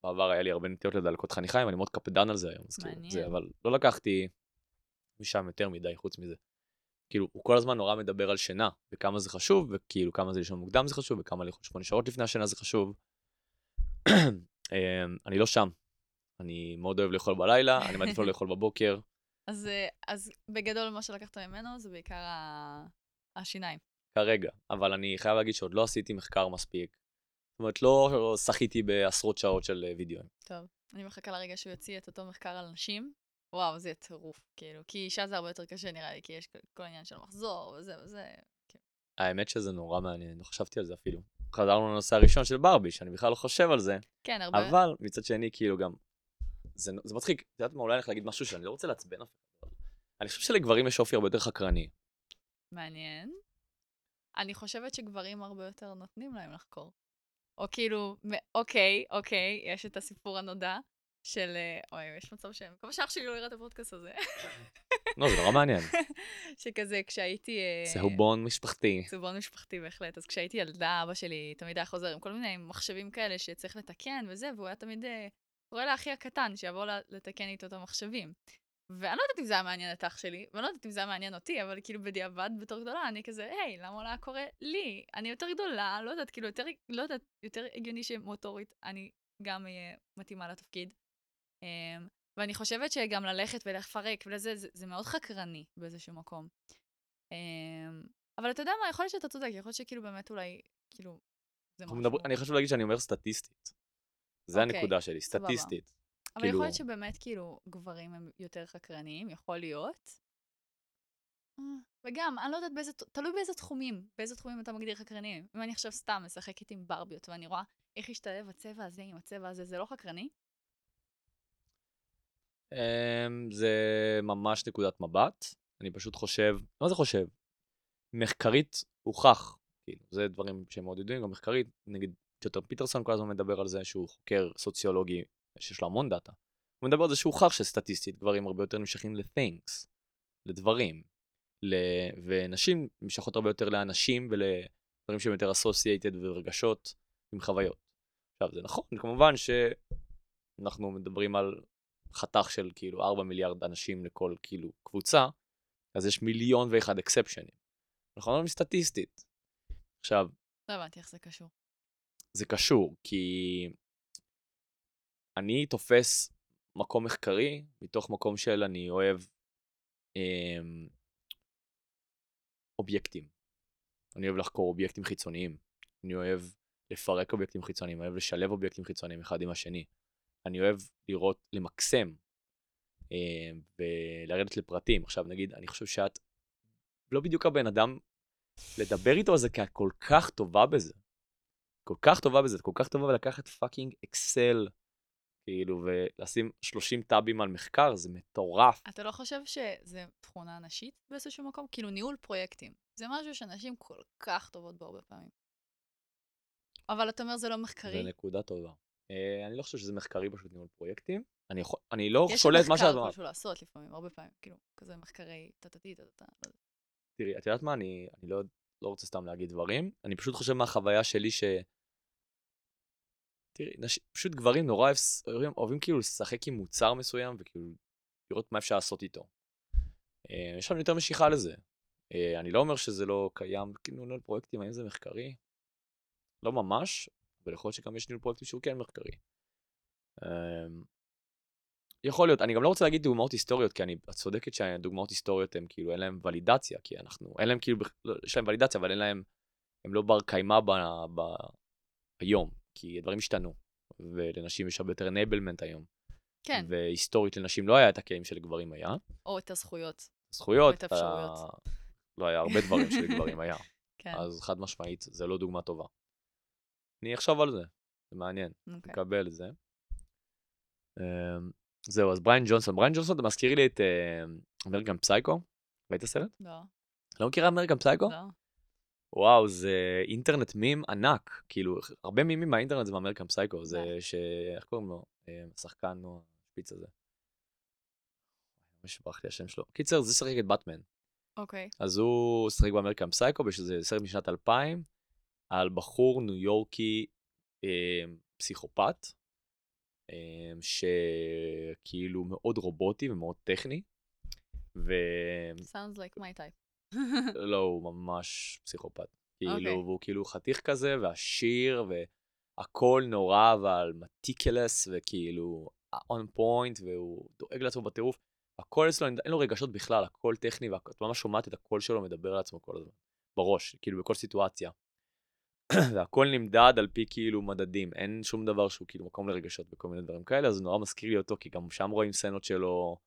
שבעבר היה לי הרבה נטיות לדלקות חניכיים, אני מאוד קפדן על זה היום, אז כאילו, זה. אבל לא לקחתי משם יותר מדי חוץ מזה. כאילו, הוא כל הזמן נורא מדבר על שינה, וכמה זה חשוב, וכאילו כמה זה לישון מוקדם זה חשוב, וכמה לאכול שמונה שעות לפני השינה זה חשוב. אמ, אני לא שם. אני מאוד אוהב לאכול בלילה, אני מעדיף לא לאכול בבוקר. אז, אה, אז בגדול מה שלקחת ממנו זה בעיקר השיניים. כרגע, אבל אני חייב להגיד שעוד לא עשיתי מחקר מספיק. זאת אומרת, לא שחיתי בעשרות שעות של אה, וידאוים. טוב, אני מחכה לרגע שהוא יוציא את אותו מחקר על נשים. וואו, זה טירוף, כאילו. כי אישה זה הרבה יותר קשה נראה לי, כי יש כל העניין של מחזור וזה וזה. האמת שזה נורא מעניין, לא חשבתי על זה אפילו. חזרנו לנושא הראשון של ברבי, שאני בכלל לא חושב על זה, כן, הרבה... אבל מצד שני, כאילו גם... זה, זה מצחיק, את יודעת מה, אולי אני הולך להגיד משהו שאני לא רוצה לעצבן אף אחד. אני חושב שלגברים יש אופי הרבה יותר חקרני. מעניין. אני חושבת שגברים הרבה יותר נותנים להם לחקור. או כאילו, אוקיי, אוקיי, יש את הסיפור הנודע של... אה, אוי, יש מצב שהם... מקווה שאח שלי לא יראה את הפודקאסט הזה. לא, זה נורא מעניין. שכזה, כשהייתי... אה, צהובון משפחתי. צהובון משפחתי בהחלט. אז כשהייתי ילדה, אבא שלי תמיד היה חוזר עם כל מיני מחשבים כאלה שצריך לתקן וזה, והוא היה תמיד אה, קורא לאחי הקטן שיבוא לתקן איתו את המחשבים. ואני לא יודעת אם זה היה מעניין את אח שלי, ואני לא יודעת אם זה היה מעניין אותי, אבל כאילו בדיעבד, בתור גדולה, אני כזה, היי, למה הוא לא קורא לי? אני יותר גדולה, לא יודעת, כאילו יותר, לא יודעת, יותר הגיוני שמוטורית אני גם אהיה מתאימה לתפקיד. אמ, ואני חושבת שגם ללכת ולפרק ולזה, זה, זה מאוד חקרני באיזשהו מקום. אמ, אבל אתה יודע מה, יכול להיות שאתה צודק, יכול להיות שכאילו באמת אולי, כאילו, זה משהו... מדבר- אני חשוב להגיד שאני אומר סטטיסטית. זה אוקיי, הנקודה שלי. סטטיסטית. אבל כאילו- יכול להיות שבאמת, כאילו, גברים הם יותר חקרניים, יכול להיות. אה, וגם, אני לא יודעת באיזה, תלוי באיזה תחומים, באיזה תחומים אתה מגדיר חקרניים. אם אני עכשיו סתם משחקת עם ברביות ואני רואה איך השתלב הצבע הזה עם הצבע הזה, זה לא חקרני? אמ, זה ממש נקודת מבט. אני פשוט חושב, מה זה חושב? מחקרית הוכח, כאילו, זה דברים שהם מאוד ידועים, גם מחקרית, נגיד ג'וטר פיטרסון כל הזמן מדבר על זה שהוא חוקר סוציולוגי שיש לו המון דאטה. הוא מדבר על זה שהוכח שסטטיסטית גברים הרבה יותר נמשכים ל-things, לדברים, ל... ונשים נמשכות הרבה יותר לאנשים ולדברים שהם יותר associated ורגשות עם חוויות. עכשיו זה נכון, כמובן שאנחנו מדברים על חתך של כאילו 4 מיליארד אנשים לכל כאילו קבוצה, אז יש מיליון ואחד אקספשנים. אנחנו מדברים סטטיסטית. עכשיו, לא הבנתי איך זה קשור. זה קשור, כי אני תופס מקום מחקרי מתוך מקום של אני אוהב אמ, אובייקטים. אני אוהב לחקור אובייקטים חיצוניים. אני אוהב לפרק אובייקטים חיצוניים, אני אוהב לשלב אובייקטים חיצוניים אחד עם השני. אני אוהב לראות, למקסם אה, ולרדת לפרטים. עכשיו נגיד, אני חושב שאת לא בדיוק הבן אדם לדבר איתו על זה, כי את כל כך טובה בזה. כל כך טובה בזה, כל כך טובה בלקחת fucking אקסל, כאילו, ולשים 30 טאבים על מחקר, זה מטורף. אתה לא חושב שזה תכונה נשית באיזשהו מקום? כאילו, ניהול פרויקטים. זה משהו שנשים כל כך טובות בו הרבה פעמים. אבל אתה אומר זה לא מחקרי. זה נקודה טובה. אה, אני לא חושב שזה מחקרי פשוט ניהול פרויקטים. אני, יכול, אני לא שולט מה שאת יש אמרת. מחקר כלשהו לעשות לפעמים, הרבה פעמים, כאילו, כזה מחקרי טה-טה-טי, טה-טה-טה. לא. תראי, את יודעת מה? אני, אני לא, לא רוצה סתם להגיד דברים. אני פשוט חושב מהחוויה שלי ש... תראי, נש... פשוט גברים נורא אוהב, אוהבים, אוהבים כאילו לשחק עם מוצר מסוים וכאילו לראות מה אפשר לעשות איתו. אה, יש לנו יותר משיכה לזה. אה, אני לא אומר שזה לא קיים, כאילו ניהול פרויקטים, האם זה מחקרי? לא ממש, אבל יכול להיות שגם יש ניהול פרויקטים שהוא כן מחקרי. אה, יכול להיות, אני גם לא רוצה להגיד דוגמאות היסטוריות, כי אני, את צודקת שהדוגמאות היסטוריות הן כאילו, אין להן ולידציה, כי אנחנו, אין להן כאילו, לא, יש להן ולידציה, אבל אין להן, הן לא בר קיימא ב, ב, היום, כי הדברים השתנו, ולנשים יש הרבה יותר enablement היום. כן, והיסטורית לנשים לא היה את הכלים שלגברים היה. או את הזכויות. זכויות, את האפשרויות. ה- לא היה הרבה דברים שלגברים היה. כן, אז חד משמעית, זה לא דוגמה טובה. אני אחשוב על זה, זה מעניין, אוקיי. נקבל את זה. אמ, זהו, אז בריין ג'ונסון, בריין ג'ונסון, אתה מזכיר לי את אמריקן פסייקו? ראית סרט? לא, לא מכירה American Psycho? לא. וואו, זה אינטרנט מים ענק, כאילו, הרבה memes מהאינטרנט זה מ American Psycho, זה מה? ש... איך קוראים לו? אה, השחקן, נו, השפיץ הזה. ממש ברח לי השם שלו. קיצר, זה שחק את באטמן. אוקיי. אז הוא שיחק ב American Psycho, שזה סרט משנת 2000, על בחור ניו יורקי אה, פסיכופת, אה, שכאילו מאוד רובוטי ומאוד טכני, ולא, Sounds like my type. הוא ממש פסיכופת. כאילו, אוקיי. והוא כאילו חתיך כזה, ועשיר, והכל נורא, אבל מטיקלס, וכאילו, on point, והוא דואג לעצמו בטירוף. הכל אצלו, אין לו רגשות בכלל, הכל טכני, ואת ממש שומעת את הקול שלו מדבר על עצמו כל הזמן. בראש, כאילו בכל סיטואציה. והכל נמדד על פי כאילו מדדים, אין שום דבר שהוא כאילו מקום לרגשות וכל מיני דברים כאלה, אז נורא מזכיר לי אותו, כי גם שם רואים סצנות שלו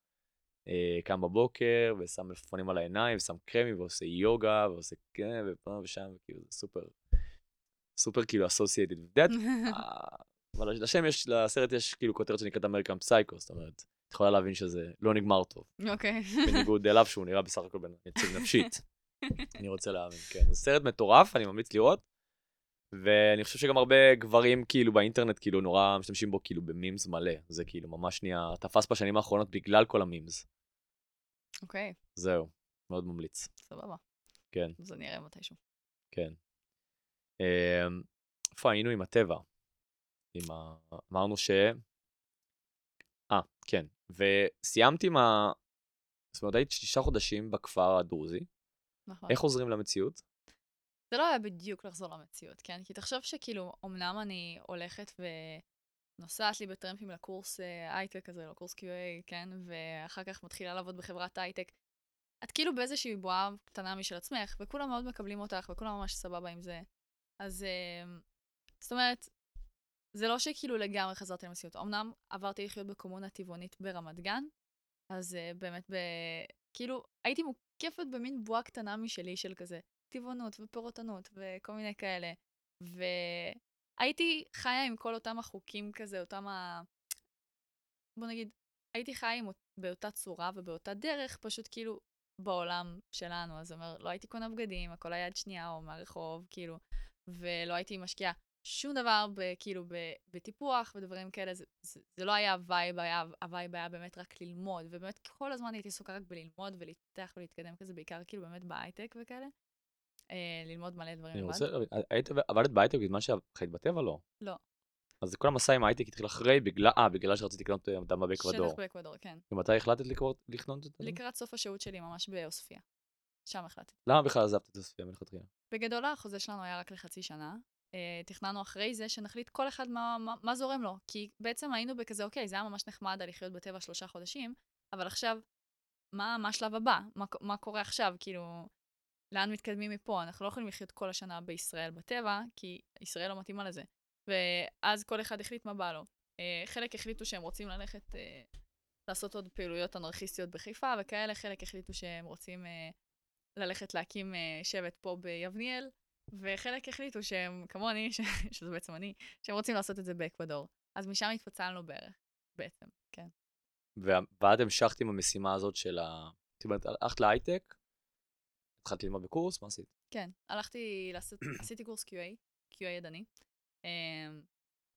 קם בבוקר, ושם מלפפונים על העיניים, ושם קרמים, ועושה יוגה, ועושה כן, ופה ושם, וכאילו זה סופר, סופר כאילו associated with that. אה, אבל לשם יש, לסרט יש כאילו כותרת שנקראת American Psycho, זאת אומרת, את יכולה להבין שזה לא נגמר טוב. אוקיי. בניגוד אליו שהוא נראה בסך הכל בן יציב נפשית. אני רוצה להאמין, כן. זה סרט מטורף, אני ממליץ לראות. ואני חושב שגם הרבה גברים כאילו באינטרנט כאילו נורא משתמשים בו כאילו ב memes מלא. זה כאילו ממש נהיה, תפס בשנים האחרונות בגלל כל ה memes. אוקיי, זהו, מאוד ממליץ. סבבה. כן, אז אני אראה מתישהו. כן. אמ, איפה היינו עם הטבע? עם ה... אמרנו ש... אה, כן. וסיימתי עם ה... זאת אומרת, הייתי שישה חודשים בכפר הדרוזי. נכון. איך חוזרים למציאות? זה לא היה בדיוק לחזור למציאות, כן? כי תחשוב שכאילו, אמנם אני הולכת ונוסעת לי בטרמפים לקורס אה, הייטק כזה, לקורס QA, כן? ואחר כך מתחילה לעבוד בחברת הייטק. את כאילו באיזושהי בועה קטנה משל עצמך, וכולם מאוד מקבלים אותך, וכולם ממש סבבה עם זה. אז אה, זאת אומרת, זה לא שכאילו לגמרי חזרתי למציאות. אמנם עברתי לחיות בקומונה טבעונית ברמת גן, אז אה, באמת, ב... כאילו, הייתי מוקפת במין בועה קטנה משלי של כזה טבעונות ופירוטנות וכל מיני כאלה. והייתי חיה עם כל אותם החוקים כזה, אותם ה... בוא נגיד, הייתי חיה עם... אות- באותה צורה ובאותה דרך, פשוט כאילו בעולם שלנו. אז אומר, לא הייתי קונה בגדים, הכל היה יד שנייה או מהרחוב, כאילו, ולא הייתי משקיעה שום דבר ב, כאילו ב, בטיפוח ודברים כאלה, זה, זה, זה לא היה ה vibe, ה vibe היה באמת רק ללמוד, ובאמת כל הזמן הייתי עסוקה רק בללמוד ולהתפתח ולהתקדם כזה, בעיקר כאילו באמת בהייטק וכאלה. אה, ללמוד מלא דברים אני. רוצה, היית עבדת בהייטק בזמן שחיית בטבע? לא. לא. אז כל המסע עם ההייטק התחיל אחרי, בגלל, אה, בגלל שרציתי לקנות אה, אדמה באקוודור. שטח באקוודור, כן. ומתי החלטת לקנות את זה? לקראת סוף השהות שלי ממש בעוספיא. שם החלטתי. למה בכלל עזבת את עוספיא מלכתחילה? בגדול החוזה שלנו היה רק לחצי שנה. אה, תכננו אחרי זה שנחליט כל אחד מה, מה, מה זורם לו. כי בעצם היינו בכזה, אוקיי, זה היה ממש נחמד לחיות בטבע שלושה חודשים, אבל עכשיו, מה, מה השלב הבא? מה, מה קורה עכשיו? כאילו, לאן מתקדמים מפה? אנחנו לא יכולים לחיות כל השנה בישראל בטבע, כי ישראל לא מתאימה לזה. ואז כל אחד החליט מה בא לו. אה, חלק החליטו שהם רוצים ללכת אה, לעשות עוד פעילויות אנרכיסטיות בחיפה וכאלה, חלק החליטו שהם רוצים אה, ללכת להקים שבט פה ביבניאל, וחלק החליטו שהם, כמוני, ש... שזה בעצם אני, שהם רוצים לעשות את זה באקוודור. אז משם התפצלנו בערך, בעצם, כן. ואת המשכת עם המשימה הזאת של ה... זאת אומרת, הלכת להייטק, התחלת ללמוד בקורס, מה עשית? כן, הלכתי, לעשות, עשיתי קורס QA, QA ידני. אמ,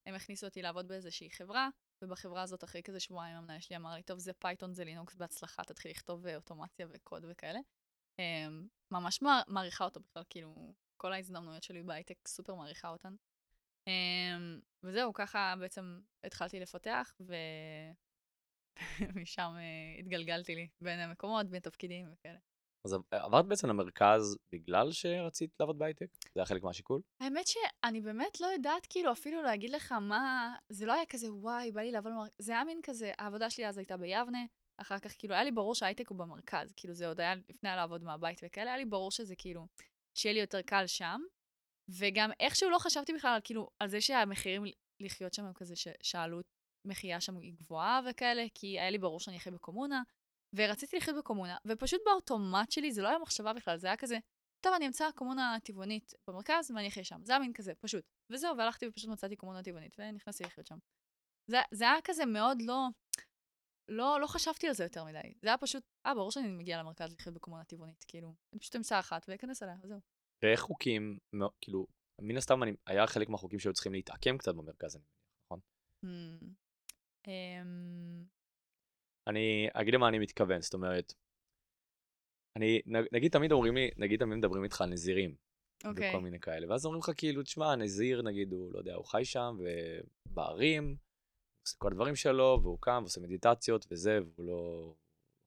הם הכניסו אותי לעבוד באיזושהי חברה, ובחברה הזאת אחרי כזה שבועיים המנהל שלי אמר לי, טוב, זה Python, זה לינוקס, בהצלחה, תתחיל לכתוב אה, אוטומציה וקוד וכאלה. אמ, ממש מעריכה אותו בכלל, כאילו, כל ההזדמנויות שלי בהייטק סופר מעריכה אותן. אמ, וזהו, ככה בעצם התחלתי לפתח, ומשם אה, התגלגלתי לי בין המקומות, בין תפקידים וכאלה. אז עברת בעצם למרכז בגלל שרצית לעבוד בהייטק? זה היה חלק מהשיקול? האמת שאני באמת לא יודעת כאילו אפילו להגיד לך מה... זה לא היה כזה, וואי, בא לי לעבוד במרכז. זה היה מין כזה, העבודה שלי אז הייתה ביבנה, אחר כך כאילו היה לי ברור שההייטק הוא במרכז, כאילו זה עוד היה לפני לעבוד מהבית וכאלה, היה לי ברור שזה כאילו, שיהיה לי יותר קל שם. וגם איכשהו לא חשבתי בכלל על כאילו, על זה שהמחירים לחיות שם הם כזה, שעלות מחיה שם היא גבוהה וכאלה, כי היה לי ברור שאני אחיה בקומונה, ורציתי לחיות בקומונה, ופשוט באוטומט שלי זה לא היה מחשבה בכלל, זה היה כזה, טוב, אני אמצא קומונה טבעונית במרכז ואני אחיה שם. זה היה מין כזה, פשוט. וזהו, והלכתי ופשוט מצאתי קומונה טבעונית, ונכנסתי לחיות שם. זה, זה היה כזה מאוד לא, לא, לא חשבתי על זה יותר מדי. זה היה פשוט, אה, ברור שאני מגיעה למרכז לחיות בקומונה טבעונית, כאילו, אני פשוט אמצא אחת ואכנס אליה, וזהו. ואיך חוקים, כאילו, מן הסתם אני, היה חלק מהחוקים שהיו צריכים להתעקם קצת במרכז, אני מניח, נכון? אני אגיד למה אני מתכוון, זאת אומרת, אני, נגיד תמיד אומרים לי, נגיד תמיד מדברים איתך על נזירים. אוקיי. Okay. וכל מיני כאלה, ואז אומרים לך כאילו, תשמע, נזיר נגיד הוא, לא יודע, הוא חי שם, ובערים, עושה כל הדברים שלו, והוא קם ועושה מדיטציות וזה, והוא לא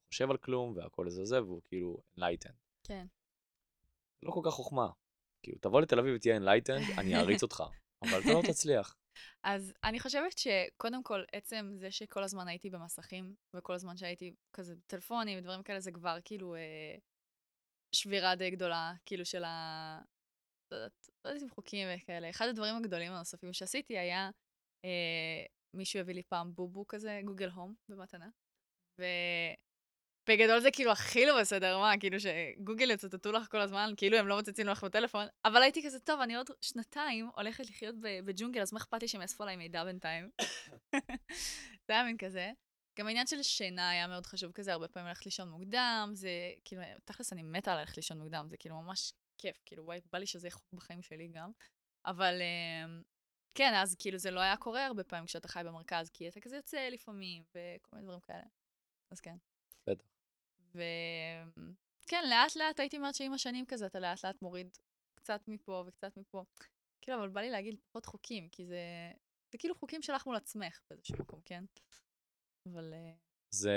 חושב על כלום, והכל זה זה, והוא כאילו enlightened. כן. לא כל כך חוכמה. כאילו, תבוא לתל אביב ותהיה enlightened, אני אעריץ אותך, אבל אתה לא תצליח. אז אני חושבת שקודם כל, עצם זה שכל הזמן הייתי במסכים, וכל הזמן שהייתי כזה בטלפונים ודברים כאלה, זה כבר כאילו אה, שבירה די גדולה, כאילו של ה... לא יודעת, לא יודעת אם חוקים וכאלה. אחד הדברים הגדולים הנוספים שעשיתי היה, אה, מישהו הביא לי פעם בובו כזה, גוגל הום, במתנה, ו... בגדול זה כאילו הכי לא בסדר, מה, כאילו שגוגל יצטטו לך כל הזמן, כאילו הם לא מוצצים לך בטלפון, אבל הייתי כזה, טוב, אני עוד שנתיים הולכת לחיות בג'ונגל, אז מה אכפת לי שהם יאספו עליי מידע בינתיים? זה היה מין כזה. גם העניין של שינה היה מאוד חשוב כזה, הרבה פעמים ללכת לישון מוקדם, זה כאילו, תכלס אני מתה ללכת לישון מוקדם, זה כאילו ממש כיף, כאילו, וואי, בא לי שזה יהיה חוק בחיים שלי גם. אבל אמ, כן, אז כאילו זה לא היה קורה הרבה פעמים כשאתה חי במרכז, כי אתה כזה יוצא לפעמים, וכל מיני דברים כאלה. אז כן. וכן, לאט לאט הייתי אומרת שעם השנים כזה, אתה לאט לאט מוריד קצת מפה וקצת מפה. כאילו, אבל בא לי להגיד פחות חוקים, כי זה, זה כאילו חוקים שלך מול עצמך באיזשהו מקום, כן? אבל... אה, זה,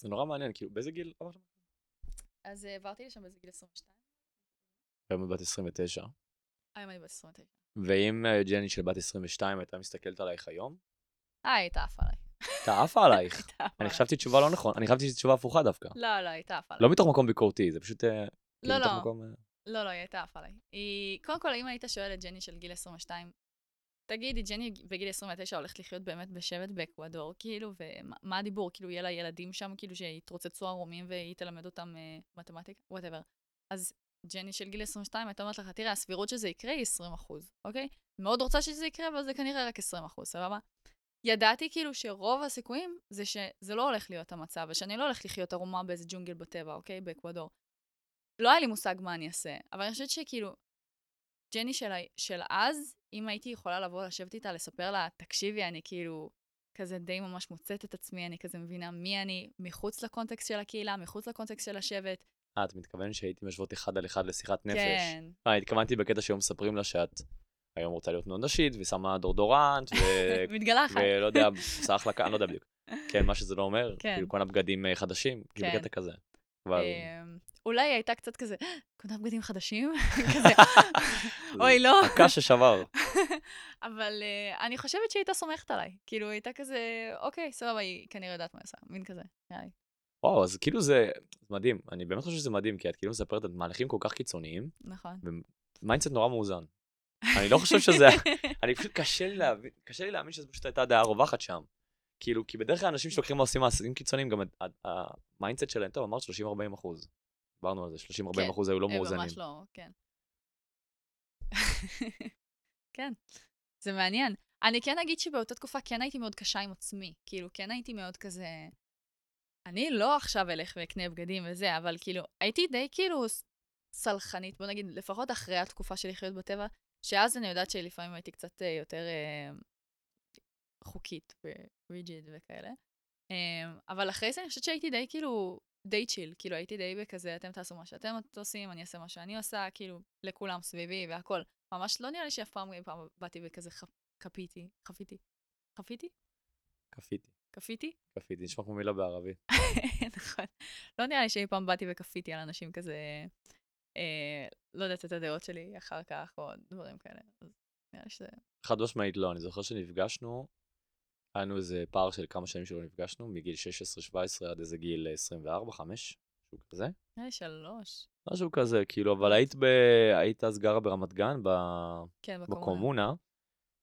זה נורא מעניין, כאילו, באיזה גיל עברת? אז אה, עברתי לשם באיזה גיל 22. היום בת 29. היום אני בת 29. ואם אה, ג'ני של בת 22 הייתה מסתכלת עלייך היום? אה, הייתה עפה עליי. הייתה עפה עלייך. אני חשבתי תשובה לא נכון, אני חשבתי תשובה הפוכה דווקא. לא, לא, הייתה עפה עליי. לא מתוך מקום ביקורתי, זה פשוט... אה, כאילו לא, לא. לא, לא, היא הייתה עפה עליי. קודם כל, אם היית שואל את ג'ני של גיל 22, תגידי, ג'ני בגיל 29 הולכת לחיות באמת בשבט באקוודור, כאילו, ומה הדיבור? כאילו, יהיה לה ילדים שם, כאילו, שיתרוצצו ערומים והיא תלמד אותם אה, מתמטיקה? whatever. אז ג'ני של גיל 22 הייתה אומרת לך, תראה, הסבירות שזה יקרה היא 20 אחוז, אוקיי? מאוד רוצה שזה יקרה, אבל זה כנראה רק 20 אחוז, סבבה? ידעתי כאילו שרוב הסיכויים זה שזה לא הולך להיות המצב, ושאני לא הולכת לחיות ערומה באיזה ג'ונגל בטבע, אוקיי? באקוודור. לא היה לי מושג מה אני אעשה, אבל אני חושבת שכאילו, ג'ני של, של אז, אם הייתי יכולה לבוא לשבת איתה, לספר לה, תקשיבי, אני כאילו כזה די ממש מוצאת את עצמי, אני כזה מבינה מי אני מחוץ לקונטקסט של הקהילה, מחוץ לקונטקסט של השבט. אה, את מתכוונת שהייתי משוות אחד על אחד לשיחת נפש? כן. אה, התכוונתי בקטע שהיום מספרים לה שאת היום רוצה להיות מאוד נשית, ושמה דורדורנט, ו... מתגלחת. ולא יודע, עושה החלקה, אני לא יודע בדיוק. כן, מה שזה לא אומר, כן. כאילו קונה בגדים אה, חדשים, כאילו כן. בקטע כזה. אבל... אמ, אולי היא הייתה קצת כזה, קונה בגדים חדשים? כזה, אוי, לא. הקש ששבר. אבל אה, אני חושבת שהיא הייתה סומכת עליי. כאילו, היא הייתה כזה, אוקיי, סבבה, היא כנראה יודעת מה היא עושה. מין כזה, נראה לי. וואו, אז כאילו זה מדהים. אני באמת חושב שזה מדהים, כי את כאילו מספרת על מהלכים כל כך קיצוניים, נכון. ו mindset נורא מאוזן. אני לא חושב שזה... אני פשוט קשה לי להבין, קשה לי להאמין שזו פשוט הייתה דעה רווחת שם. כאילו, כי בדרך כלל אנשים שלוקחים ועושים מעשים קיצוניים, גם ה mindset שלהם, טוב, אמרת 30-40 אחוז. דיברנו על זה, 30-40 אחוז היו לא אה, מאוזנים. ממש לא, כן. כן, זה מעניין. אני כן אגיד שבאותה תקופה כן הייתי מאוד קשה עם עצמי. כאילו, כן הייתי מאוד כזה... אני לא עכשיו אלך ואקנה בגדים וזה, אבל כאילו, הייתי די כאילו סלחנית, בוא נגיד, לפחות אחרי התקופה של לחיות בטבע, שאז אני יודעת שלפעמים הייתי קצת אה, יותר אה, חוקית וריג'יד וכאלה. אה, אבל אחרי זה אני חושבת שהייתי די כאילו, די צ'יל, כאילו הייתי די בכזה, אתם תעשו מה שאתם עושים, אני אעשה מה שאני עושה, כאילו, לכולם סביבי והכל. ממש לא נראה לי שאף פעם פעם באתי בכזה חפיתי, חפיתי, חפיתי? כפיתי. כפיתי? כפיתי, נשמע כמו מילה בערבית. נכון. לא נראה לי שאי פעם באתי וכפיתי על אנשים כזה, אה, לא יודעת את הדעות שלי אחר כך, או דברים כאלה. אז נראה שזה... חד משמעית לא, אני זוכר שנפגשנו, היה לנו איזה פער של כמה שנים שלא נפגשנו, מגיל 16-17 עד איזה גיל 24-5, משהו כזה. נראה לי שלוש. משהו כזה, כאילו, אבל היית, ב... היית אז גרה ברמת גן, ב... כן, בקומונה.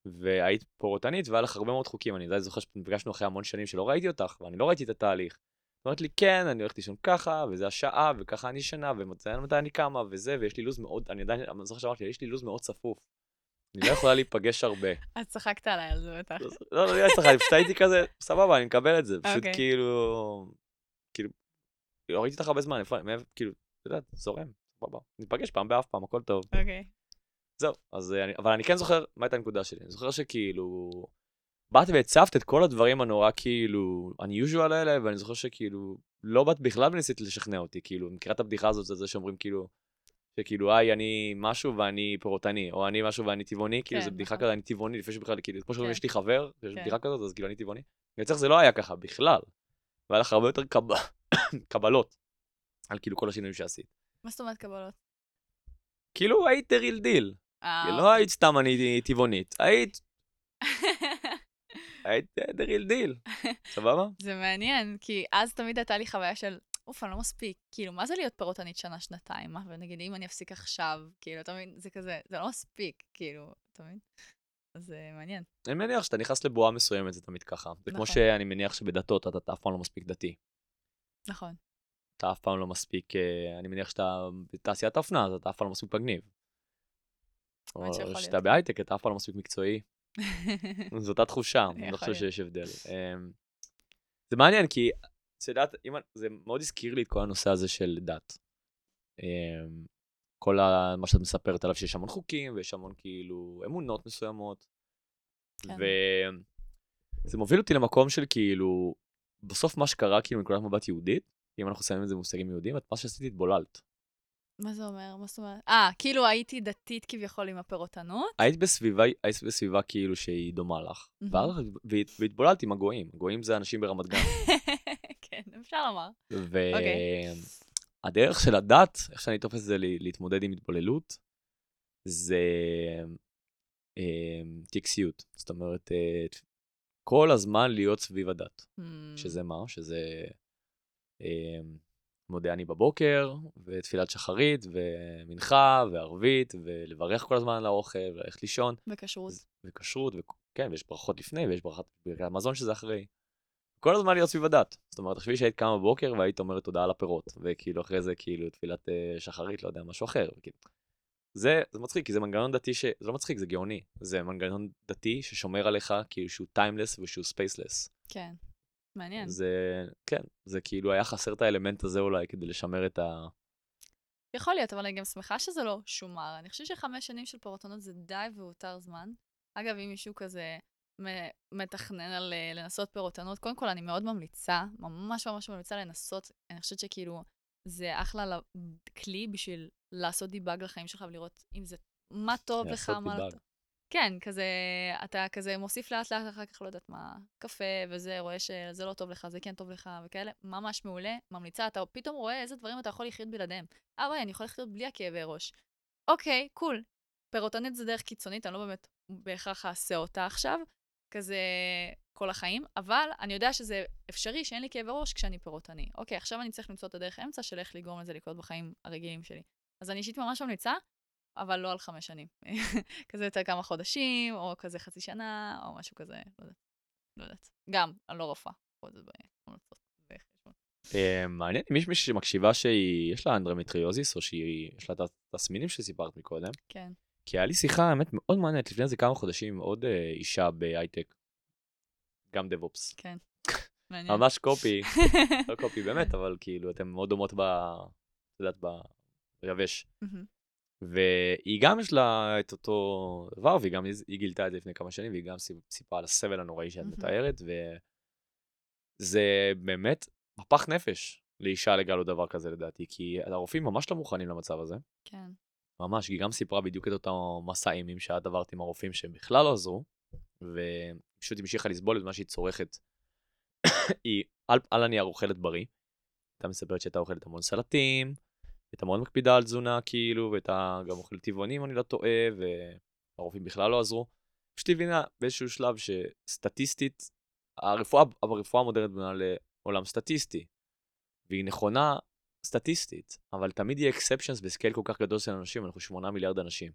והיית פורטנית, והיה לך הרבה מאוד חוקים. אני זוכר שנפגשנו אחרי המון שנים שלא ראיתי אותך, ואני לא ראיתי את התהליך. אומרת לי, כן, אני הולכת לישון ככה, וזה השעה, וככה אני ישנה, ומתי אני קמה, וזה, ויש לי לו"ז מאוד, אני עדיין, אני זוכר שאמרתי, יש לי לו"ז מאוד צפוף. אני לא יכולה להיפגש הרבה. אז צחקת עליי על זה בטח. לא, לא, לא צחקתי, פשוט הייתי כזה, סבבה, אני מקבל את זה. פשוט אוקיי. כאילו, כאילו, לא ראיתי אותך הרבה זמן, כאילו, אתה יודע, זורם, סבבה. ניפגש פעם באף פעם, הכל טוב. אוקיי. זהו, אז אני, אבל אני כן זוכר מה הייתה הנקודה שלי. אני זוכר שכאילו, באת והצפת את כל הדברים הנורא כאילו unusual האלה, ואני זוכר שכאילו, לא באת בכלל וניסית לשכנע אותי, כאילו, מכירה את הבדיחה הזאת, זה שאומרים כאילו, שכאילו, היי, אני משהו ואני פירוטני, או אני משהו ואני טבעוני, כאילו, כן, זו בדיחה נכון. כזה, אני טבעוני, לפני שבכלל, כאילו, כמו שאומרים, כן. יש לי חבר, יש כן. בדיחה כזאת, אז כאילו, אני טבעוני. ואצלך זה לא היה ככה בכלל. והיה לך הרבה יותר קב... קבלות על כאילו כל השינויים שעשית. מה זאת אומרת קבלות? כאילו, היית ריל דיל. אה, לא היית סתם אני טבעונית, היית, היית the real deal, סבבה? זה מעניין, כי אז תמיד הייתה לי חוויה של, אוף, אני לא מספיק. כאילו, מה זה להיות פירוטנית שנה-שנתיים? מה? ונגיד, אם אני אפסיק עכשיו, כאילו, אתה מבין? זה כזה, זה לא מספיק, כאילו, אתה מבין? זה מעניין. אני מניח שאתה נכנס לבועה מסוימת, זה תמיד ככה. זה כמו נכון. שאני מניח שבדתות אתה אתה אף פעם לא מספיק דתי. נכון. אתה אף פעם לא מספיק, אה, אני מניח שאתה בתעשיית האופנה, אז אתה אף פעם לא מספיק מגניב. או שאתה. בהייטק, אתה אף פעם לא מספיק מקצועי. זו אותה תחושה, אני לא חושב. שיש הבדל. אמ, זה מעניין, כי, את יודעת, זה מאוד הזכיר לי את כל הנושא הזה של דת. אמ, כל ה- מה שאת מספרת עליו, שיש המון חוקים, ויש המון כאילו אמונות מסוימות. כן. וזה מוביל אותי למקום של כאילו, בסוף מה שקרה כאילו מנקודת מבט יהודית, אם אנחנו שמים את זה במושגים יהודים, את מה שעשיתי התבוללת. מה זה אומר? מה זאת אומרת? אה, כאילו הייתי דתית כביכול עם הפירוטנות? היית בסביבה, היית בסביבה כאילו שהיא דומה לך, והתבוללת עם הגויים. הגויים זה אנשים ברמת גן. כן, אפשר לומר. והדרך של הדת, איך שאני תופס את זה להתמודד עם התבוללות, זה אמ, טקסיות. זאת אומרת, אה, כל הזמן להיות סביב הדת. שזה מה? שזה אמ, מודה אני בבוקר, ותפילת שחרית, ומנחה, וערבית, ולברך כל הזמן על האוכל, וללכת לישון, בכשרות. וכשרות, וכן, ויש ברכות לפני, ויש ברכת המזון שזה אחרי. כל הזמן להיות סביב הדת. זאת אומרת, תחשבי שהיית קמה בבוקר והיית אומרת תודה על הפירות, וכאילו אחרי זה כאילו תפילת אה, שחרית, לא יודע, משהו אחר. וכאילו. זה, זה מצחיק, כי זה מנגנון דתי ש... זה לא מצחיק, זה גאוני. זה מנגנון דתי ששומר עליך כאילו שהוא timeless ושהוא spaceless. כן. מעניין. זה, כן, זה כאילו היה חסר את האלמנט הזה אולי כדי לשמר את ה... יכול להיות, אבל אני גם שמחה שזה לא שומר. אני חושבת שחמש שנים של פירוטנות זה די והותר זמן. אגב, אם מישהו כזה מתכנן על אה, לנסות פירוטנות, קודם כל אני מאוד ממליצה, ממש ממש ממליצה לנסות. אני חושבת שכאילו, זה אחלה כלי בשביל לעשות דיבאג לחיים שלך ולראות אם זה, מה טוב לך, מה לא. טוב. כן, כזה, אתה כזה מוסיף לאט לאט אחר כך, לא יודעת מה, קפה וזה, רואה שזה לא טוב לך, זה כן טוב לך וכאלה, ממש מעולה, ממליצה, אתה פתאום רואה איזה דברים אתה יכול לחיות בלעדיהם. אה, וואי, אני יכול לחיות בלי הכאבי ראש. אוקיי, קול. פירוטונית זה דרך קיצונית, אני לא באמת בהכרח אעשה אותה עכשיו, כזה כל החיים, אבל אני יודע שזה אפשרי שאין לי כאבי ראש כשאני פירוטוני. אוקיי, עכשיו אני צריך למצוא את הדרך אמצע של איך לגרום לזה לקרות בחיים הרגילים שלי. אז אני אישית ממש ממליצה, אבל לא על חמש שנים. כזה יותר כמה חודשים, או כזה חצי שנה, או משהו כזה, לא יודעת. לא יודעת. גם, אני לא רופאה. אה, מעניין אם יש מישהי שמקשיבה שיש לה אנדומטריוזיס, או שיש לה את התסמינים שסיפרת מקודם. כן. כי היה לי שיחה, האמת, מאוד מעניינת, לפני איזה כמה חודשים, עם עוד אה, אישה בהייטק, גם DevOps. כן. ממש קופי, לא קופי באמת, אבל כאילו, אתן מאוד דומות ב... את יודעת, ביבש. והיא גם יש לה את אותו דבר, והיא גם, היא גילתה את זה לפני כמה שנים, והיא גם סיפרה על הסבל הנוראי שאת מתארת, וזה באמת מפח נפש לאישה לגלות דבר כזה לדעתי, כי הרופאים ממש לא מוכנים למצב הזה. כן. ממש, היא גם סיפרה בדיוק את אותם מסע אימים שאת עברת עם הרופאים שהם בכלל לא עזרו, ופשוט המשיכה לסבול את מה שהיא צורכת. היא על, על הנייר אוכלת בריא, הייתה מספרת שהייתה אוכלת המון סלטים, הייתה מאוד מקפידה על תזונה כאילו, והייתה גם אוכלת טבעונים אני לא טועה, והרופאים בכלל לא עזרו. פשוט הבינה באיזשהו שלב שסטטיסטית, הרפואה, הרפואה המודרנית בנויה לעולם סטטיסטי, והיא נכונה סטטיסטית, אבל תמיד יהיה אקספשנס בסקייל כל כך גדול של אנשים, אנחנו שמונה מיליארד אנשים.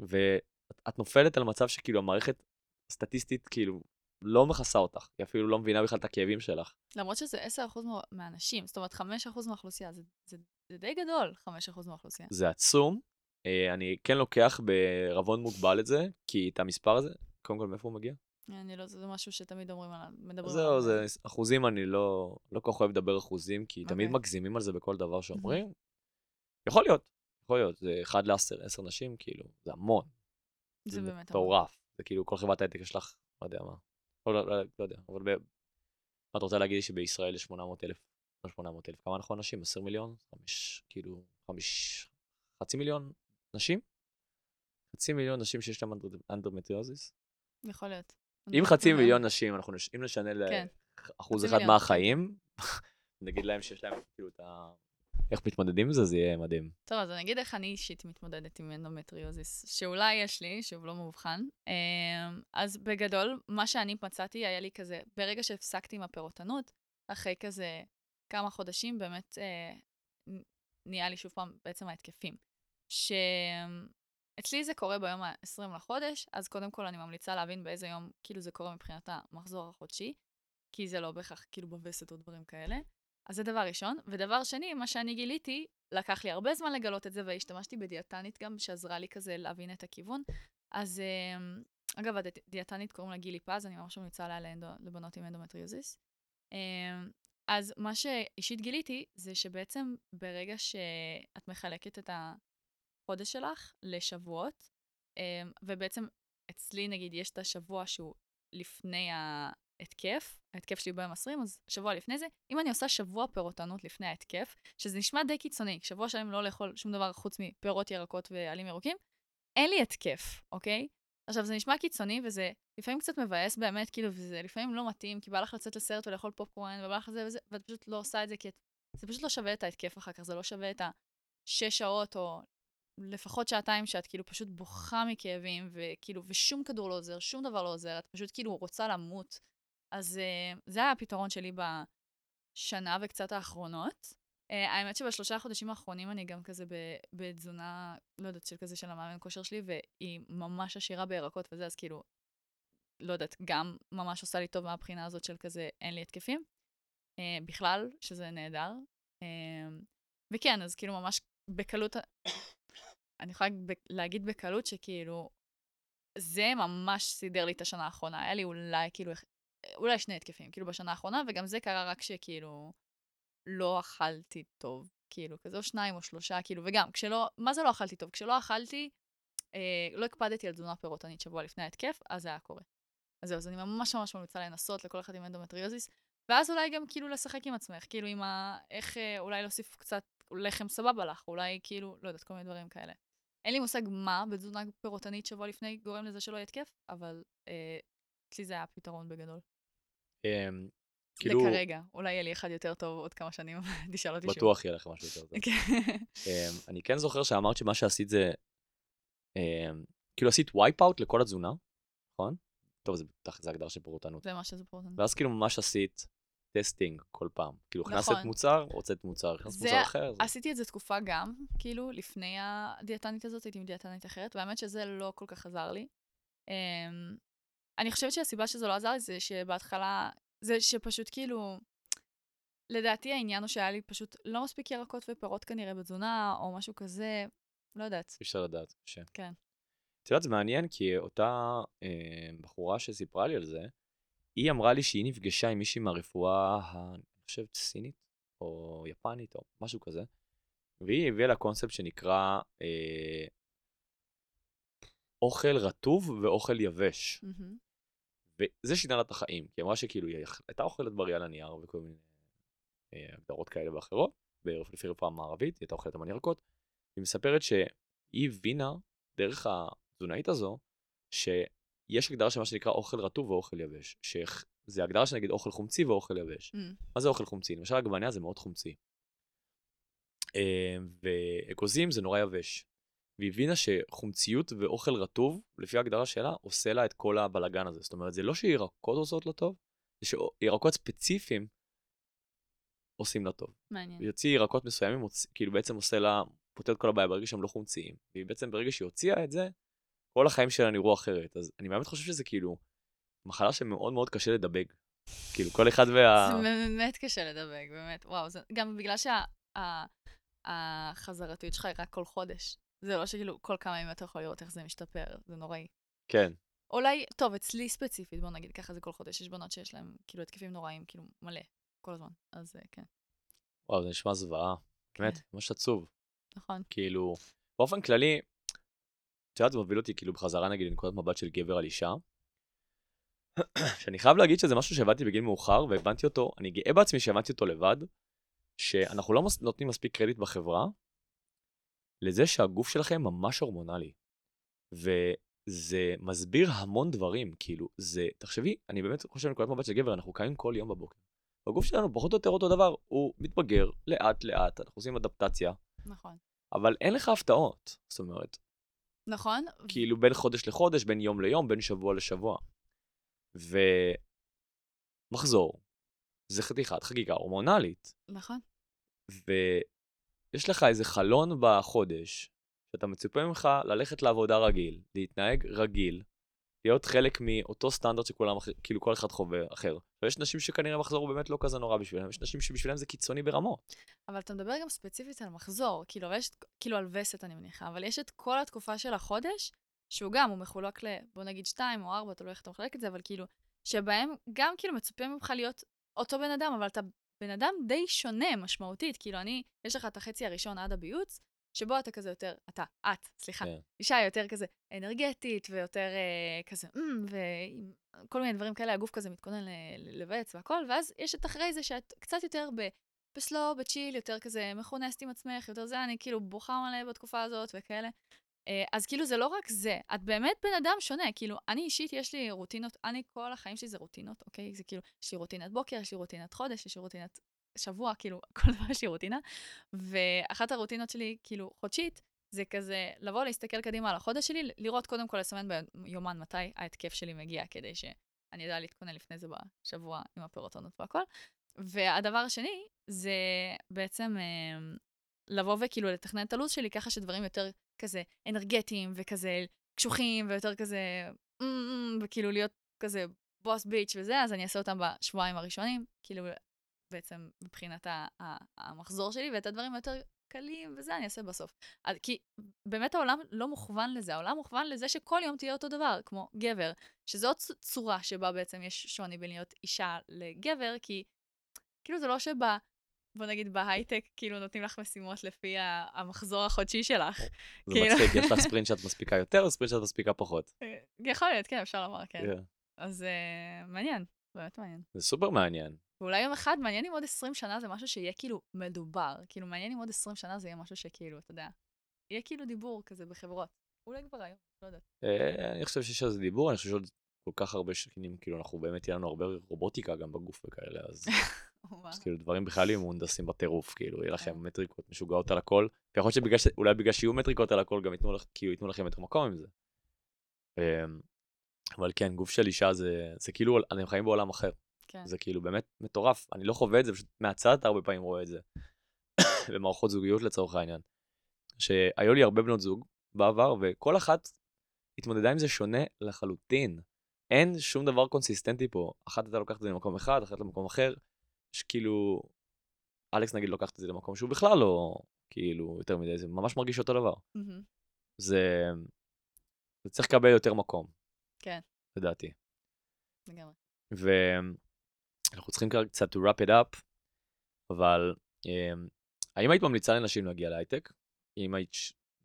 ואת נופלת על מצב שכאילו המערכת הסטטיסטית כאילו לא מכסה אותך, היא אפילו לא מבינה בכלל את הכאבים שלך. למרות שזה 10% מהאנשים, זאת אומרת 5% מהאוכלוסייה, זה, זה, זה די גדול, 5% מהאוכלוסייה. זה עצום. אה, אני כן לוקח בערבון מוגבל את זה, כי את המספר הזה, קודם כל מאיפה הוא מגיע? אני לא, זה משהו שתמיד אומרים עליו, מדברים עליו. זהו, זה אחוזים, אני לא, לא כל כך אוהב לדבר אחוזים, כי okay. תמיד אוקיי. מגזימים על זה בכל דבר שאומרים. יכול להיות, יכול להיות, זה אחד לעשר, עשר נשים, כאילו, זה המון. זה, זה באמת מטורף. זה כאילו, כל חברת הייטק יש לך, לא יודע מה. לא, לא, לא, לא יודע, אבל ב... מה אתה רוצה להגיד לי שבישראל יש 800 אלף, לא 800 אלף, כמה נכון נשים? 10 מיליון? חמש, כאילו, חמיש, חצי מיליון נשים? חצי מיליון נשים שיש להם אנדומטריוזיס? יכול להיות. אם חצי מיליון נשים, אנחנו, אם נשנה לאחוז כן. אחד מהחיים, נגיד להם שיש להם כאילו את ה... איך מתמודדים עם זה, זה יהיה מדהים. טוב, אז אני אגיד איך אני אישית מתמודדת עם אנדומטריוזיס, שאולי יש לי, שוב לא מאובחן. אמ, אז בגדול, מה שאני מצאתי היה לי כזה, ברגע שהפסקתי עם הפירוטנות, אחרי כזה כמה חודשים, באמת אה, נהיה לי שוב פעם בעצם ההתקפים. שאצלי זה קורה ביום ה-20 לחודש, אז קודם כל אני ממליצה להבין באיזה יום כאילו זה קורה מבחינת המחזור החודשי, כי זה לא בהכרח כאילו בווסת או דברים כאלה. אז זה דבר ראשון. ודבר שני, מה שאני גיליתי, לקח לי הרבה זמן לגלות את זה, והשתמשתי בדיאטנית גם, שעזרה לי כזה להבין את הכיוון. אז אמ, אגב, הדיאטנית קוראים לה גילי פז, אני ממש ממליצה עליה לאנדו, לבנות עם אנדומטריוזיס. אמ, אז מה שאישית גיליתי, זה שבעצם ברגע שאת מחלקת את החודש שלך לשבועות, אמ, ובעצם אצלי נגיד יש את השבוע שהוא לפני התקף, ההתקף שלי ביום 20, אז שבוע לפני זה, אם אני עושה שבוע פירוטנות לפני ההתקף, שזה נשמע די קיצוני, שבוע שלם לא לאכול שום דבר חוץ מפירות, ירקות ועלים ירוקים, אין לי התקף, אוקיי? עכשיו, זה נשמע קיצוני, וזה לפעמים קצת מבאס באמת, כאילו, וזה לפעמים לא מתאים, כי בא לך לצאת לסרט ולאכול פופקורן, ובא לך זה וזה, ואת פשוט לא עושה את זה, כי את... זה פשוט לא שווה את ההתקף אחר כך, זה לא שווה את השש שעות, או לפחות שעתיים שאת כאילו פשוט בוכה מכאבים, וכאילו, ושום כדור לא עוזר, שום דבר לא עוזר, את פשוט כאילו רוצה למות. אז uh, זה היה הפתרון שלי בשנה וקצת האחרונות. Uh, האמת שבשלושה החודשים האחרונים אני גם כזה בתזונה, לא יודעת, של כזה של המאמן כושר שלי, והיא ממש עשירה בירקות וזה, אז כאילו, לא יודעת, גם ממש עושה לי טוב מהבחינה הזאת של כזה אין לי התקפים. Uh, בכלל, שזה נהדר. וכן, אז כאילו ממש בקלות, אני יכולה להגיד בקלות שכאילו, זה ממש סידר לי את השנה האחרונה. היה לי אולי כאילו אולי שני התקפים, כאילו בשנה האחרונה, וגם זה קרה רק שכאילו לא אכלתי טוב, כאילו, כזה או שניים או שלושה, כאילו, וגם, כשלא, מה זה לא אכלתי טוב? כשלא אכלתי, אה, לא הקפדתי על תזונה פירותנית שבוע לפני ההתקף, אז זה היה קורה. אז זהו, אז אני ממש ממש ממליצה לנסות לכל אחד עם אנדומטריוזיס, ואז אולי גם כאילו לשחק עם עצמך, כאילו עם ה... איך אה, אולי להוסיף קצת לחם סבבה לך, אולי כאילו, לא יודעת, כל מיני דברים כאלה. אין לי מושג מה בתזונה פירוטנית שבוע לפני גורם לזה שלא יהיה התקף, אבל אה, אצלי זה היה פתרון בגדול. אמ, כאילו, לכרגע. אולי יהיה לי אחד יותר טוב עוד כמה שנים, תשאל אותי שוב. בטוח יהיה לך משהו יותר טוב. אמ, אני כן זוכר שאמרת שמה שעשית זה, אמ, כאילו עשית וייפ אאוט לכל התזונה, נכון? טוב, זה בטח זה הגדרה של פירוטנות. זה מה שזה פירוטנית. ואז כאילו ממש עשית טסטינג כל פעם. כאילו, הכנסת נכון. מוצר, הוצאת מוצר, הכנסת זה- מוצר אחר. זה- עשיתי את זה תקופה גם, כאילו, לפני הדיאטנית הזאת, הייתי עם דיאטנית אחרת, והאמת שזה לא כל כך עזר לי. אני חושבת שהסיבה שזה לא עזר לי זה שבהתחלה, זה שפשוט כאילו, לדעתי העניין הוא שהיה לי פשוט לא מספיק ירקות ופירות כנראה בתזונה, או משהו כזה, לא יודעת. אי אפשר לדעת, קשה. כן. את יודעת, זה מעניין, כי אותה אה, בחורה שסיפרה לי על זה, היא אמרה לי שהיא נפגשה עם מישהי מהרפואה, אני חושב, סינית, או יפנית, או משהו כזה, והיא הביאה לה קונספט שנקרא אה, אוכל רטוב ואוכל יבש. מהמם. וזה שינה לה את החיים, כי היא אמרה שכאילו היא הייתה אוכלת בריא על הנייר וכל מיני אה, הגדרות כאלה ואחרות, לפי רפואה מערבית, היא הייתה אוכלת המון ירקות. היא מספרת שהיא הבינה, דרך התזונאית הזו, שיש הגדרה של מה שנקרא אוכל רטוב ואוכל יבש. שזה הגדרה של נגיד אוכל חומצי ואוכל יבש. אמ, מה זה אוכל חומצי? למשל עגבניה זה מאוד חומצי. אה, ואגוזים זה נורא יבש. והיא הבינה שחומציות ואוכל רטוב, לפי ההגדרה שלה, עושה לה את כל הבלגן הזה. זאת אומרת, זה לא שירקות עושות לה טוב, זה שירקות ספציפיים עושים לה טוב. מעניין. יוציא ירקות מסוימים. כאילו בעצם עושה לה, פותר את כל הבעיה ברגע שהם לא חומציים. והיא בעצם ברגע שהיא הוציאה את זה, כל החיים שלה נראו אחרת. אז אני באמת חושב שזה כאילו מחלה שמאוד מאוד קשה לדבק. כאילו כל אחד וה... זה באמת קשה לדבק, באמת. וואו, זה גם בגלל שהחזרתיות שלך היא רק כל חודש. זה לא שכאילו כל כמה ימים אתה יכול לראות איך זה משתפר, זה נוראי. כן. אולי, טוב, אצלי ספציפית, בוא נגיד ככה, זה כל חודש. יש בנות שיש להן כאילו התקפים נוראים, כאילו מלא, כל הזמן. אז אה, כן, וואו, זה נשמע זוועה. באמת, כן. ממש עצוב. נכון. כאילו, באופן כללי, את יודעת, זה מוביל אותי כאילו בחזרה נגיד לנקודת מבט של גבר על אישה. שאני חייב להגיד שזה משהו שהבנתי בגיל מאוחר, והבנתי אותו, אני גאה בעצמי שהבנתי אותו לבד, שאנחנו לא מס- נותנים מספיק קרדיט בחברה לזה שהגוף שלכם ממש הורמונלי. וזה מסביר המון דברים, כאילו, זה, תחשבי, אני באמת חושב מנקודת מבט של גבר, אנחנו קמים כל יום בבוקר. הגוף שלנו פחות או יותר אותו דבר, הוא מתבגר לאט לאט, אנחנו עושים אדפטציה, נכון. אבל אין לך הפתעות. זאת אומרת, נכון? כאילו בין חודש לחודש, בין יום ליום, בין שבוע לשבוע. ומחזור, זה חתיכת חגיגה הורמונלית. נכון. ויש לך איזה חלון בחודש, שאתה מצופה ממך ללכת לעבודה רגיל, להתנהג רגיל, להיות חלק מאותו סטנדרט שכולם, כאילו כל אחד חווה אחר. ויש נשים שכנראה מחזור הוא באמת לא כזה נורא בשבילם, יש נשים שבשבילם זה קיצוני ברמות. אבל אתה מדבר גם ספציפית על מחזור, כאילו, יש, כאילו על וסת אני מניחה, אבל יש את כל התקופה של החודש, שהוא גם, הוא מחולק ל, בוא נגיד שתיים או ארבע, תלוי איך אתה מחלק את זה, אבל כאילו, שבהם גם כאילו מצופים ממך להיות אותו בן אדם, אבל אתה בן אדם די שונה משמעותית, כאילו אני, יש לך את החצי הראשון עד הביוץ, שבו אתה כזה יותר, אתה, את, סליחה, כן. אישה יותר כזה אנרגטית ויותר אה, כזה, "אמ", וכל מיני דברים כאלה, הגוף כזה מתכונן ל- ל- לבץ והכל, ואז יש את אחרי זה שאת קצת יותר ב... בסלואו, בצ'יל, יותר כזה מכונסת עם עצמך, יותר זה, אני כאילו בוכה מלא בתקופה הזאת וכאלה. אה, אז כאילו זה לא רק זה, את באמת בן אדם שונה, כאילו, אני אישית, יש לי רוטינות, אני, כל החיים שלי זה רוטינות, אוקיי? זה כאילו, יש לי רוטינת בוקר, יש לי רוטינת חודש, יש לי רוטינת שבוע, כאילו, כל דבר יש לי רוטינה. ואחת הרוטינות שלי, כאילו, חודשית, זה כזה לבוא, להסתכל קדימה על החודש שלי, לראות קודם כל, לסמן ביומן מתי ההתקף שלי מגיע, כדי שאני אדע להתכונן לפני זה בשבוע עם הפירוטונות והכל. והדבר השני, זה בעצם אה, לבוא וכאילו לתכנן את הלו"ז שלי ככה שדברים יותר כזה אנרגטיים וכזה קשוחים ויותר כזה, וכאילו להיות כזה בוס ביץ' וזה, אז אני אעשה אותם בשבועיים הראשונים, כאילו בעצם מבחינת המחזור שלי, ואת הדברים היותר קלים וזה אני אעשה בסוף. אז, כי באמת העולם לא מוכוון לזה, העולם מוכוון לזה שכל יום תהיה אותו דבר, כמו גבר, שזו צורה שבה בעצם יש שוני בין להיות אישה לגבר, כי כאילו זה לא שב... בוא נגיד בהייטק, כאילו נותנים לך משימות לפי המחזור החודשי שלך. זה כאילו- מצחיק, יש לך ספרינט שאת מספיקה יותר, או ספרינט שאת מספיקה פחות. אה, יכול להיות, כן, אפשר לומר, כן. כן. אז אה, מעניין, באמת מעניין. זה סופר מעניין. ואולי יום אחד, מעניין אם עוד 20 שנה זה משהו שיהיה כאילו מדובר. כאילו, מעניין אם עוד 20 שנה זה יהיה משהו שכאילו, אתה יודע, יהיה כאילו דיבור כזה בחברות. אולי כבר היום, לא יודעת. אה, אני חושב שיש על זה דיבור, אני חושב שעוד כל כך הרבה שנים, כאילו, אנחנו באמת, יהיה לנו הרבה רובוטיקה גם בגוף וכאלה, אז. אז כאילו, דברים בכלל יהיו מהונדסים בטירוף, כאילו, יהיה לכם כן. מטריקות משוגעות על הכל, ויכול להיות שבגלל, ש- אולי בגלל שיהיו מטריקות על הכל, גם ייתנו, לך, כאילו, ייתנו לכם יותר מקום עם זה. אמ, אבל כן, גוף של אישה זה, זה כאילו, אנחנו חיים בעולם אחר. כן. זה כאילו באמת מטורף. אני לא חווה את זה, פשוט מהצד אתה הרבה פעמים רואה את זה. במערכות זוגיות לצורך העניין. שהיו לי הרבה בנות זוג בעבר, וכל אחת התמודדה עם זה שונה לחלוטין. אין שום דבר קונסיסטנטי פה. אחת הייתה לוקחת את זה למקום אחד, אחת למקום אחר. יש כאילו... אלכס נגיד לוקחת את זה למקום שהוא בכלל לא, כאילו, יותר מדי, זה ממש מרגיש אותו דבר. מהמם. זה... זה צריך לקבל יותר מקום, כן, לדעתי. לגמרי. ואנחנו צריכים כרגע קצת to wrap it up, אבל um, האם היית ממליצה לנשים להגיע להייטק? אם היית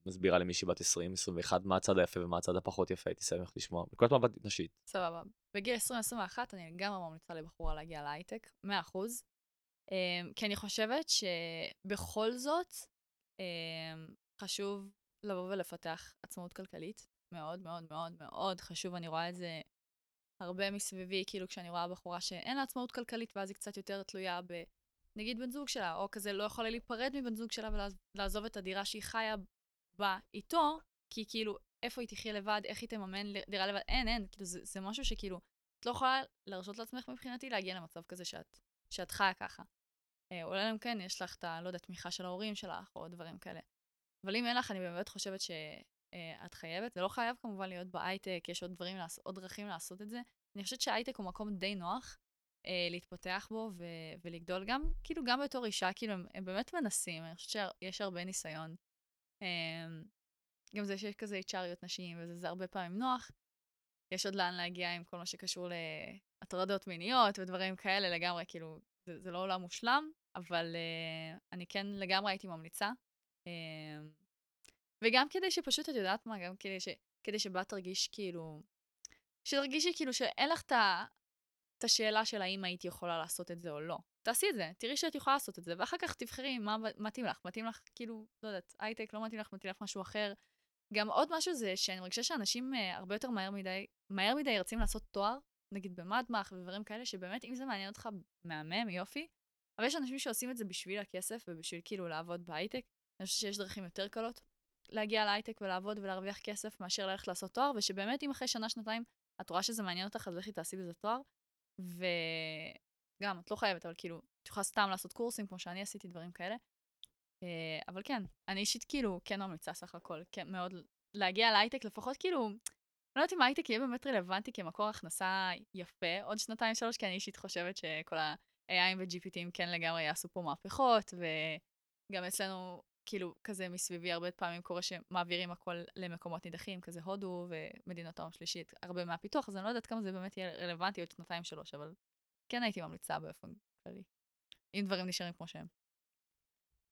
מסבירה למישהי בת 20, 21, מה הצד היפה ומה הצד הפחות יפה, הייתי שמח לשמוע. נקודת מבט נשית. סבבה. בגיל 20-21 אני לגמרי ממליצה לבחורה להגיע להייטק, 100%. Um, כי אני חושבת שבכל זאת um, חשוב לבוא ולפתח עצמאות כלכלית. מאוד מאוד מאוד מאוד חשוב, אני רואה את זה הרבה מסביבי, כאילו כשאני רואה בחורה שאין לה עצמאות כלכלית ואז היא קצת יותר תלויה ב... נגיד בן זוג שלה, או כזה לא יכולה להיפרד מבן זוג שלה ולעזוב את הדירה שהיא חיה בה איתו, כי כאילו, איפה היא תחיה לבד, איך היא תממן דירה לבד, אין, אין, כאילו, זה, זה משהו שכאילו, את לא יכולה להרשות לעצמך מבחינתי להגיע למצב כזה שאת, שאת חיה ככה. אה, אולי אם כן, יש לך את ה, לא יודע, תמיכה של ההורים שלך, או דברים כאלה. אבל אם אין לך, אני באמת חושבת שאת חייבת. זה לא חייב כמובן להיות בהייטק, יש עוד דברים, עוד דרכים לעשות את זה. אני חושבת שההייטק הוא מקום די נוח אה, להתפתח בו ו- ולגדול גם, כאילו, גם בתור אישה, כאילו, הם, הם באמת מנסים, אני חושבת שיש הרבה ניסיון. אה, גם זה שיש כזה HRיות נשים, וזה זה הרבה פעמים נוח. יש עוד לאן להגיע עם כל מה שקשור להטרדות מיניות ודברים כאלה לגמרי, כאילו, זה, זה לא עולם מושלם, אבל uh, אני כן לגמרי הייתי ממליצה. Uh, וגם כדי שפשוט, את יודעת מה, גם כדי, ש, כדי שבת תרגיש כאילו, שתרגישי כאילו שאין לך את השאלה של האם היית יכולה לעשות את זה או לא. תעשי את זה, תראי שאת יכולה לעשות את זה, ואחר כך תבחרי מה מתאים לך. מתאים לך, כאילו, לא יודעת, הייטק, לא מתאים לך, מתאים לך משהו אחר. גם עוד משהו זה שאני מרגישה שאנשים uh, הרבה יותר מהר מדי, מהר מדי רוצים לעשות תואר, נגיד במדמח ודברים כאלה, שבאמת, אם זה מעניין אותך, מהמם, יופי. אבל יש אנשים שעושים את זה בשביל הכסף ובשביל כאילו לעבוד בהייטק. אני חושבת שיש דרכים יותר קלות להגיע להייטק ולעבוד ולהרוויח כסף מאשר ללכת לעשות תואר, ושבאמת אם אחרי שנה, שנתיים את רואה שזה מעניין אותך, אז לכי תעשי בזה תואר. וגם, את לא חייבת, אבל כאילו, את יכולה סתם לעשות קורסים, כמו שאני עשיתי, דברים כאלה. אה, אבל כן, אני אישית כאילו כן ממליצה סך הכל, כן, מאוד להגיע להייטק, לפחות כאילו, אני לא יודעת אם ההייטק יהיה באמת רלוונטי כמקור הכנסה יפה עוד שנתיים שלוש, כי אני אישית חושבת שכל ה-AI ו-GPTים כן לגמרי יעשו פה מהפכות, וגם אצלנו, כאילו, כזה מסביבי הרבה פעמים קורה שמעבירים הכל למקומות נידחים, כזה הודו ומדינות העולם שלישית, הרבה מהפיתוח, אז אני לא יודעת כמה זה באמת יהיה רלוונטי עוד שנתיים שלוש, אבל כן הייתי ממליצה באופן כללי, אם דברים נשארים כמו שהם.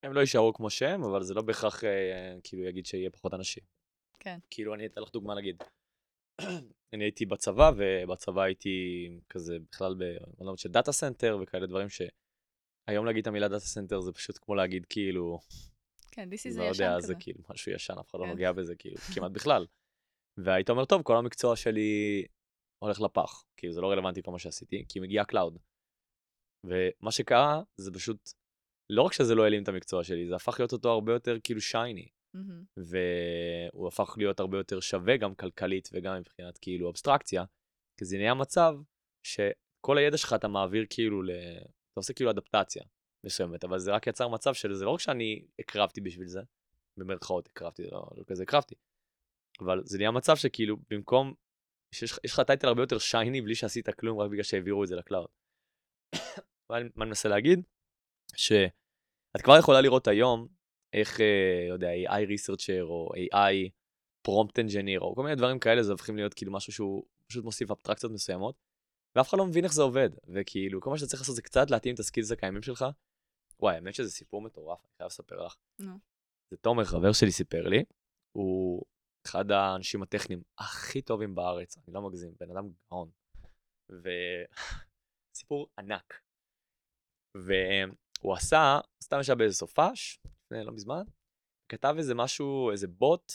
הם לא יישארו כמו שהם, אבל זה לא בהכרח אה, כאילו יגיד שיהיה פחות אנשים. כן. כאילו, אני אתן לך דוגמה נגיד. אני הייתי בצבא, ובצבא הייתי כזה בכלל בעולמות של data center וכאלה דברים שהיום להגיד את המילה data center זה פשוט כמו להגיד כאילו, כן, this is לא יודע, כזה. זה כאילו משהו ישן, אף אחד לא כן. נוגע בזה כאילו כמעט בכלל. והיית אומר, טוב, כל המקצוע שלי הולך לפח, כאילו זה לא רלוונטי כל מה שעשיתי, כי מגיע cloud. ומה שקרה זה פשוט, לא רק שזה לא העלים את המקצוע שלי, זה הפך להיות אותו הרבה יותר כאילו shiny. מהמם. והוא הפך להיות הרבה יותר שווה גם כלכלית וגם מבחינת כאילו אבסטרקציה, כי זה נהיה מצב שכל הידע שלך אתה מעביר כאילו, ל... אתה עושה כאילו אדפטציה מסוימת, אבל זה רק יצר מצב שזה לא רק שאני הקרבתי בשביל זה, במרכאות הקרבתי, לא, לא כזה הקרבתי, אבל זה נהיה מצב שכאילו במקום, שיש יש לך title הרבה יותר shiny בלי שעשית כלום רק בגלל שהעבירו את זה ל cloud. מה אני מנסה להגיד? שאת כבר יכולה לראות היום איך, אה, לא יודע, AI researcher או AI prompt engineer או כל מיני דברים כאלה, זה הופכים להיות כאילו משהו שהוא פשוט מוסיף אבסטרקציות מסוימות, ואף אחד לא מבין איך זה עובד, וכאילו כל מה שאתה צריך לעשות זה קצת להתאים את ה skills הקיימים שלך. וואי, האמת שזה סיפור מטורף, אני חייב לספר לך. נו. זה תומר, חבר שלי, סיפר לי, הוא אחד האנשים הטכניים הכי טובים בארץ, אני לא מגזים, בן אדם גאון. וסיפור ענק. והוא עשה, סתם ישב באיזה סופש, לפני לא מזמן, כתב איזה משהו, איזה בוט,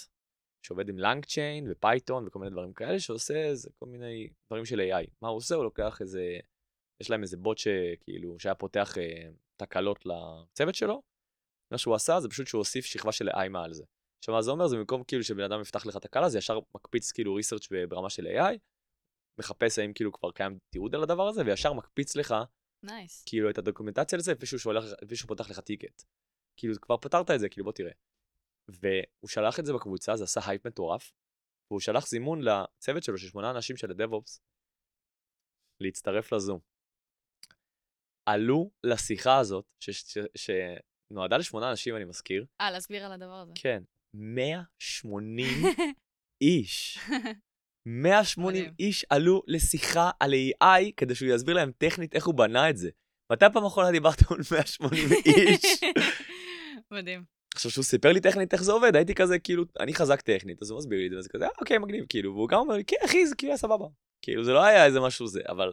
שעובד עם LangChain ו Python וכל מיני דברים כאלה, שעושה איזה כל מיני דברים של AI. מה הוא עושה? הוא לוקח איזה, יש להם איזה בוט שכאילו, שהיה פותח אה, תקלות לצוות שלו, מה שהוא עשה זה פשוט שהוא הוסיף שכבה של AI מעל זה. עכשיו מה זה אומר? זה במקום כאילו שבן אדם יפתח לך תקלה, זה ישר מקפיץ כאילו research ברמה של AI, מחפש האם כאילו כבר קיים תיעוד על הדבר הזה, וישר מקפיץ לך nice. כאילו את הדוקומנטציה לזה, לפני שהוא, לפני שהוא פותח לך ticket. כאילו כבר פתרת את זה, כאילו בוא תראה. והוא שלח את זה בקבוצה, זה עשה הייפ מטורף, והוא שלח זימון לצוות שלו של שמונה אנשים של ה DevOps להצטרף לזום. עלו לשיחה הזאת, ש- ש- שנועדה לשמונה אנשים, אני מזכיר, אה, להסביר על הדבר הזה. כן, 180 איש. 180 מדהים. איש עלו לשיחה על AI כדי שהוא יסביר להם טכנית איך הוא בנה את זה. מתי פעם אחרונה דיברת מול 180 איש? מדהים. עכשיו, שהוא סיפר לי טכנית איך זה עובד, הייתי כזה, כאילו, אני חזק טכנית, אז הוא מסביר לי את זה, וזה כזה, אה, אוקיי, מגניב, כאילו, והוא גם אומר לי, כן, אחי, זה כאילו היה סבבה. כאילו, זה לא היה איזה משהו זה, אבל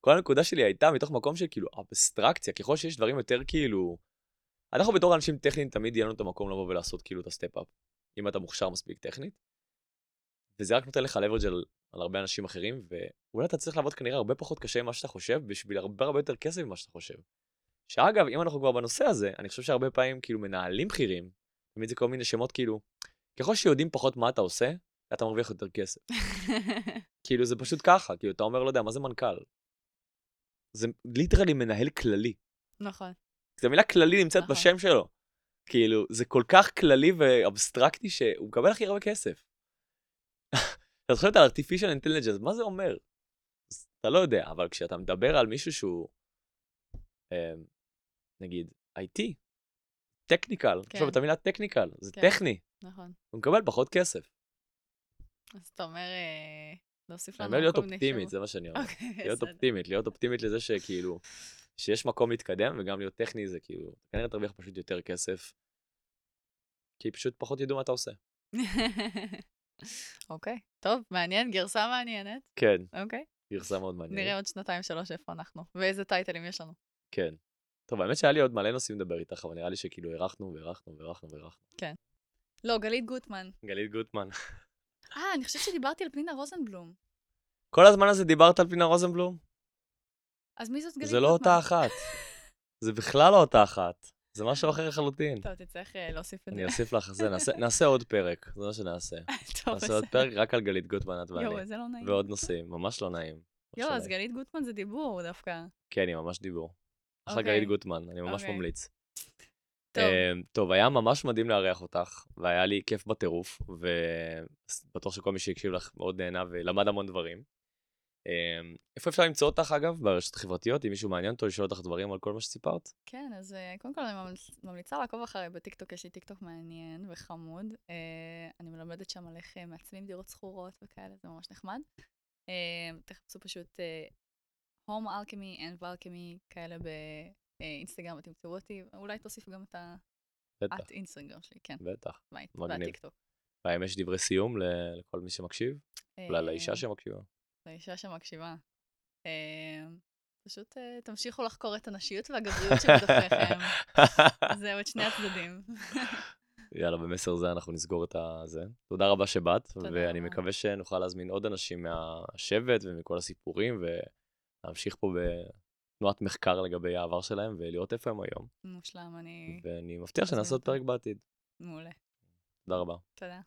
כל הנקודה שלי הייתה מתוך מקום של כאילו אבסטרקציה, ככל שיש דברים יותר כאילו... אנחנו בתור אנשים טכניים תמיד יהיה לנו את המקום לבוא ולעשות כאילו את ה step-up, אם אתה מוכשר מספיק טכנית. וזה רק נותן לך leverage על, על הרבה אנשים אחרים, ואולי אתה צריך לעבוד כנראה הרבה פחות קשה ממה שאתה חושב, בשביל הרבה הרבה יותר כסף ממה שאתה חושב. שאגב, אם אנחנו כבר בנושא הזה, אני חושב שהרבה פעמים כאילו מנהלים בכירים, תמיד זה כל מיני שמות כאילו, ככל שיודעים פחות מה אתה עושה, אתה מרוויח יותר כסף. כאילו זה פשוט ככה, כאילו אתה אומר, לא יודע, מה זה מנכ"ל? זה ליטרלי מנהל כללי. נכון. כי המילה כללי נמצאת נכון. בשם שלו. כאילו, זה כל כך כללי ואבסטרקטי שהוא מקבל הכי הרבה כסף. אתה חושב על artificial intelligence, מה זה אומר? אתה לא יודע, אבל כשאתה מדבר על מישהו שהוא, אה, נגיד, IT, טכניקל, כן. עכשיו את המילה טכניקל, זה כן. טכני, נכון. הוא מקבל פחות כסף. אז אתה אומר אה, להוסיף אני לנו אומר להיות כל מיני אופטימית, שמות. זה מה שאני אומר. אוקיי, להיות. אופטימית, להיות אופטימית לזה שכאילו, שיש מקום להתקדם וגם להיות טכני זה כאילו, כנראה תרוויח פשוט יותר כסף, כי פשוט פחות ידעו מה אתה עושה. אוקיי, טוב, מעניין, גרסה מעניינת. כן, אוקיי. גרסה מאוד מעניינת. נראה עוד שנתיים, שלוש איפה אנחנו, ואיזה טייטלים יש לנו. כן. טוב, האמת שהיה לי עוד מלא נושאים לדבר איתך, אבל נראה לי שכאילו הארכנו והארכנו והארכנו והארכנו. לא, גלית גוטמן. גלית גוטמן. אה, אני חושבת שדיברתי על פנינה רוזנבלום. כל הזמן הזה דיברת על פינה רוזנבלום? אז מי זאת גלית זה? לא אותה אחת. זה בכלל לא אותה אחת. זה משהו אחר לחלוטין. טוב, תצטרך אה, להוסיף את זה. אני אוסיף לך זה, נעשה- נעשה עוד פרק, זה מה שנעשה. טוב, נעשה עוד. פרק רק על גלית גוטמן, את יואו, ואני. זה לא נעים. ועוד נושאים, ממש לא נעים. יואו, לא אז. גלית גוטמן זה דיבור דווקא. כן, היא ממש דיבור. אחלה אוקיי. גלית גוטמן, אני ממש אוקיי. ממליץ. טוב. אמ, טוב, היה ממש מדהים לארח אותך, והיה לי כיף בטירוף, ובטוח שכל מי שהקשיב לך מאוד נהנה ולמד המון דברים. אמ, איפה אפשר למצוא אותך, אגב? ברשתות החברתיות, אם מישהו מעניין אותו לשאול אותך דברים על כל מה שסיפרת? כן, אז אה, קודם כל אני ממליצ- ממליצה לעקוב אחריי בטיקטוק, יש לי טיקטוק מעניין וחמוד. אה, אני מלמדת שם על איך אה, מעצבים דירות שכורות וכאלה, זה ממש נחמד. תחפשו פשוט Home Alchemy and Valchemy כאלה באינסטגרם ותמצאו אותי, אולי תוסיף גם את בטח, האט אינסטגרם שלי, כן, בטח. מגניב. והטיקטוק. והאם יש דברי סיום לכל מי שמקשיב? אולי לאישה שמקשיבה? לאישה שמקשיבה. אה, פשוט אה, תמשיכו לחקור את הנשיות והגבריות שבתוככם. זהו, את שני הצדדים. יאללה, במסר זה אנחנו נסגור את הזה. תודה רבה שבאת, ואני. מקווה שנוכל להזמין עוד אנשים מהשבט ומכל הסיפורים, ולהמשיך פה בתנועת מחקר לגבי העבר שלהם, ולראות איפה הם היום. מושלם, אני... ואני מבטיח שנעשה עוד. פרק בעתיד. מעולה. תודה רבה. תודה.